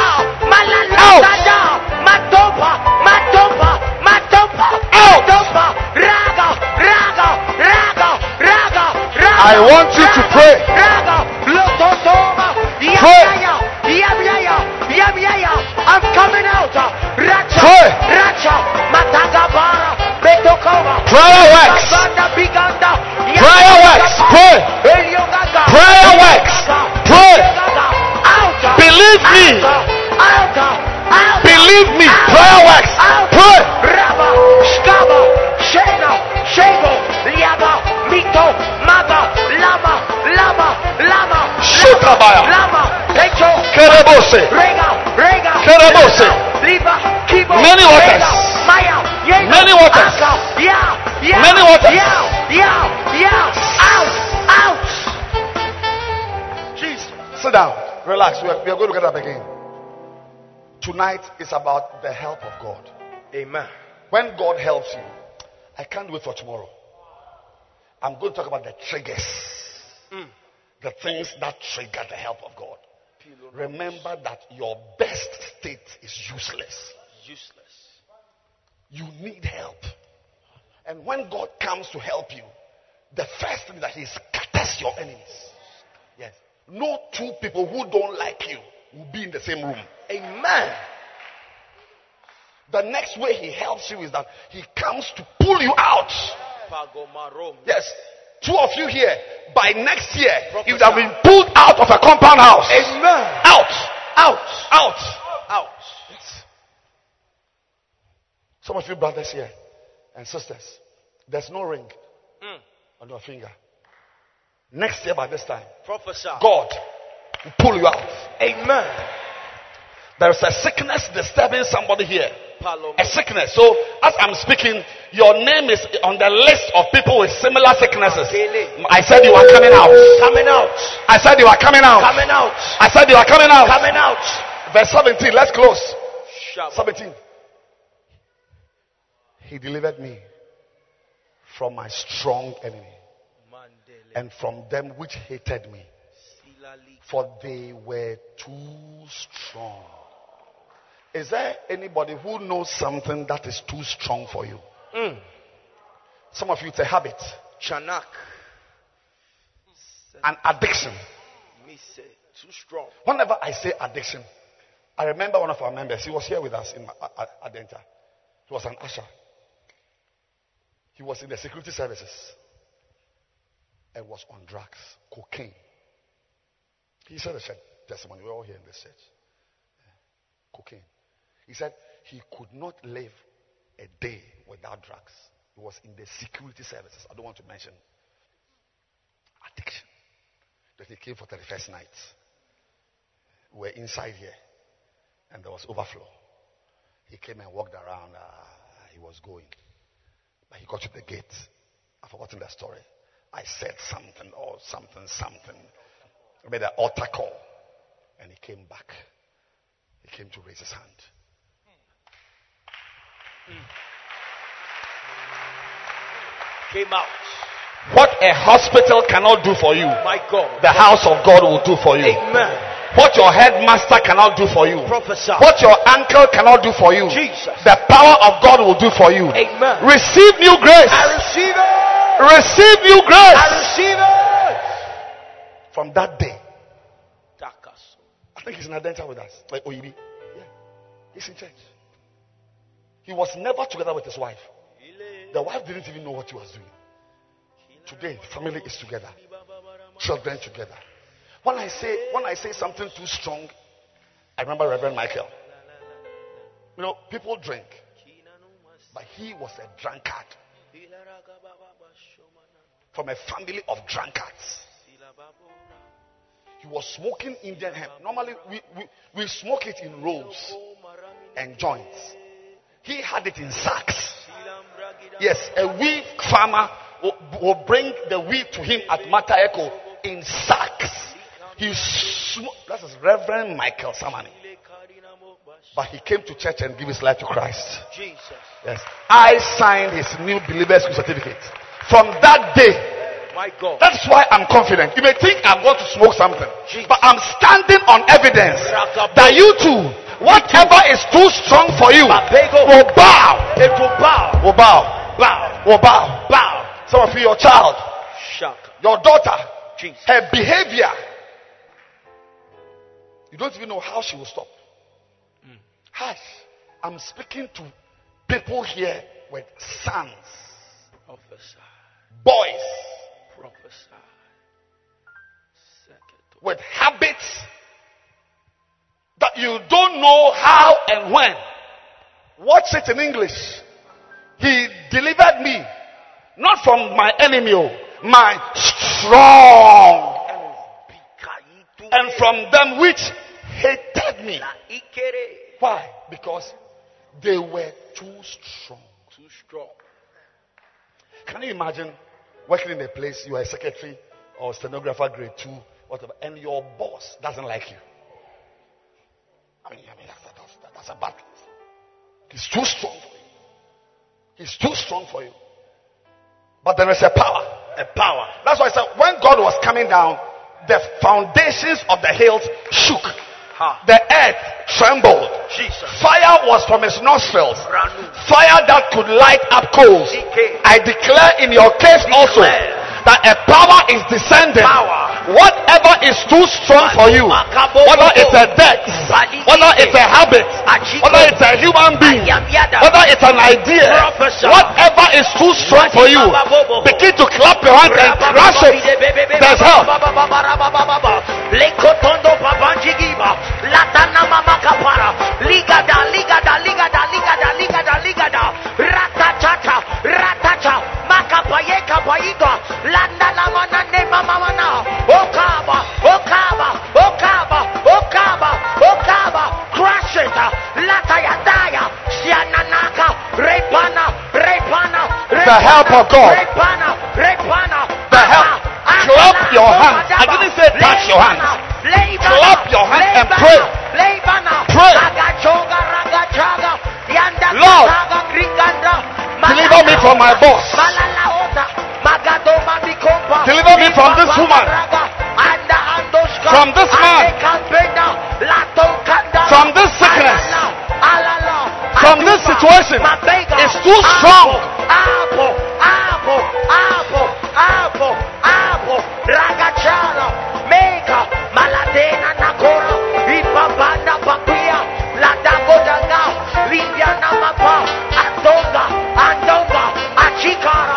Malalagada. Matopa. Matopa. Matopa. Out. Matopa. Raga. Raga. Raga. Raga. Raga. I want you to pray. Raga. Lototoma. Yam Pray. yaya. Yam yaya. Yam yaya. I'm coming out. Racha. Pray. Racha. Matagabara. Betokova. Prayer works. Prayer works. Pray. Prayer works. Pray. Believe me. Believe me. Prayer works. Pray. Pecho. Kerebose. Rega. Rega. Kerebose. Many waters. Maya. Many waters. Aka, Yeah. Yeah. Many waters. Out. Out. Jesus. Sit down. Relax. We are, we are going to get up again. Tonight is about the help of God. Amen. When God helps you, I can't wait for tomorrow. I'm going to talk about the triggers. Mm. The things that trigger the help of God. Remember that your best state is useless. Useless. You need help. And when God comes to help you, the first thing that He scatters your enemies. Yes. No two people who don't like you will be in the same room. Amen. The next way He helps you is that He comes to pull you out. Yes. Two of you here, by next year, you would have been pulled out of a compound house. Amen. Out. Out. Out. Out. Yes. Some of you brothers here and sisters, there's no ring Mm. on your finger. Next year by this time, Prophesy. God pull you out. Amen. There's a sickness disturbing somebody here. A sickness. So as I'm speaking, your name is on the list of people with similar sicknesses. I said you are coming out. Coming out. I said you are coming out. Coming out. I said you are coming out. Coming out. Verse 17. Let's close. 17. He delivered me from my strong enemy and from them which hated me. For they were too strong. Is there anybody who knows something that is too strong for you? Mm. Some of you, it's a habit. Chanak. An addiction. Me say too strong. Whenever I say addiction, I remember one of our members. He was here with us in my- at- at Adenta. He was an usher. He was in the security services and was on drugs, cocaine. He said the church testimony. We're all here in this church. Yeah. Cocaine. He said he could not live a day without drugs. He was in the security services. I don't want to mention addiction. That he came for 31st night. We were inside here and there was overflow. He came and walked around. Uh, he was going. But he got to the gate. I've forgotten the story. I said something or something, something. I made an altar call. And he came back. He came to raise his hand. Came out. What a hospital cannot do for you, My God. the house of God will do for you. Amen. What your headmaster cannot do for you, Professor. what your uncle cannot do for you, Jesus. the power of God will do for you. Amen. Receive new grace. I receive it. Receive new grace. I receive it. From that day, I think he's in Adenta with us, like Oyibi. Yeah, he's in church. He was never together with his wife. The wife didn't even know what he was doing. Today, family is together, children together. When I say when I say something too strong, I remember Reverend Michael. You know, people drink, but he was a drunkard from a family of drunkards. He was smoking Indian hemp. Normally, we, we, we smoke it in rolls and joints. He had it in sacks. Yes, a weed farmer will, will bring the weed to him at Mata Echo in sacks. He sm- that is Reverend Michael Samani. But he came to church and gave his life to Christ. Jesus. Yes. I signed his new believer's certificate. From that day, My God. that's why I'm confident. You may think I'm going to smoke something, but I'm standing on evidence that you too, whatever is too strong for you, will bow, It will bow. will bow, Bow. will bow. Bow. Some of you, your child, Shaka. your daughter, Jesus. her behavior, you don't even know how she will stop. Mm. Hush. I'm speaking to people here with sons, Prophesy. boys, Prophesy. With habits that you don't know how and when. Watch it in English. He delivered me not from my enemy, oh, my strong and from them which hated me. Why? Because they were too strong. Too strong. Can you imagine working in a place you are a secretary or stenographer grade two, whatever, and your boss doesn't like you? I mean, I mean that's, that's, that's a bad. He's too strong for you. He's too strong for you. But there is a power. A power. That's why I said when God was coming down, the foundations of the hills shook. Ha. The earth trembled. Jesus. Fire was from his nostrils. Ranu. Fire that could light up coals. I declare in your case also that a power is descending. Power. Whatever is too strong for you, whether it's a debt, whether it's a habit, whether it's a human being, whether it's an idea, whatever is too strong for you, begin to clap your hands and crush it. There's help. Ligada, ligada, ligada, ligada. Makapaye kapaiga. Landa la mana ne mama mana. Okaba, okaba, okaba, okaba, okaba. Crush it. Lataya daya. Siananaka. Repana, repana. The help of God. Repana, repana. The help. Clap your hands. I didn't say touch your hands. Clap your hands and pray. Pray. Lord, Deliver me from my boss. Deliver me from this woman, from this man, from this sickness, from this situation. It's too strong. Chikara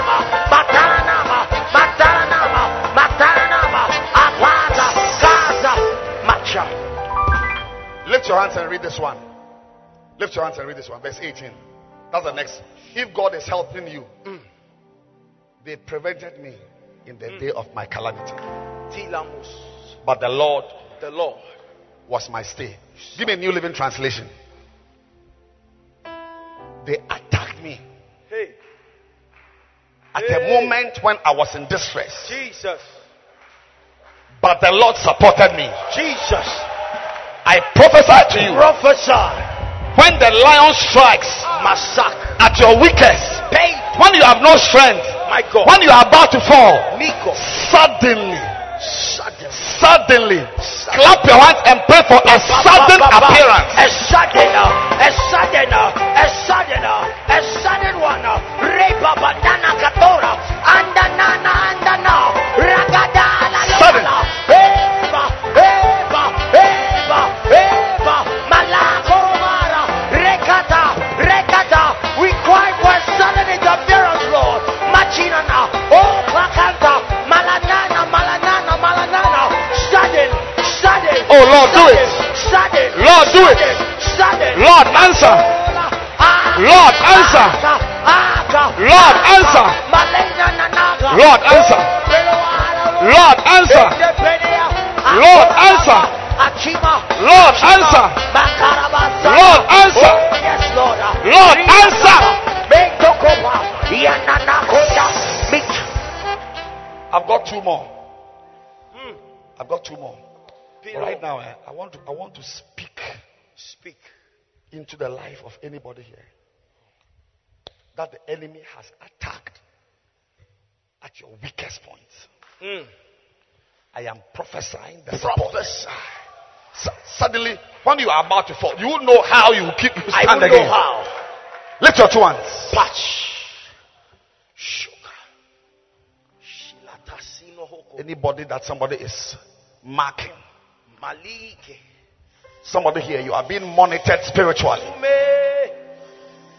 Lift your hands and read this one. Lift your hands and read this one. Verse 18. That's the next. If God is helping you, mm. they prevented me in the mm. day of my calamity. Tilamus, But the Lord the Lord. was my stay. Give me a new living translation. They attacked me Hey, at a moment when I was in distress. Jesus, But the Lord supported me. Jesus, I prophesy to you. Prophesy, when the lion strikes massacre, at your weakest, pain, when you have no strength, my God, when you are about to fall, Nico, suddenly, sudden, suddenly, clap your hands and pray for a sudden appearance. a sudden, uh, a sudden, uh, a sudden, uh, a sudden one, Oh, Lord, do it. Lord, do it. Lord, answer. Lord, answer. Lord, answer. Lord, answer. Lord, answer. Lord, answer. Lord, answer. Lord, answer. Yes, Lord. Lord, answer. I've got two more. Hmm. I've got two more. Right now, eh, I want to I want to speak Speak. into the life of anybody here that the enemy has attacked at your weakest point. Mm. I am prophesying the. Su- Suddenly, when you are about to fall, you will know how you will keep you I will again. know how. Lift your two hands. Patch. Anybody that somebody is marking, Malike. somebody here, you are being monitored spiritually.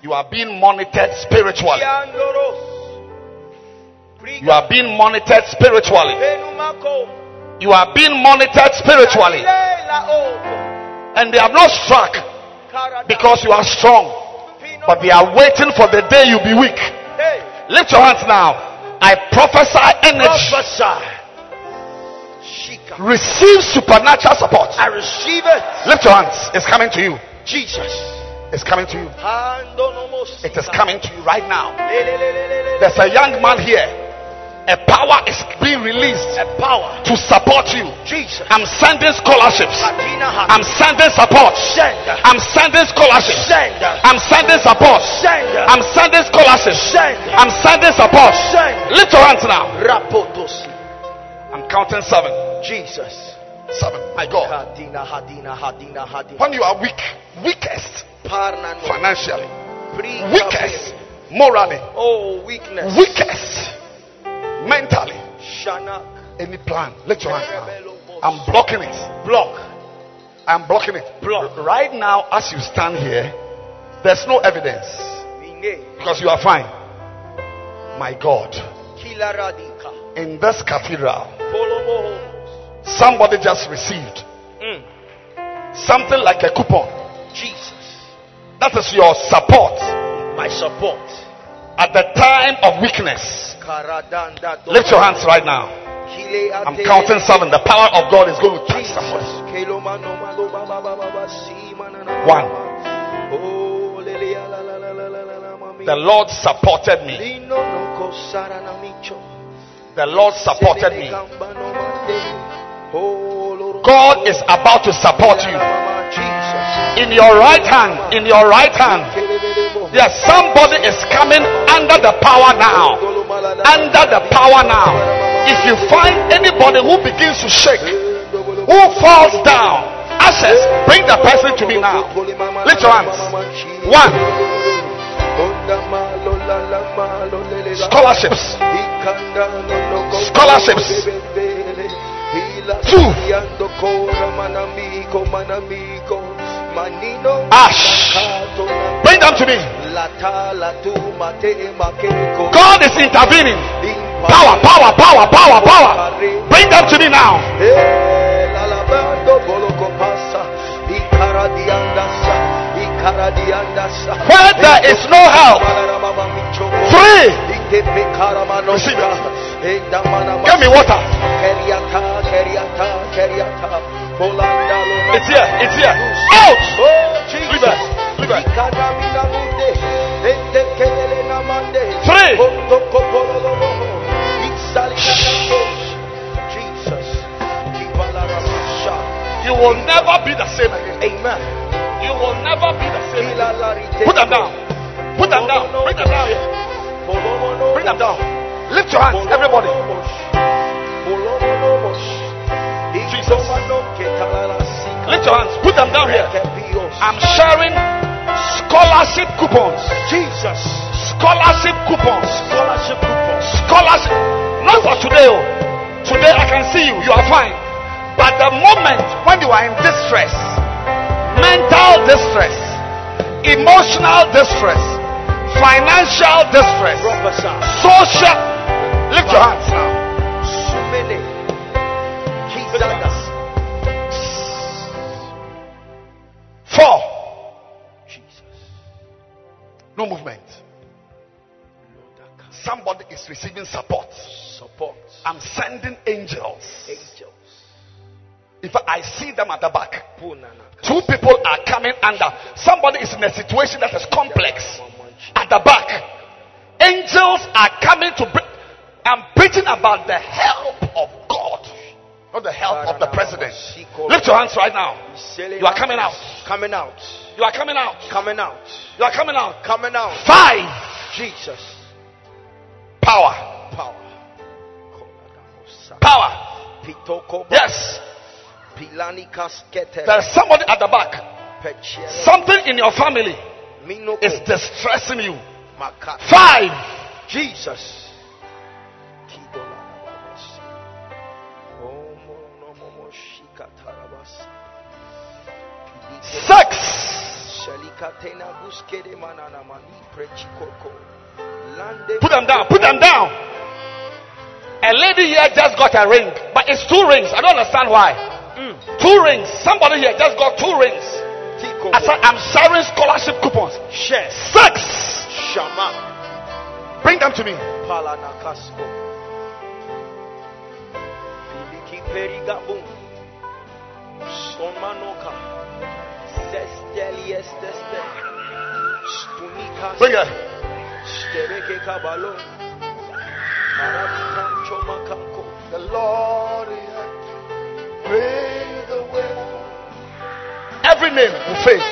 You are being monitored spiritually. You are being monitored spiritually. You are being monitored spiritually. And they have not struck because you are strong. But they are waiting for the day you be weak. Lift your hands now. I prophesy energy. Receive supernatural support. I receive it. Lift your hands. It's coming to you. Jesus. It's coming to you. It is coming to you right now. There's a young man here. A power is being released A power. to support you. Jesus. I'm sending scholarships. I'm sending support. Send. I'm sending scholarships. Send. I'm sending support. Send. I'm sending scholarships. Send. I'm sending support. Send. Lift your hands now. I'm counting seven. Jesus. Seven. My God. Hadina, hadina, hadina, hadina. When you are weak, weakest financially, weakest morally, Oh, weakness. weakest mentally, Shanak. any plan, lift your hands now. I'm blocking it. Block. I'm blocking it. Block. Right now, as you stand here, there's no evidence because you are fine. My God. In this cathedral, somebody just received Mm. something like a coupon. Jesus. That is your support My support. at the time of weakness. Lift your hands right now. I'm counting seven. The power of God is going to touch somebody. One. The Lord supported me. The Lord supported me. God is about to support you. In your right hand, in your right hand. Yes, somebody is coming under the power now. Under the power now. If you find anybody who begins to shake, who falls down, as access. Bring the person to me now. Lift your hands. One. Scholarships. Scholarships. Two. Ash. Bring them to me. God is intervening. Power, power, power, power, power. Bring them to me now. Where there is no help. Three. Receive it. Give me water. It's here. It's here. Out. Leave it. Leave it. Three. You will never be the same again. Amen. You will never be the same. Again. Put them down. Put them down. Bring them down here. Bring them down. Lift your hands, everybody. Jesus. Lift your hands. Put them down here. I'm sharing scholarship coupons. Jesus. Scholarship coupons. Scholarship coupons. Scholarship. Not for today. Oh. Today I can see you. You are fine. But the moment when you are in distress, mental distress, emotional distress, financial distress, social. Lift your hands now. Sumene. Jesus. Four. No movement. Somebody is receiving support. Support. I'm sending angels. Angels. Fact, I see them at the back. Two people are coming under. Somebody is in a situation that is complex. At the back, angels are coming to bring. I'm preaching about the help of God, not the help of the president. Lift your hands right now. You are coming out. Coming out. You are coming out. Coming out. You are coming out. Coming out. Five. Jesus. Power. Power. Power. Yes. There is somebody at the back. Something in your family Is distressing you. Five. Jesus. Kidolanabas. Omo nomomo shikatarabas. Six. Shalikatena guskede manana mani prechikoko. Lande Put them down. Put them down. A lady here just got a ring, but it's two rings. I don't understand why. Mm. Two rings. Somebody here just got two rings. Tiko. I said, I'm sharing scholarship coupons. Share. Six. Shama. Bring them to me. Palanakasko. Perigabum. Somanoka. Stunika. Bring it. Stereke kabalo. The Lord is pray the way. Every name will fade.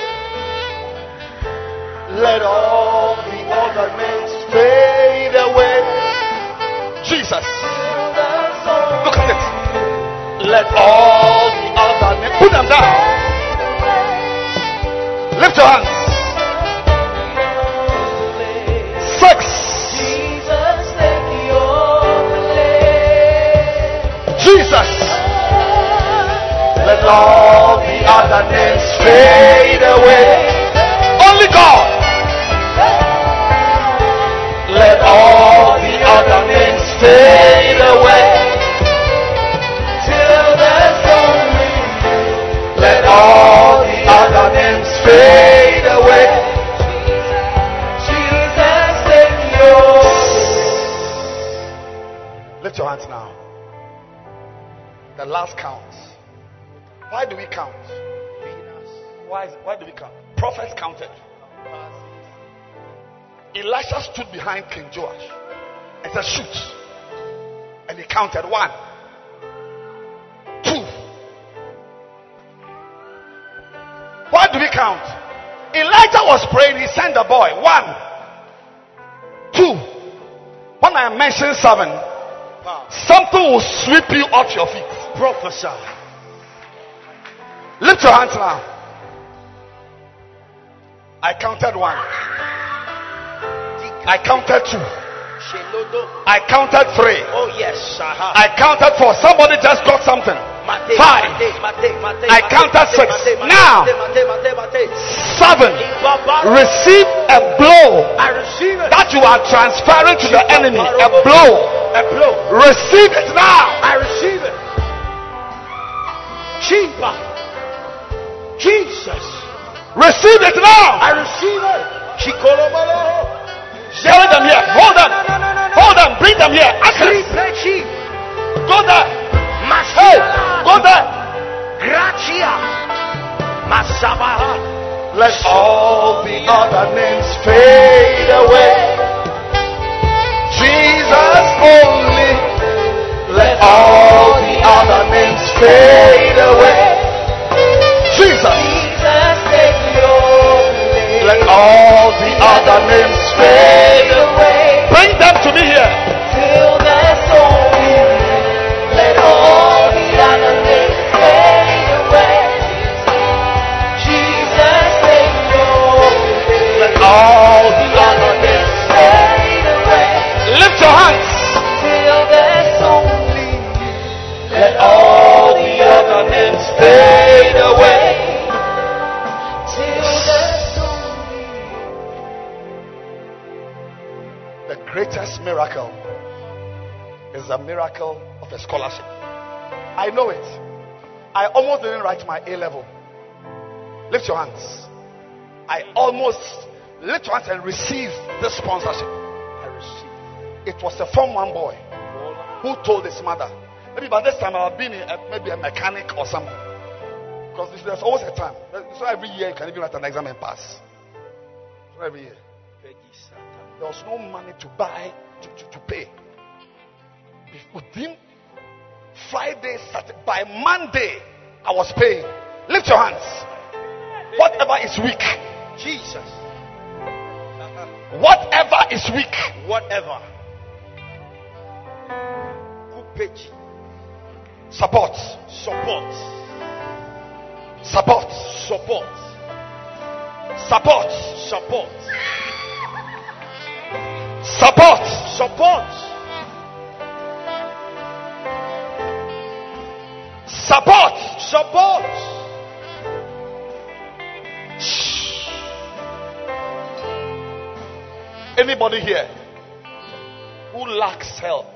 Let all the other names fade away. Jesus. Look at it. Let all the other names put them down. Lift your hands. Six. Jesus. Let all the other names fade away. Only God. Let all the other names fade away. Till there's only you. Let all the other names fade away. Jesus, yours. Lift your hands now. The last count. Why do we count? Why, why do we count? Prophets counted. Elisha stood behind King Joash and said, Shoot. And he counted one, two. Why do we count? Elijah was praying, he sent the boy. One, two. When I mention seven, something will sweep you off your feet. Prophesy. Lift your hands now. I counted one. I counted two. I counted three. Oh yes. I counted four. Somebody just got something. Five. I counted six. Now, seven. Receive a blow I receive it. that you are transferring to the enemy. A blow. A blow. Receive it now. I receive it. Jesus. Receive it now. I receive it. Bring them here. Hold them. Hold them. Bring them here. Access. Go there. Hey, go there. Gracia. Masabaha. Let all the other names fade away. Jesus only. Let all the other names fade away. Let all the other names fade away. Bring them to me here. Let all the other names fade away. Lift your hands. Let all the other names fade away. Greatest miracle is the miracle of a scholarship. I know it. I almost didn't write my A level. Lift your hands. I almost lift your hands and receive this sponsorship. I received. It was a Form 1 boy who told his mother, maybe by this time I've been a, maybe a mechanic or something. Because there's- always a time. So every year you can even write an exam and pass. Not every year. There was no money to buy, to, to, to pay. Within Friday, Saturday, by Monday, I was paying. Lift your hands. Whatever is weak, Jesus. whatever is weak, Whatever. Support, Support. support, Support. support, Support. Support. Support. Support. Support. Anybody here who lacks help?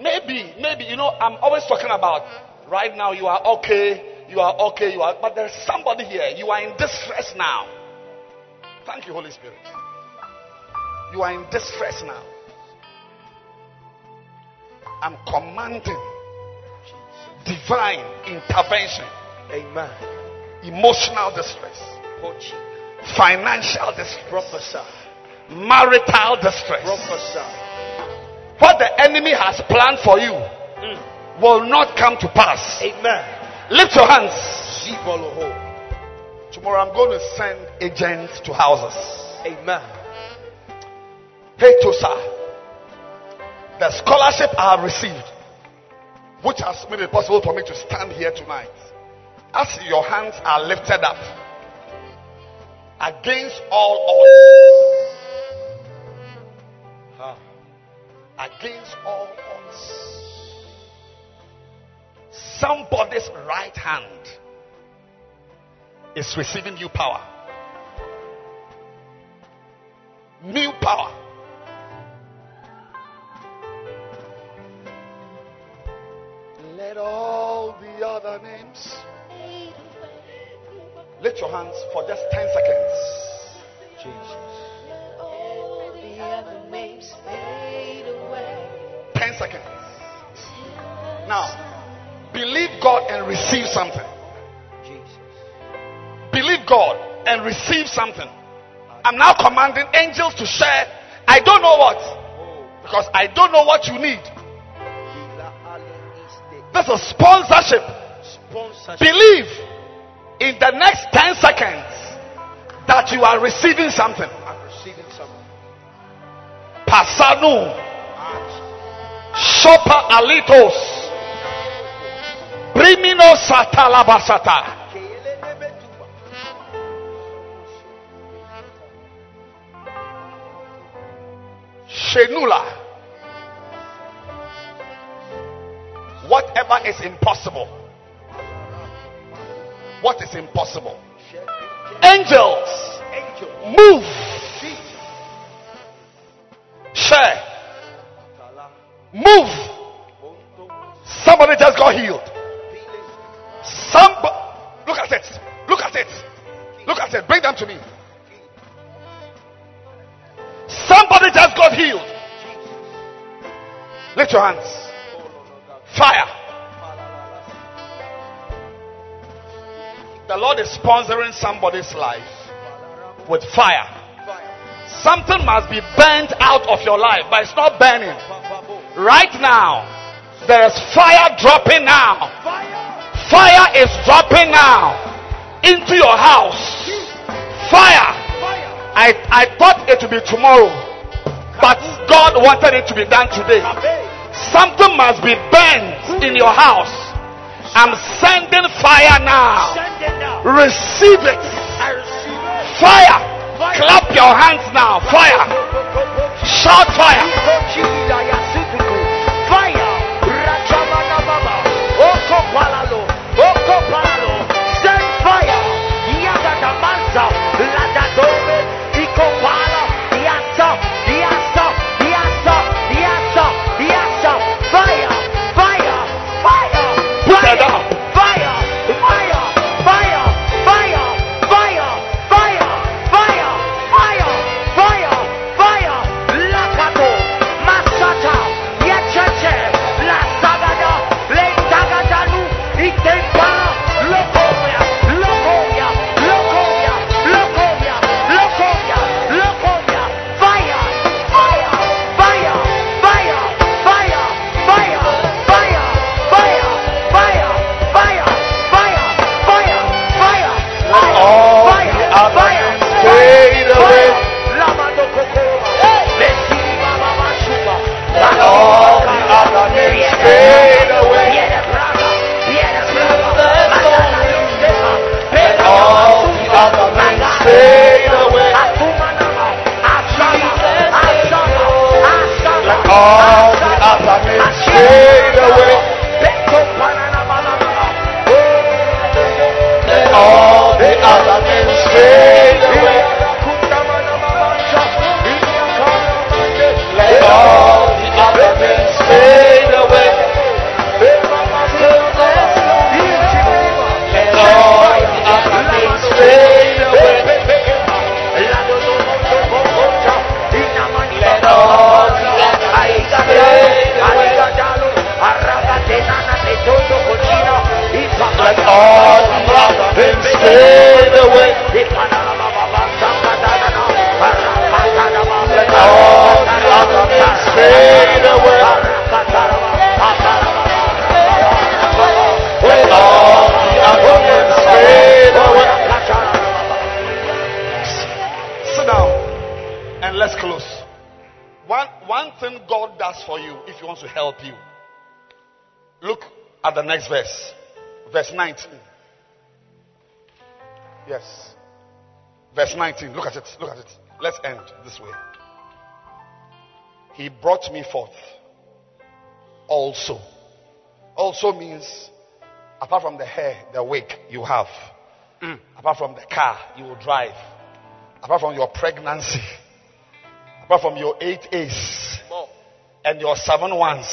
Maybe, maybe, you know, I'm always talking about right now you are okay, you are okay, you are, but there's somebody here, you are in distress now. Thank you, Holy Spirit. You are in distress now. I'm commanding divine intervention, Amen. emotional distress, financial distress, Prophesy. marital distress. Prophesy. What the enemy has planned for you mm. will not come to pass. Amen. Lift your hands. Tomorrow I'm going to send agents to houses. Amen. Hey, Tosa. The scholarship I have received, which has made it possible for me to stand here tonight, as your hands are lifted up against all odds, against all odds, somebody's right hand is receiving new power. New power. Let all the other names. Lift your hands for just 10 seconds. Jesus. 10 seconds. Now, believe God and receive something. Jesus. Believe God and receive something. I'm now commanding angels to share. I don't know what. Because I don't know what you need. This is sponsorship. sponsorship. Believe in the next 10 seconds that you are receiving something. I'm receiving something. Pasanu. Ah. Shopa alitos. Primino satalabasata. Shenula. Whatever is impossible. What is impossible? Angels. Move. Share. Move. Somebody just got healed. Somebody. Look at it. Look at it. Look at it. Bring them to me. Somebody just got healed. Lift your hands. Fire. The Lord is sponsoring somebody's life with fire. Something must be burnt out of your life, but it's not burning. Right now, there is fire dropping now. Fire is dropping now into your house. Fire. I, I thought it would be tomorrow, but God wanted it to be done today. Something must be burned in your house. I'm sending fire now. Receive it. Fire. Clap your hands now. Fire. Shout. Fire. 19. Yes. Verse 19. Look at it. Look at it. Let's end this way. He brought me forth also. Also means, apart from the hair, the wig you have, apart from the car you will drive, apart from your pregnancy, apart from your eight A's and your seven ones.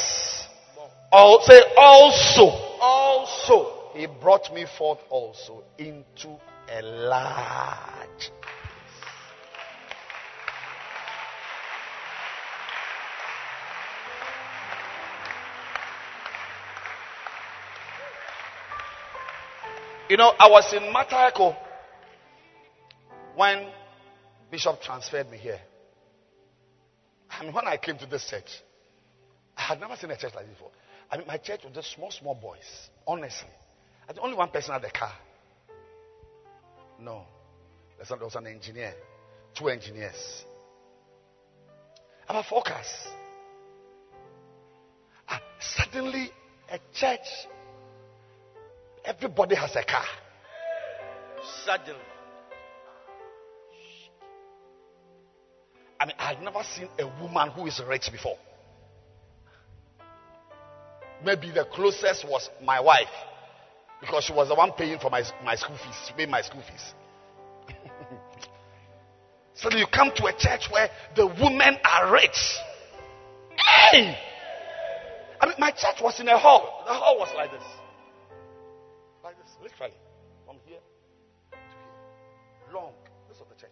All, say also. Also. He brought me forth also into a large. You know, I was in Matako when Bishop transferred me here. I mean, when I came to this church, I had never seen a church like this before. I mean, my church was just small, small boys. Honestly, I only one person had a car. No, there's not- there was an engineer, two engineers, about four cars. Ah, suddenly, a church, everybody has a car. Suddenly. I mean, I've never seen a woman who is rich before. Maybe the closest was my wife because she was the one paying for my, my school fees, to pay my school fees. [laughs] so you come to a church where the women are rich. Hey! I mean, my church was in a hall. The hall was like this. Like this, literally. From here to here. Long. This was the church.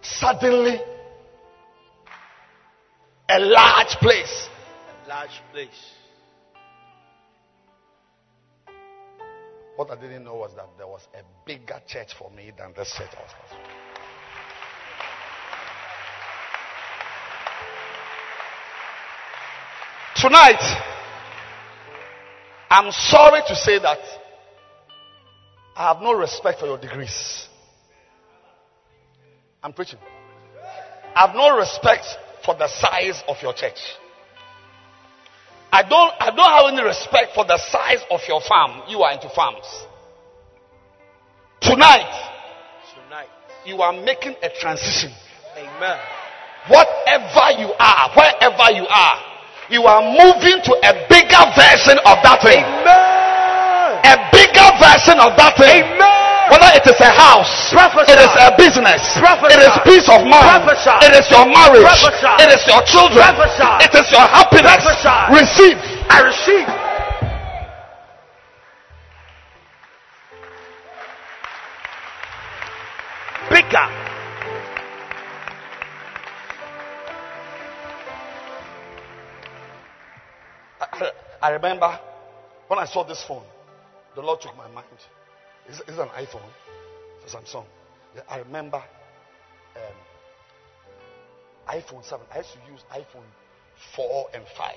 Suddenly, a large place. A large place. What I didn't know was that there was a bigger church for me than this church I was pastoring. Tonight, I'm sorry to say that I have no respect for your degrees. I'm preaching. I have no respect for the size of your church. I don't, I don't have any respect for the size of your farm. You are into farms. Tonight, Tonight. you are making a transition. Amen. Whatever you are, wherever you are, you are moving to a bigger version of that thing. Amen. A bigger version of that thing. Amen. Whether it is a house, Prophesy. it is a business, Prophesy. it is peace of mind, Prophesy. it is your marriage, Prophesy. it is your children, Prophesy. it is your happiness. Prophesy. Receive. I receive. Bigger. I, I remember when I saw this phone, the Lord took my mind. Is it an iPhone? A Samsung. I remember um, iPhone 7. I used to use iPhone 4 and 5.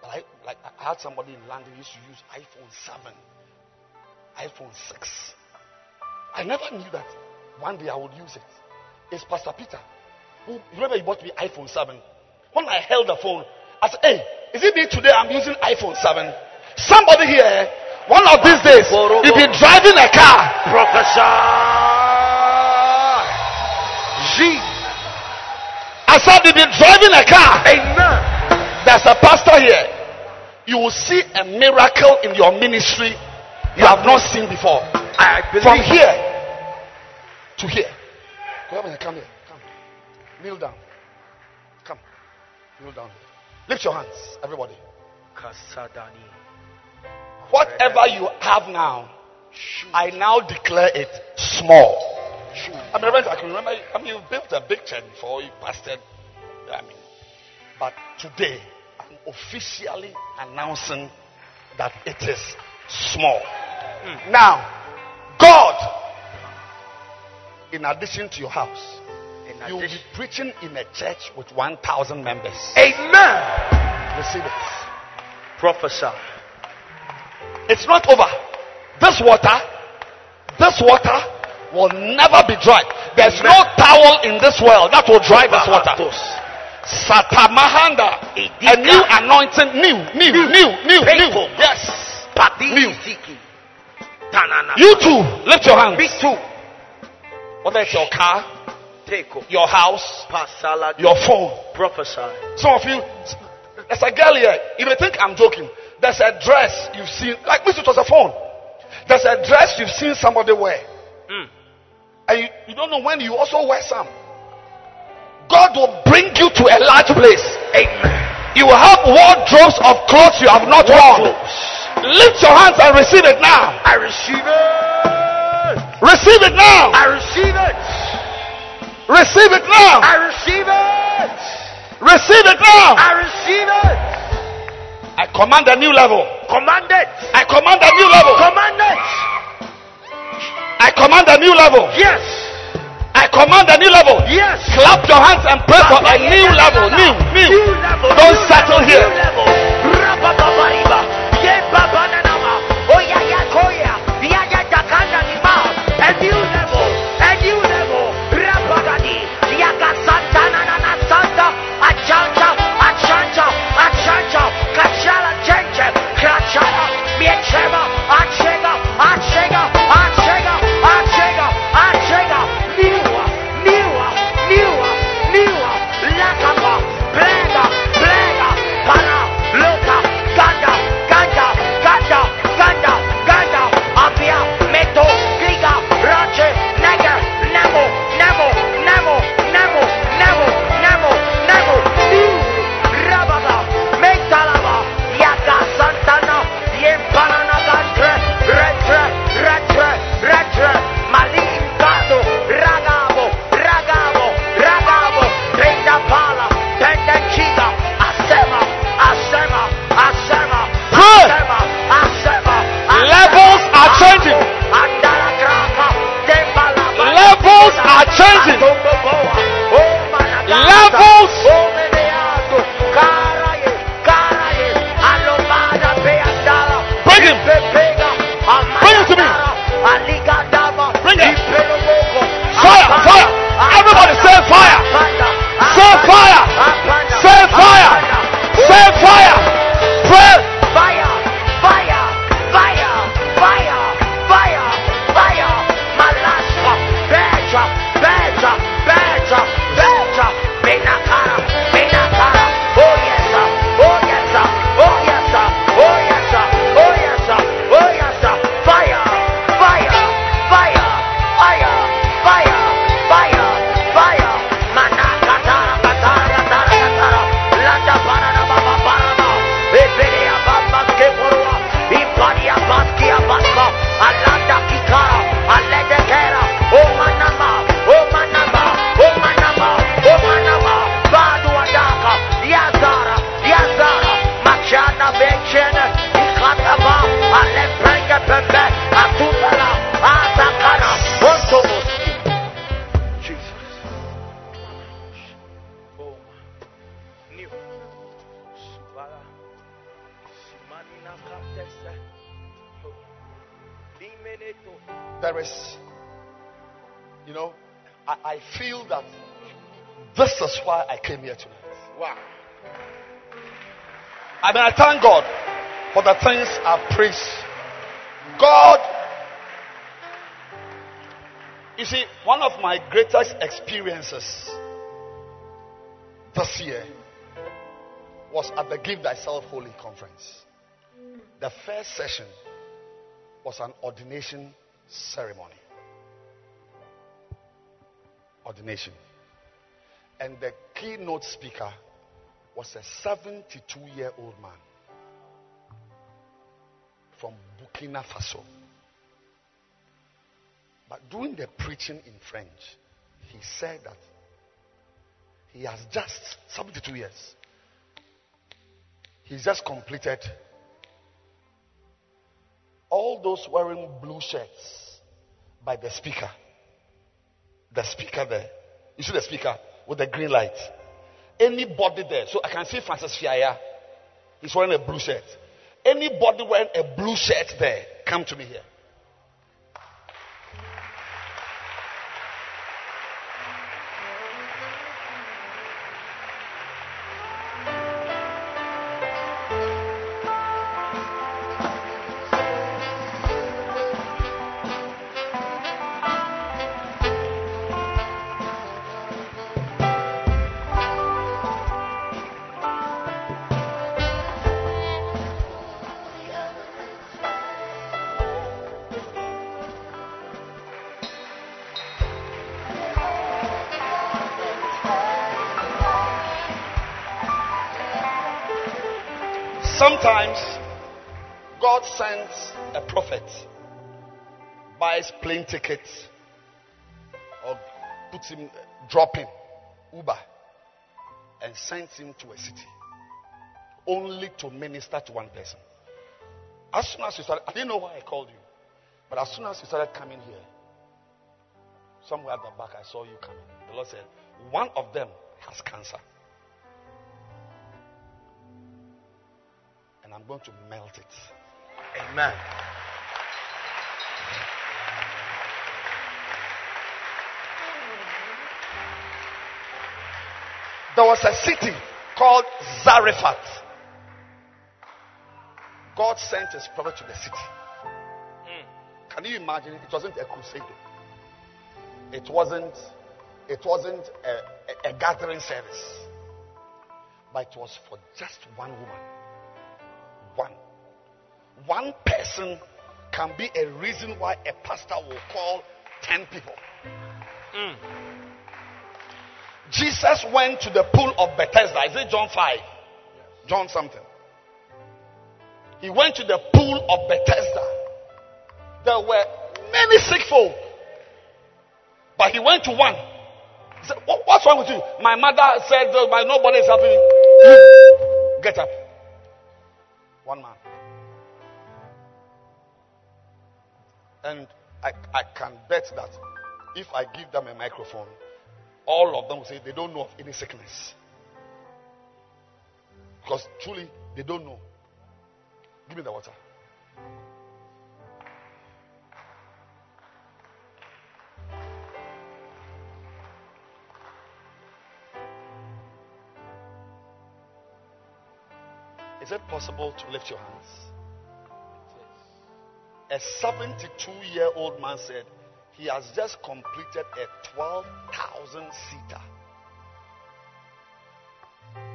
But I, like, I had somebody in London who used to use iPhone 7, iPhone 6. I never knew that one day I would use it. It's Pastor Peter. Who, remember he bought me iPhone 7. When I held the phone, I said, hey, is it me today I'm using iPhone 7? Somebody here, one of these days, you'll be driving a car. Prophesy. G. I said, you'll be driving a car. Amen. There's a pastor here. You will see a miracle in your ministry you have not seen before. I believe. From here to here. Come here, come here. Come. Kneel down. Come. Kneel down. Lift your hands, everybody. Kasadani. Whatever you have now, I now declare it small. I mean, I can remember. I mean, you built a big church before you pastored. I mean, but today I'm officially announcing that it is small. Hmm. Now, God, in addition to your house, In you will be preaching in a church with 1,000 members. Amen. Receive it. Prophesy. It's not over. This water, this water will never be dry. There's no towel in this world that will dry this water. Satamahanda, a new anointing, new, new, new, new, new. Yes. New. You too, lift your hands. Big two. Whether it's your car, Take your house, your phone. Prophesy. Some of you, there's a girl here. You may think I'm joking. There's a dress you've seen, like this, it was a phone. There's a dress you've seen somebody wear. Mm. And you, you don't know when you also wear some. God will bring you to a large place. Amen. You will have wardrobes of clothes you have not worn. Lift your hands and receive it now. I receive it. Receive it now. I receive it. Receive it now. I receive it. Receive it now. I receive it. I command a new level. Command it. I command a new level. Command it. I command a new level. Yes. I command a new level. Yes. Clap your hands and pray for a new level. New, new. New level. Don't settle here. Miechema. Achega. The things I've preached. God, you see, one of my greatest experiences this year was at the Give Thyself Holy conference. The first session was an ordination ceremony. Ordination. And the keynote speaker was a 72 year old man from Burkina Faso. But during the preaching in French, he said that he has just 72 years. He's just completed all those wearing blue shirts by the speaker. The speaker there. You see the speaker with the green light. Anybody there. So I can see Francis Fiaya. He's wearing a blue shirt. Anybody wearing a blue shirt there, come to me here. Plane tickets, or puts him dropping Uber and sends him to a city only to minister to one person. As soon as you started, I didn't know why I called you, but as soon as you started coming here, somewhere at the back, I saw you coming. The Lord said, One of them has cancer. and I'm going to melt it. Amen. There was a city called Zarephath. God sent his prophet to the city. Mm. Can you imagine? It wasn't a crusade. It wasn't. It wasn't a, a, a gathering service, but it was for just one woman one. One person can be a reason why a pastor will call 10 people. Mm. Jesus went to the pool of Bethesda. Is it John 5? John something. He went to the pool of Bethesda. There were many sick folk. But he went to one. He said, What's wrong with you? My mother said, My nobody is helping me. Get up. One man. And I, I can bet that if I give them a microphone, all of them will say they don't know of any sickness. Because truly, they don't know. Give me the water. Is it possible to lift your hands? A 72 year old man said he has just completed a 12,000 seater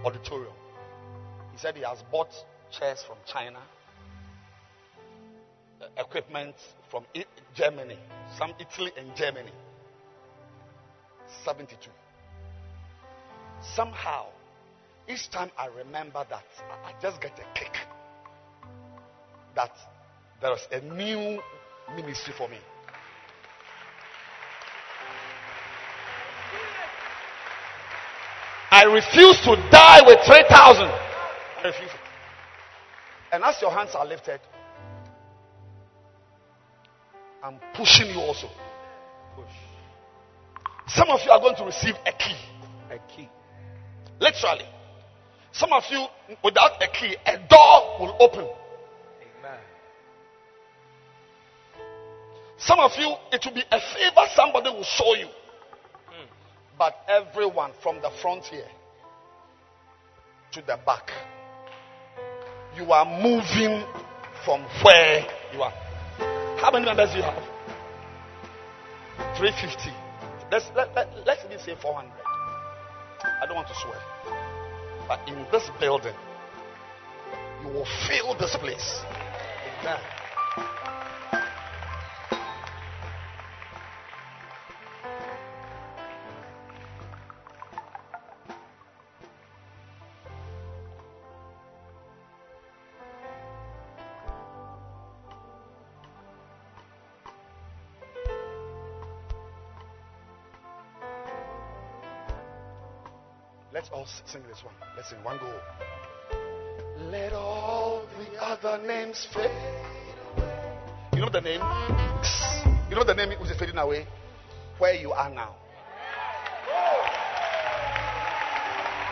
auditorium. He said he has bought chairs from China, uh, equipment from Germany, some Italy and Germany. 72. Somehow, each time I remember that, I just get a kick that there is a new ministry for me. Refuse to die with 3,000. I refuse it. And as your hands are lifted, I'm pushing you also. Push. Some of you are going to receive a key. A key. Literally. Some of you, without a key, a door will open. Amen. Some of you, it will be a favor somebody will show you. Hmm. But everyone from the front here to the back, you are moving from where you are. How many members do you have? 350. Let's, let, let, let's even say 400. I don't want to swear. But in this building, you will fill this place. Amen. All sing this one. Let's sing one go. Let all the other names fade away. You know the name? You know the name which is fading away? Where you are now.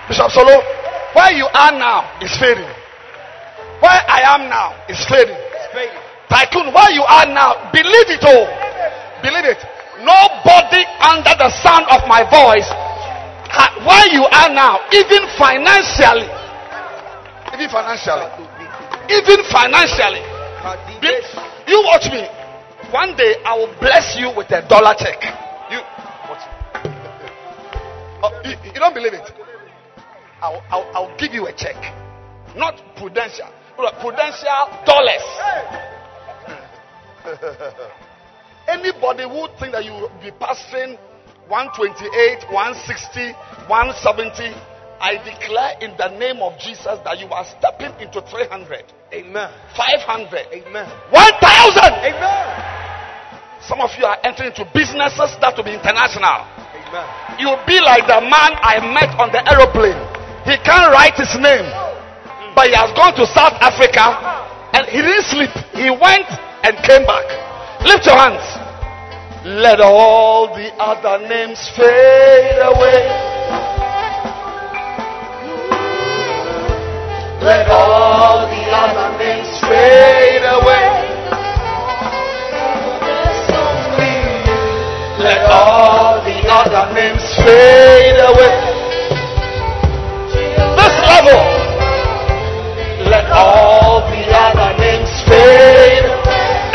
Bishop Solo, where you are now is fading. Where I am now is fading. Fading. Tycoon, where you are now, believe it all. Believe it. Nobody under the sound of my voice where you are now, even financially, even financially, even financially, you watch me. One day I will bless you with a dollar check. You, oh, you, you, don't believe it? I'll, I'll, I'll give you a check, not prudential, prudential dollars. [laughs] Anybody who think that you will be passing 128, 160, 170. I declare in the name of Jesus that you are stepping into 300. Amen. 500. Amen. 1000. Amen. Some of you are entering into businesses that will be international. Amen. You'll be like the man I met on the aeroplane. He can't write his name, but he has gone to South Africa and he didn't sleep. He went and came back. Lift your hands. Let all the other names fade away. Let all the other names fade away. Let all the other names fade away. This level. Let all the other names fade.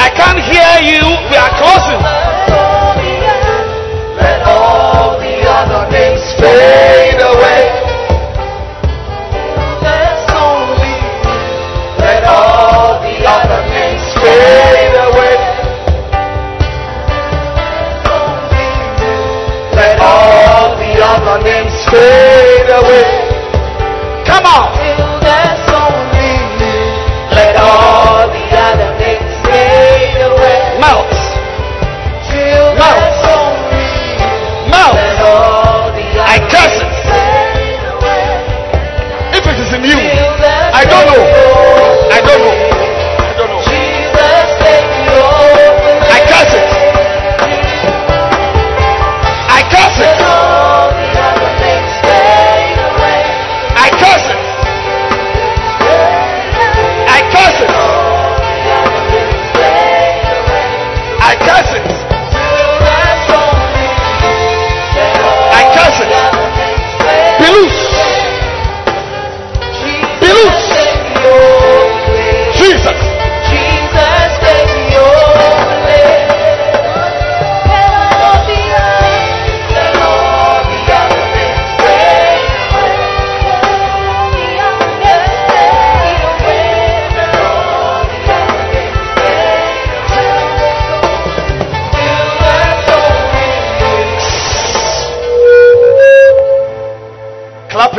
I can't hear you. We are closing. Let all the other names fade fade away.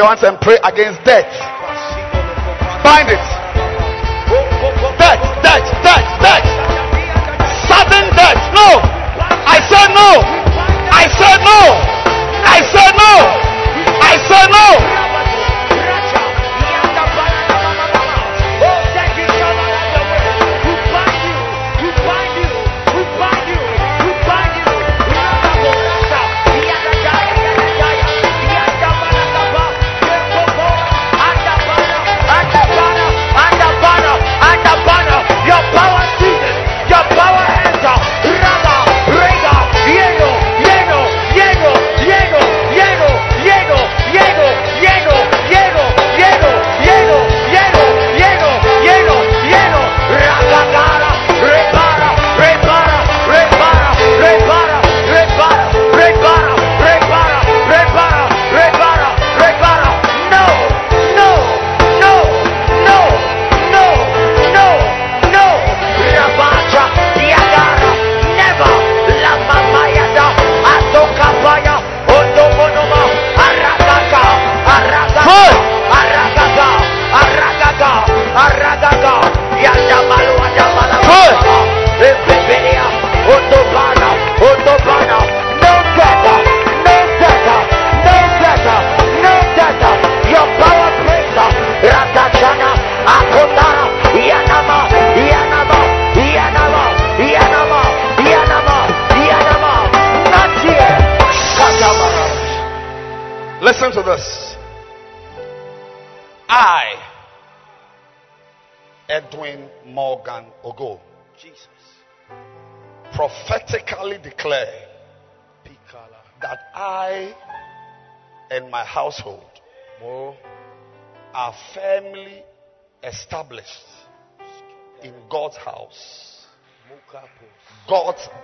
Your hands and pray against death. Bind it.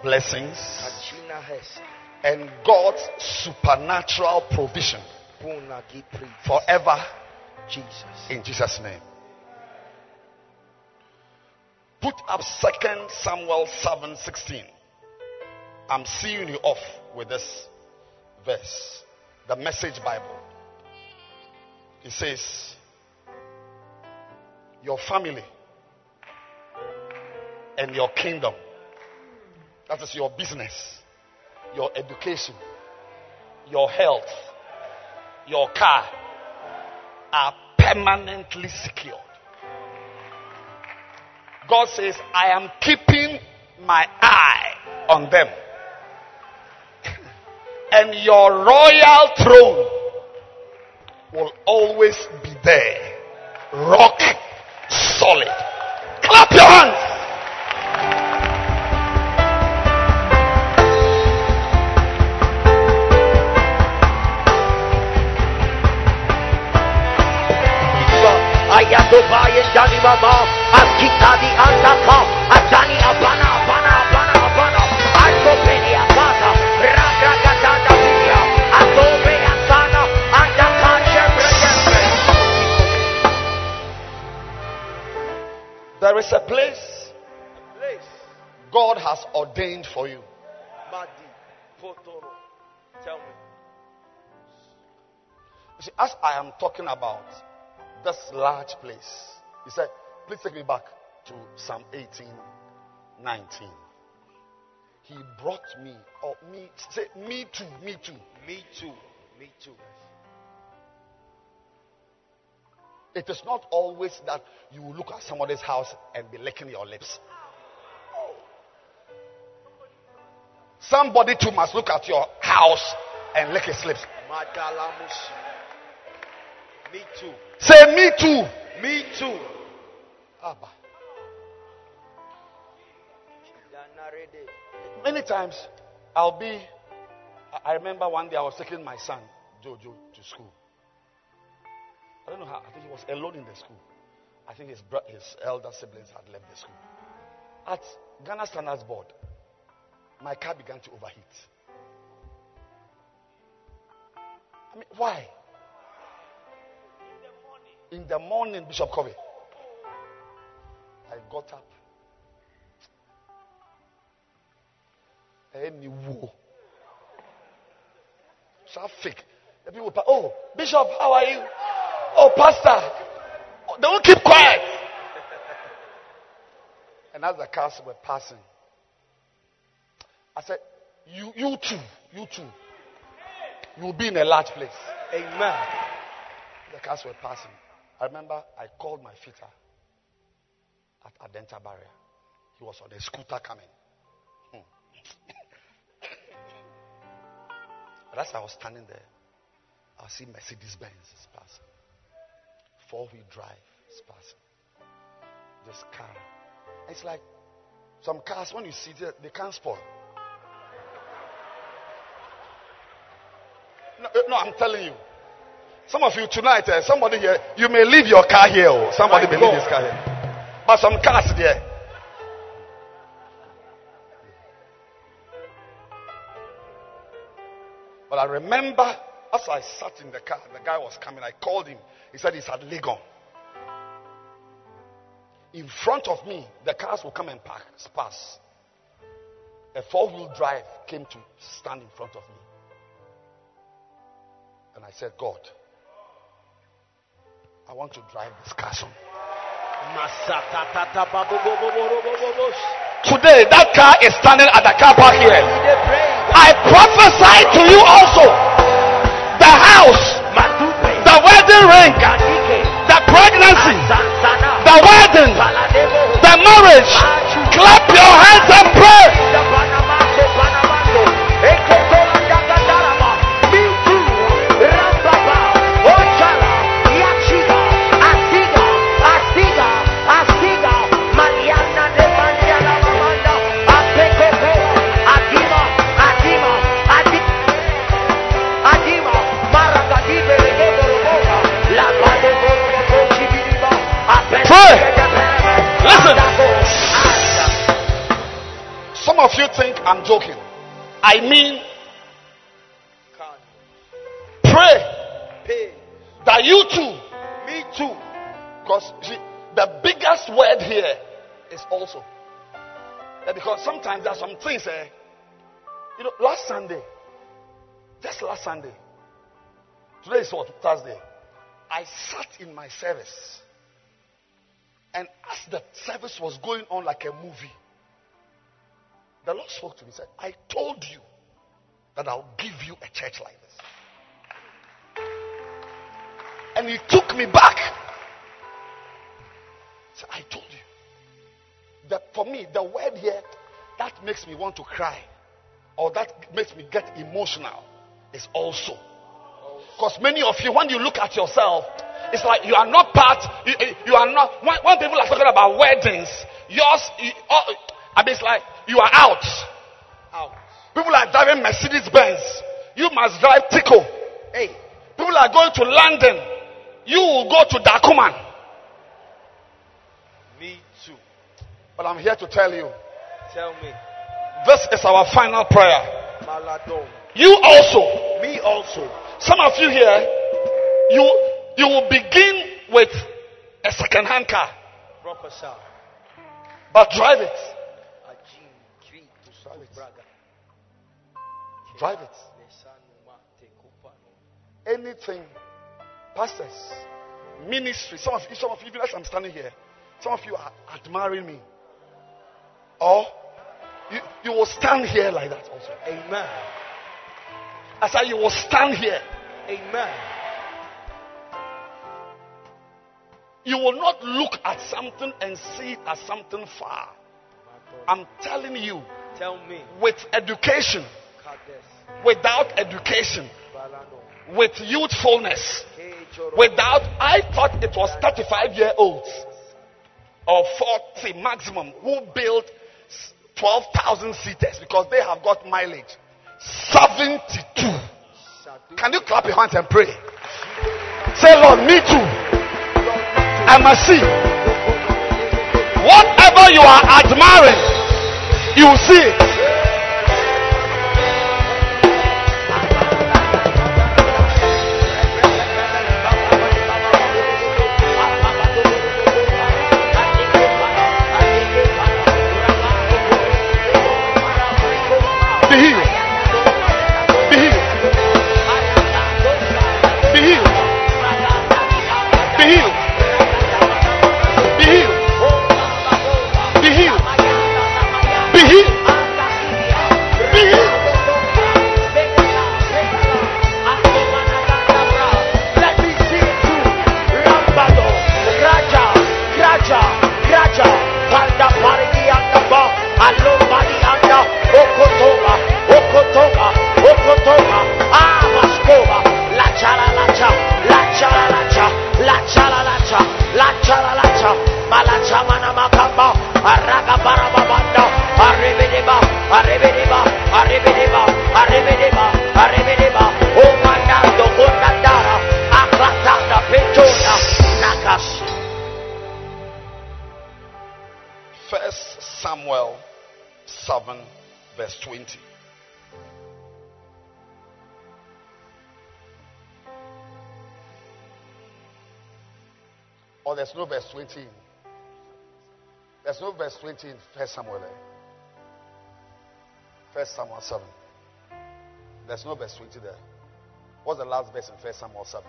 Blessings and God's supernatural provision forever Jesus. in Jesus' name. Put up Second Samuel 7 16. I'm seeing you off with this verse. The message Bible. It says, Your family and your kingdom, that is your business, your education, your health, your car, are permanently secured. God says, I am keeping my eye on them. [laughs] and your royal throne will always be there. Rock solid. Clap your hands. Mama, Abana, Abana, Abana, Abana, Abana, Asana, There is a place Place, God has ordained for you. Tell me. You see, as I am talking about this large place, he said, please take me back to Psalm 18, 19. He brought me, or me, say, me too, me too. Me too. Me too. It is not always that you look at somebody's house and be licking your lips. Somebody too must look at your house and lick his lips. Me too. Say, me too. Me too. Abba. Many times I'll be. I- remember one day I was taking my son Jojo to school. I don't know how. I think he was alone in the school. I think his his elder siblings had left the school. At Ghana Standards Board, my car began to overheat. I mean, why? In the morning, Bishop Covey, I got up. Any woe. Traffic. The people, oh, Bishop, how are you? Oh, Pastor. Oh, they will keep quiet. [laughs] and as the cars were passing, I said, you, you too, you too. You will be in a large place. Amen. The cars were passing. I remember I called my fitter at Adenta Barrier. He was on a scooter coming. Hmm. but [laughs] as I was standing there, I see Mercedes Benz is passing. Four wheel drive is passing. This car. It's like some cars, when you see it, they can't spoil. No, uh, no, I'm telling you. Some of you tonight, eh, somebody here, you may leave your car here. Or somebody My may leave his car here. But some cars there. But I remember as I sat in the car, the guy was coming. I called him. He said he's at Legon. In front of me, the cars will come and park, pass. A four wheel drive came to stand in front of me. And I said, God, I want to drive this bo. Today, that car is standing at the car park here. I prophesy to you also my service. And as the service was going on like a movie, the Lord spoke to me and said, I told you that I'll give you a church like this. And he took me back. So I told you that for me, the word here that makes me want to cry or that makes me get emotional is also. Because many of you, when you look at yourself, it's like you are not part, you, eh, you are not, when, when, people are talking about weddings, yours, you, oh, I mean, it's like you are out. Out. People are driving Mercedes Benz. You must drive Tico. Hey. People are going to London. You will go to Dakuman. Me too. But I'm here to tell you. Tell me. This is our final prayer. Maladon. You also. Me also. Some of you here, you you will begin with a second-hand car. But drive it. Drive it. Anything, pastors, ministry. Some of you, some of you, even as I'm standing here, some of you are admiring me. Or you, you will stand here like that also. Amen. I said you will stand here. Amen. You will not look at something and see it as something far. I'm telling you. Tell me. With education, without education, with youthfulness, without, I thought it was 35 year olds or 40 maximum who built 12,000 seaters because they have got mileage. 72. Can you clap your hands and pray? Say, Lord, me too. I must see. Whatever you are admiring, you see it. No verse 20. There's no verse 20 in First Samuel. Eh? First Samuel 7. There's no verse 20 there. What's the last verse in First Samuel 7?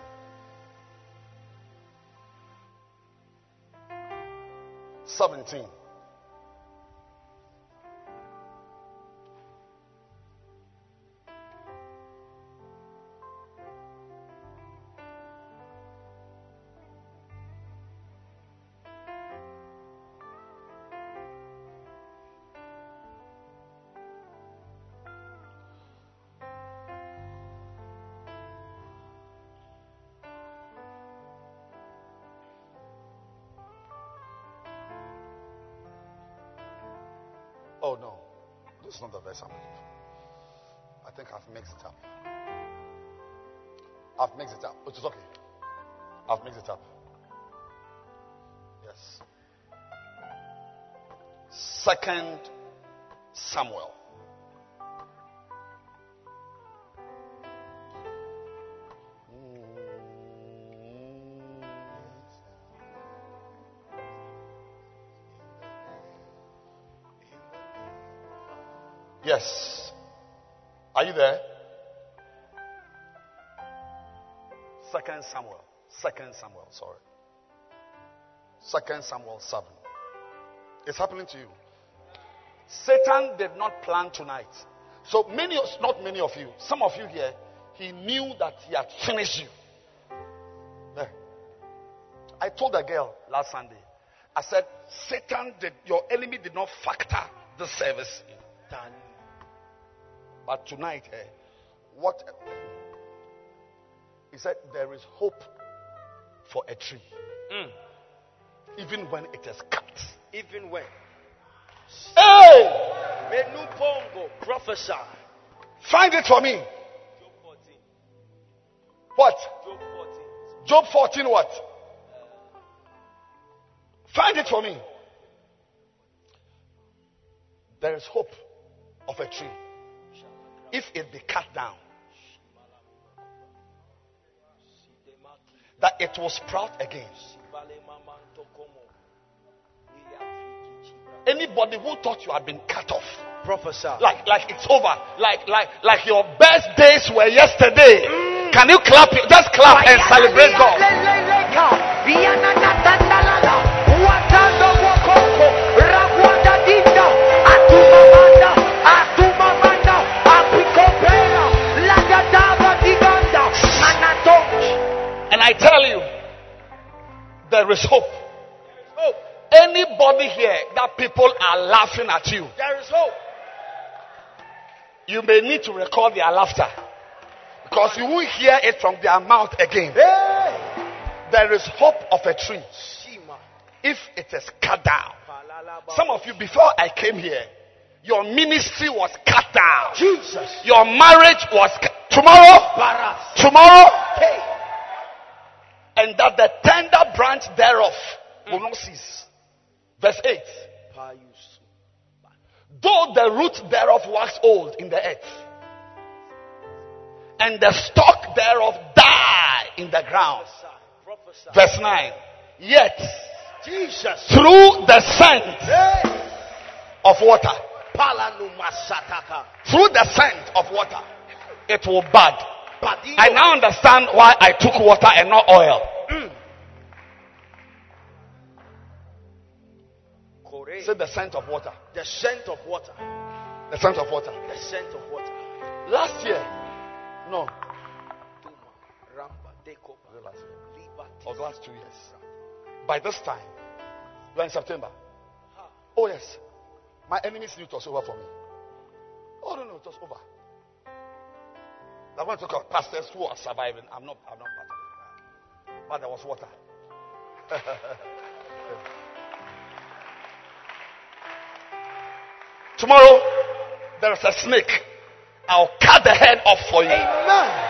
17. not the verse I'm looking for. I think I've mixed it up. I've mixed it up, which is okay. I've mixed it up. Yes. Second Samuel. Yes. Are you there? Second Samuel. Second Samuel, sorry. Second Samuel 7. It's happening to you. Satan did not plan tonight. So many, not many of you, some of you here, he knew that he had finished you. There. I told a girl last Sunday, I said, Satan did, your enemy did not factor the service in. But tonight, eh, what he said, there is hope for a tree. Mm. Even when it is cut. Even when. Hey! Menupongo, prophesy. Find it for me. Job 14. What? Job 14. Job 14 what? Find it for me. There is hope of a tree if it be cut down. That it will sprout again. Anybody who thought you had been cut off, professor, like like it's over, like like like your best days were yesterday. Mm. Can you clap? Just clap and celebrate God. And I tell you, there is hope. Hope. Anybody here that people are laughing at you, There is hope. you may need to record their laughter because you won't hear it from their mouth again. Hey. There is hope of a tree if it is cut down. Some of you, before I came here, your ministry was cut down. Jesus. Your marriage was cut. tomorrow, tomorrow, Hey. And that the tender branch thereof will not cease. Verse 8. Though the root thereof wax old in the earth, and the stalk thereof die in the ground. Verse 9. Yet, Jesus. through the scent of water, through the scent of water, it will bud. I now understand why I took water and not oil. Mm. Kore. Say the scent of water. The scent of water. The scent of water. The scent of water. Last year, no, Tuma. Ramba. Dekoba. last or the last two years. By this time, we are in September. Oh yes, my enemies knew it was over for me. Oh no, no, it was over. I want to talk about pastors who are surviving. I'm not, I'm not part of it. But there was water. [laughs] Tomorrow, there is a snake. I'll cut the head off for you. Amen.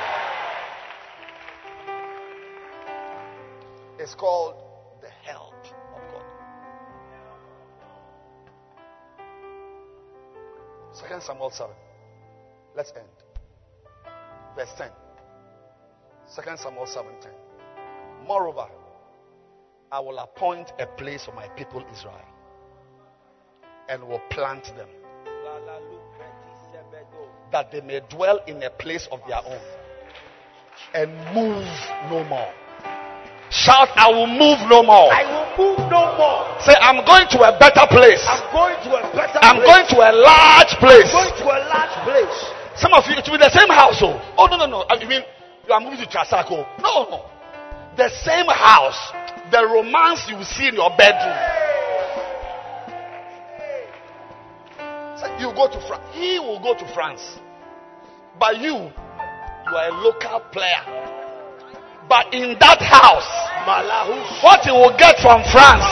It's called the help of God. Second Samuel 7. Let's end. Verse 10. Second Samuel 7 10. Moreover, I will appoint a place for my people Israel and will plant them that they may dwell in a place of their own and move no more. Shout, I will move no more. I will move no more. Say, I'm going to a better place. I'm going to a better place. I'm place. going to a large place. I'm going to a large place. Some of you, it will be the same household. Oh. oh, no, no, no. I mean, you are moving to Trasacco. No, no. The same house. The romance you will see in your bedroom. Say, you go to France. He will go to France. But you, you are a local player. But in that house, what you will get from France,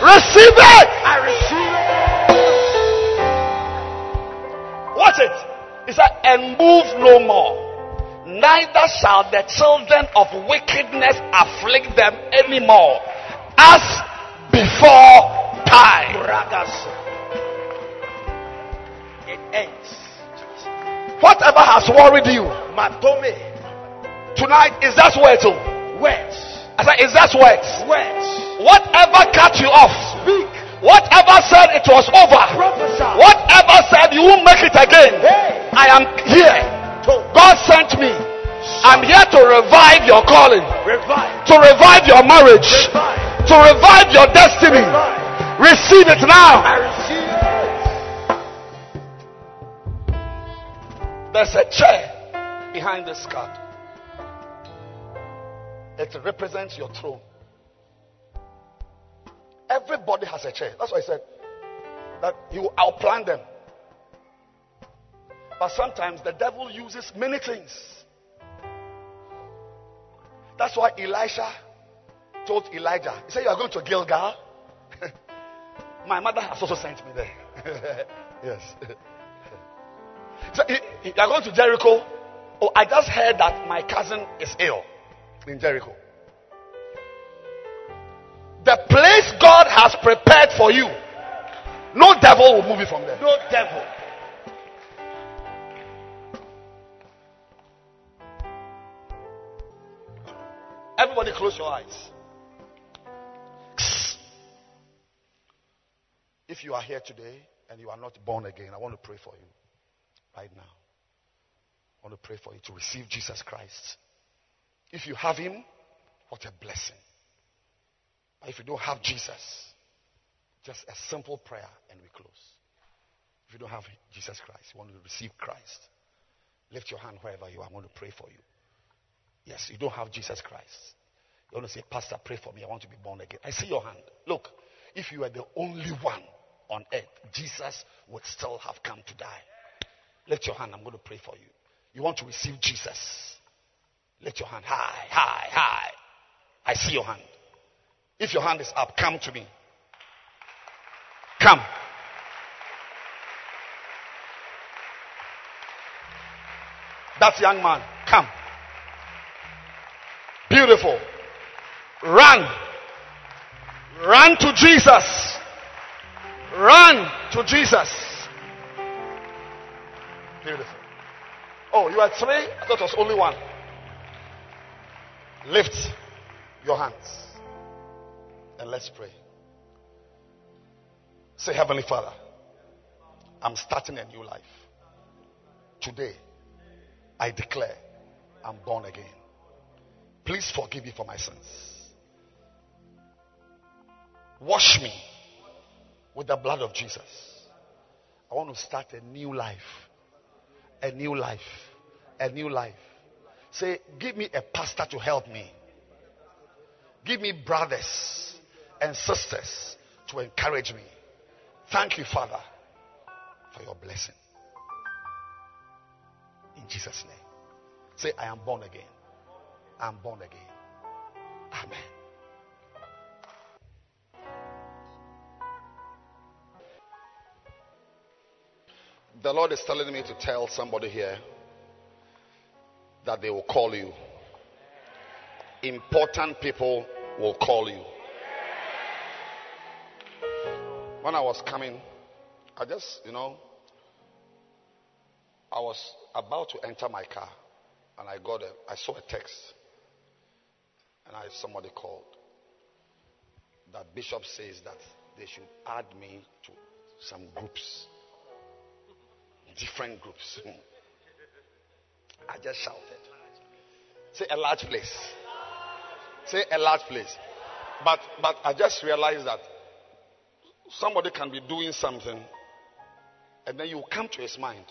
receive it. I receive it. Watch it. He said, and move no more. Neither shall the children of wickedness afflict them anymore, as before time. Ragas. ends. Whatever has worried you Matome. tonight is just words. oh. Words. I said, is just words. Words. Whatever cut you off, Speak. Whatever said it was over, whatever said you won't make it again. I am here. God sent me. I'm here to revive your calling, to revive your marriage, to revive your destiny. Receive it now. I receive it. There's a chair behind this card. It represents your throne. Everybody has a chair. That's why I said that he will outplan them. But sometimes the devil uses many things. That's why Elisha told Elijah, he said, You are going to Gilgal. [laughs] My mother has also sent me there. [laughs] yes. [laughs] So you you are going to Jericho. Oh, I just heard that my cousin is ill in Jericho. The place God has prepared for you, no devil will move you from there. No devil. Everybody, close your eyes. If you are here today and you are not born again, I want to pray for you right now. I want to pray for you to receive Jesus Christ. If you have Him, what a blessing. But if you don't have Jesus, just a simple prayer and we close. If you don't have Jesus Christ, you want to receive Christ, lift your hand wherever you are. I want to pray for you. Yes, you don't have Jesus Christ. You want to say, Pastor, pray for me. I want to be born again. I see your hand. Look, if you are the only one on earth, Jesus would still have come to die. Lift your hand. I'm going to pray for you. You want to receive Jesus. Lift your hand high, high, high. I see your hand. If your hand is up, come to me. Come. That young man, come. Beautiful. Run. Run to Jesus. Run to Jesus. Beautiful. Oh, you are three? I thought it was only one. Lift your hands and let's pray. Say, Heavenly Father, I'm starting a new life. Today, I declare I'm born again. Please forgive me for my sins. Wash me with the blood of Jesus. I want to start a new life. A new life. A new life. Say, give me a pastor to help me. Give me brothers and sisters to encourage me. Thank you, Father, for your blessing. In Jesus' name. Say, I am born again. I'm born again. Amen. The Lord is telling me to tell somebody here that they will call you. Important people will call you. When I was coming, I just, you know, I was about to enter my car and I got a, I saw a text and I somebody called that bishop says that they should add me to some groups, different groups. [laughs] I just shouted. Say a large place. Say a large place. But but I just realized that somebody can be doing something and then you come to his mind.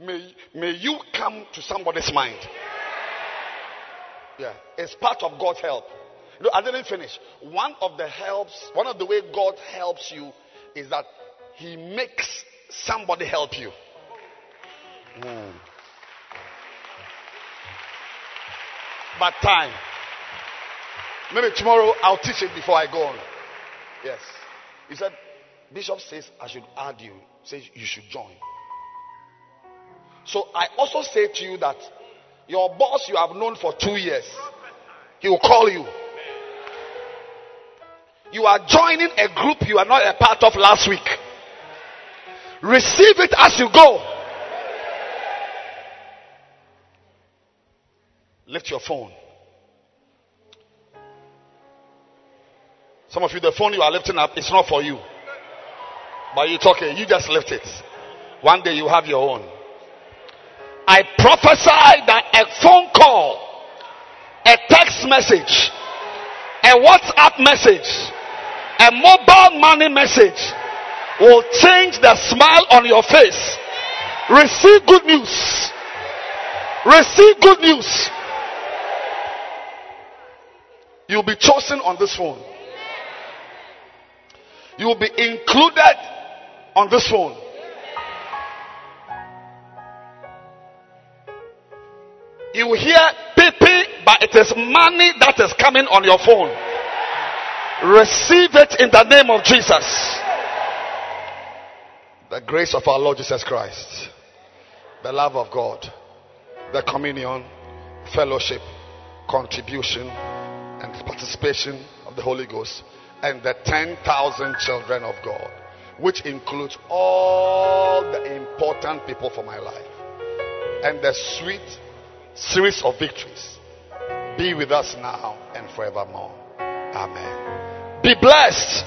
May, may you come to somebody's mind. Yeah, it's part of God's help. You know, I didn't finish. One of the helps, one of the way God helps you is that He makes somebody help you. Hmm. But time. Maybe tomorrow I'll teach it before I go on. Yes. He said, Bishop says I should add you. Says you should join. So I also say to you that your boss you have known for two years, he will call you. You are joining a group you are not a part of last week. Receive it as you go. Lift your phone. Some of you, the phone you are lifting up, it's not for you. But you're talking, you just lift it. One day you have your own. I prophesy that a phone call, a text message, a WhatsApp message, a mobile money message will change the smile on your face. Receive good news. Receive good news. You'll be chosen on this phone. You will be included on this phone. You will hear pipi, but it is money that is coming on your phone. Receive it in the name of Jesus. The grace of our Lord Jesus Christ, the love of God, the communion, fellowship, contribution, and participation of the Holy Ghost, and the 10,000 children of God, which includes all the important people for my life, and the sweet series of victories be with us now and forevermore. Amen. Be blessed.